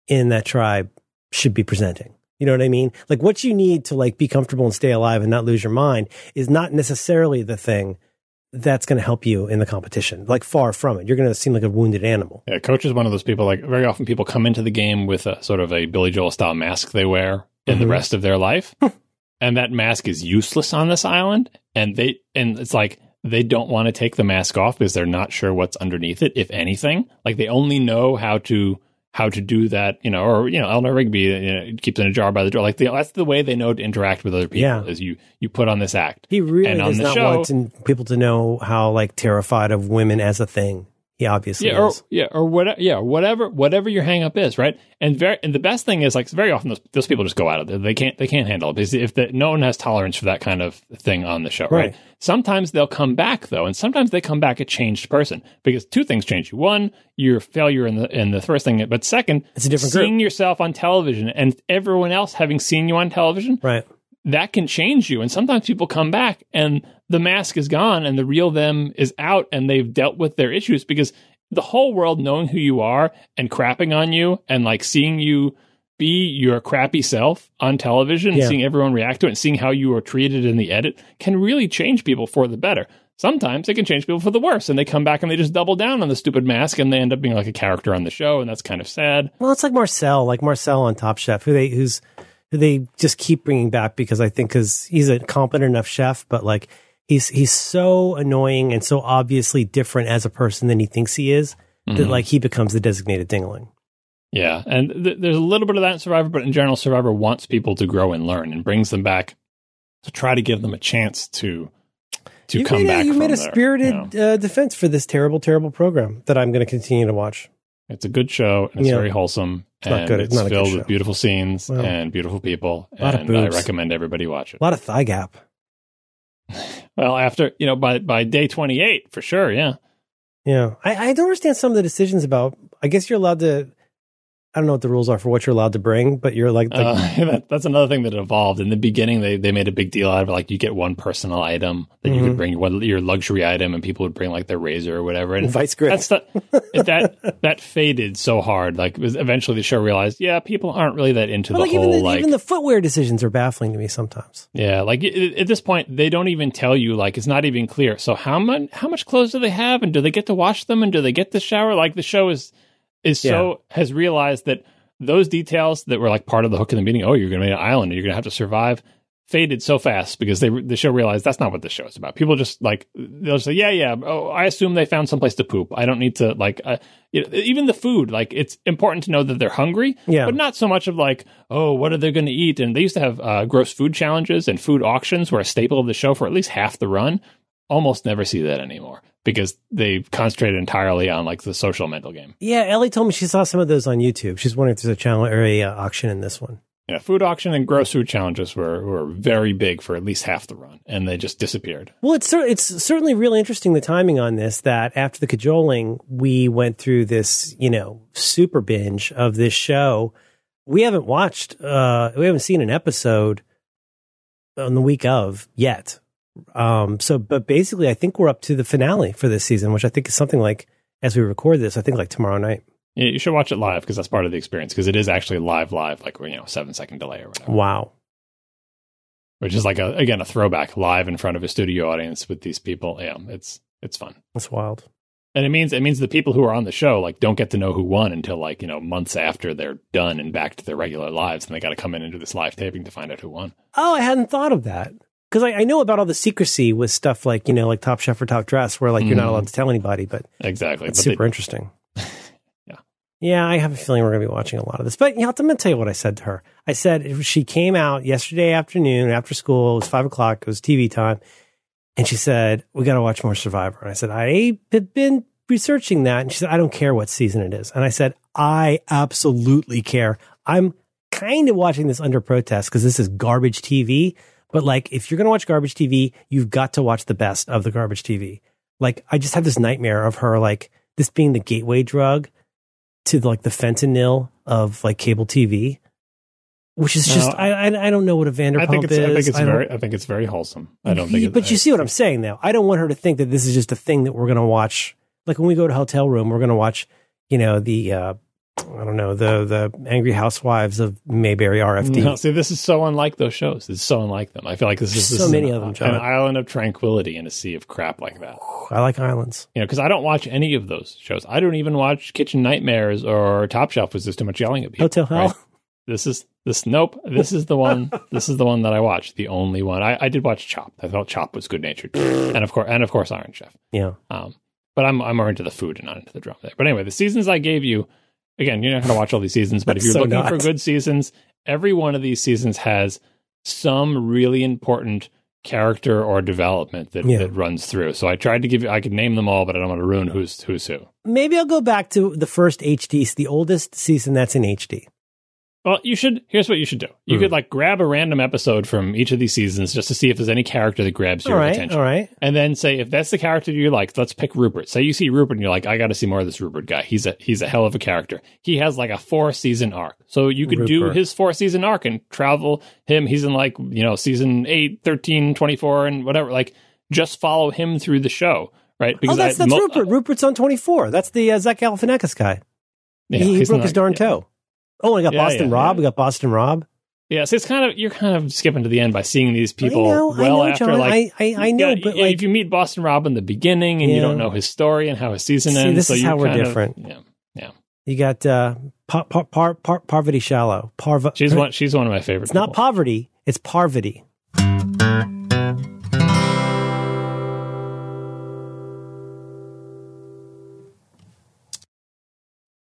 in that tribe should be presenting. You know what I mean? Like what you need to like be comfortable and stay alive and not lose your mind is not necessarily the thing that's going to help you in the competition. Like far from it. You're going to seem like a wounded animal. yeah, coach is one of those people like very often people come into the game with a sort of a billy joel style mask they wear in the Mhm. rest of their life and that mask is useless on this island and they and it's like they don't want to take the mask off because they're not sure what's underneath it if anything like they only know how to how to do that you know or you know Eleanor Rigby you know, keeps in a jar by the door like the, that's the way they know to interact with other people Yeah. is you you put on this act He really And on does the not show- want people to know how like terrified of women as a thing. He obviously yeah, or is. yeah, or whatever, yeah, whatever, whatever your hang up is, right? And very, and the best thing is like very often those, those people just go out of there. They can't, they can't handle it because if the, no one has tolerance for that kind of thing on the show, right? Right. Sometimes they'll come back though, and sometimes they come back a changed person because two things change you: one, your failure in the in the first thing, but second, It's a different group. seeing yourself on television and everyone else having seen you on television, Right. That can change you. And sometimes people come back and the mask is gone and the real them is out and they've dealt with their issues because the whole world knowing who you are and crapping on you and like seeing you be your crappy self on television and Yeah. seeing everyone react to it and seeing how you are treated in the edit can really change people for the better. Sometimes it can change people for the worse and they come back and they just double down on the stupid mask and they end up being like a character on the show and that's kind of sad. Well, it's like Marcel, like Marcel on Top Chef, who they who's who they just keep bringing back because I think because he's a competent enough chef, but like he's he's so annoying and so obviously different as a person than he thinks he is that Mhm. like he becomes the designated dingling. Yeah, and th- there's a little bit of that in Survivor, but in general, Survivor wants people to grow and learn, and brings them back to try to give them a chance to to you come made back. A, you made a there, spirited you know. uh, defense for this terrible, terrible program that I'm going to continue to watch. It's a good show, and it's Yeah. very wholesome, It's not and good. it's It's not a good filled with beautiful scenes Well, and beautiful people, and I recommend everybody watch it. A lot of thigh gap. Well, after you know, by by day 28, for sure, yeah. Yeah, I, I don't understand some of the decisions about. I guess you're allowed to. I don't know what the rules are for what you're allowed to bring, but you're like, like Uh, that, that's another thing that evolved. In the beginning, they, they made a big deal out of it. Like you get one personal item that you Mhm. could bring, one, your luxury item, and people would bring like their razor or whatever. And vice grip. that's the, that that faded so hard. Like was eventually the show realized, yeah, people aren't really that into But the like whole even the, like even the footwear decisions are baffling to me sometimes. yeah, like i- at this point they don't even tell you. Like it's not even clear. So how much how much clothes do they have, and do they get to wash them, and do they get to shower? Like the show is is so has realized that those details that were like part of the hook in the beginning. Oh, you're going to be an island, and you're going to have to survive. Faded so fast because they the show realized that's not what the show is about. People just like they'll say, yeah, yeah. Oh, I assume they found someplace to poop. I don't need to like, uh, you know, even the food. Like it's important to know that they're hungry, Yeah. but not so much of like, oh, what are they going to eat? And they used to have uh, gross food challenges and food auctions were a staple of the show for at least half the run. Almost never see that anymore because they've concentrated entirely on like the social mental game. Yeah, Ellie told me she saw some of those on YouTube. She's wondering if there's a channel or a uh, auction in this one. Yeah, food auction and gross food challenges were, were very big for at least half the run, and they just disappeared. Well, it's cer- it's certainly really interesting the timing on this. That after the cajoling, we went through this, you know, super binge of this show. We haven't watched, uh, we haven't seen an episode on the week of yet. Um, so, but basically, I think we're up to the finale for this season, which I think is something like as we record this, I think like tomorrow night. Yeah, you should watch it live because that's part of the experience because it is actually live, live, like you know, seven second delay or whatever, Wow. which is like a again a throwback live in front of a studio audience with these people. Yeah, it's it's fun. That's wild. And it means it means the people who are on the show like don't get to know who won until like you know months after they're done and back to their regular lives, and they got to come in and do this live taping to find out who won. Oh, I hadn't thought of that. Because I, I know about all the secrecy with stuff like, you know, like Top Chef or Top Dress, where like you're not Mhm. allowed to tell anybody, but Exactly. it's But they- super interesting. Yeah. Yeah, I have a feeling we're going to be watching a lot of this. But you know, I'm going to tell you what I said to her. I said she came out yesterday afternoon after school. It was five o'clock. It was TV time. And she said, We got to watch more Survivor. And I said, I have been researching that. And she said, I don't care what season it is. And I said, I absolutely care. I'm kind of watching this under protest because this is garbage TV. But like, if you're going to watch garbage TV, you've got to watch the best of the garbage TV. Like, I just have this nightmare of her, like, this being the gateway drug to like the fentanyl of like cable TV, which is just, No, I, I, I don't know what a Vanderpump I think it's is. I think it's don't- very I think it's very wholesome. I don't think. It, but you see what I'm saying now. I don't want her to think that this is just a thing that we're going to watch. Like when we go to hotel room, we're going to watch, you know, the, uh, I don't know, the, the angry housewives of Mayberry RFD. No, see, this is so unlike those shows. It's so unlike them. I feel like this is So is many an, of them, John. An island of tranquility in a sea of crap like that. I like islands. You know, because I don't watch any of those shows. I don't even watch Kitchen Nightmares or Top Shelf. Was there's too much yelling at people? Hotel Hell. right? This is this. Nope. This is the one. this is the one that I watched. The only one. I, I did watch Chop. I thought Chop was good natured, and of course, and of course, Iron Chef. Yeah. Um, but I'm I'm more into the food and not into the drama there. But anyway, the seasons I gave you, again, you're not going to watch all these seasons. But if you're So looking not. for good seasons, every one of these seasons has some really important character or development that, Yeah. that runs through. So I tried to give you. I could name them all, but I don't want to ruin who's who's who. Maybe I'll go back to the first HD, the oldest season that's in HD. Well, you should. Here's what you should do. You Hmm. could like grab a random episode from each of these seasons just to see if there's any character that grabs All your right. attention. All right. and then say if that's the character you like, let's pick Rupert. Say you see Rupert and you're like, I got to see more of this Rupert guy. He's a he's a hell of a character. He has like a four season arc, so you could do his four season arc and travel him. He's in like you know season 8, 13, 24, and whatever. Like just follow him through the show, right? Oh, that's, I- that's mo- Rupert. Rupert's on 24. That's the uh, Zach Galifianakis guy. yeah, he he broke his darn yeah. toe. Oh, I got Yeah, Boston yeah, Rob. yeah. We got Boston Rob. Yeah, so it's kind of you're kind of skipping to the end by seeing these people know, well know, after John. like I, I, I know, Yeah, but like, if you meet Boston Rob in the beginning and you don't know his story and how his season See, ends, this so is how we're kind of- different. yeah, Yeah. you got uh, par, par, par, par, Parvati Shallow. Parva, She's one. She's one of my favorites. It's not poverty. It's Parvati.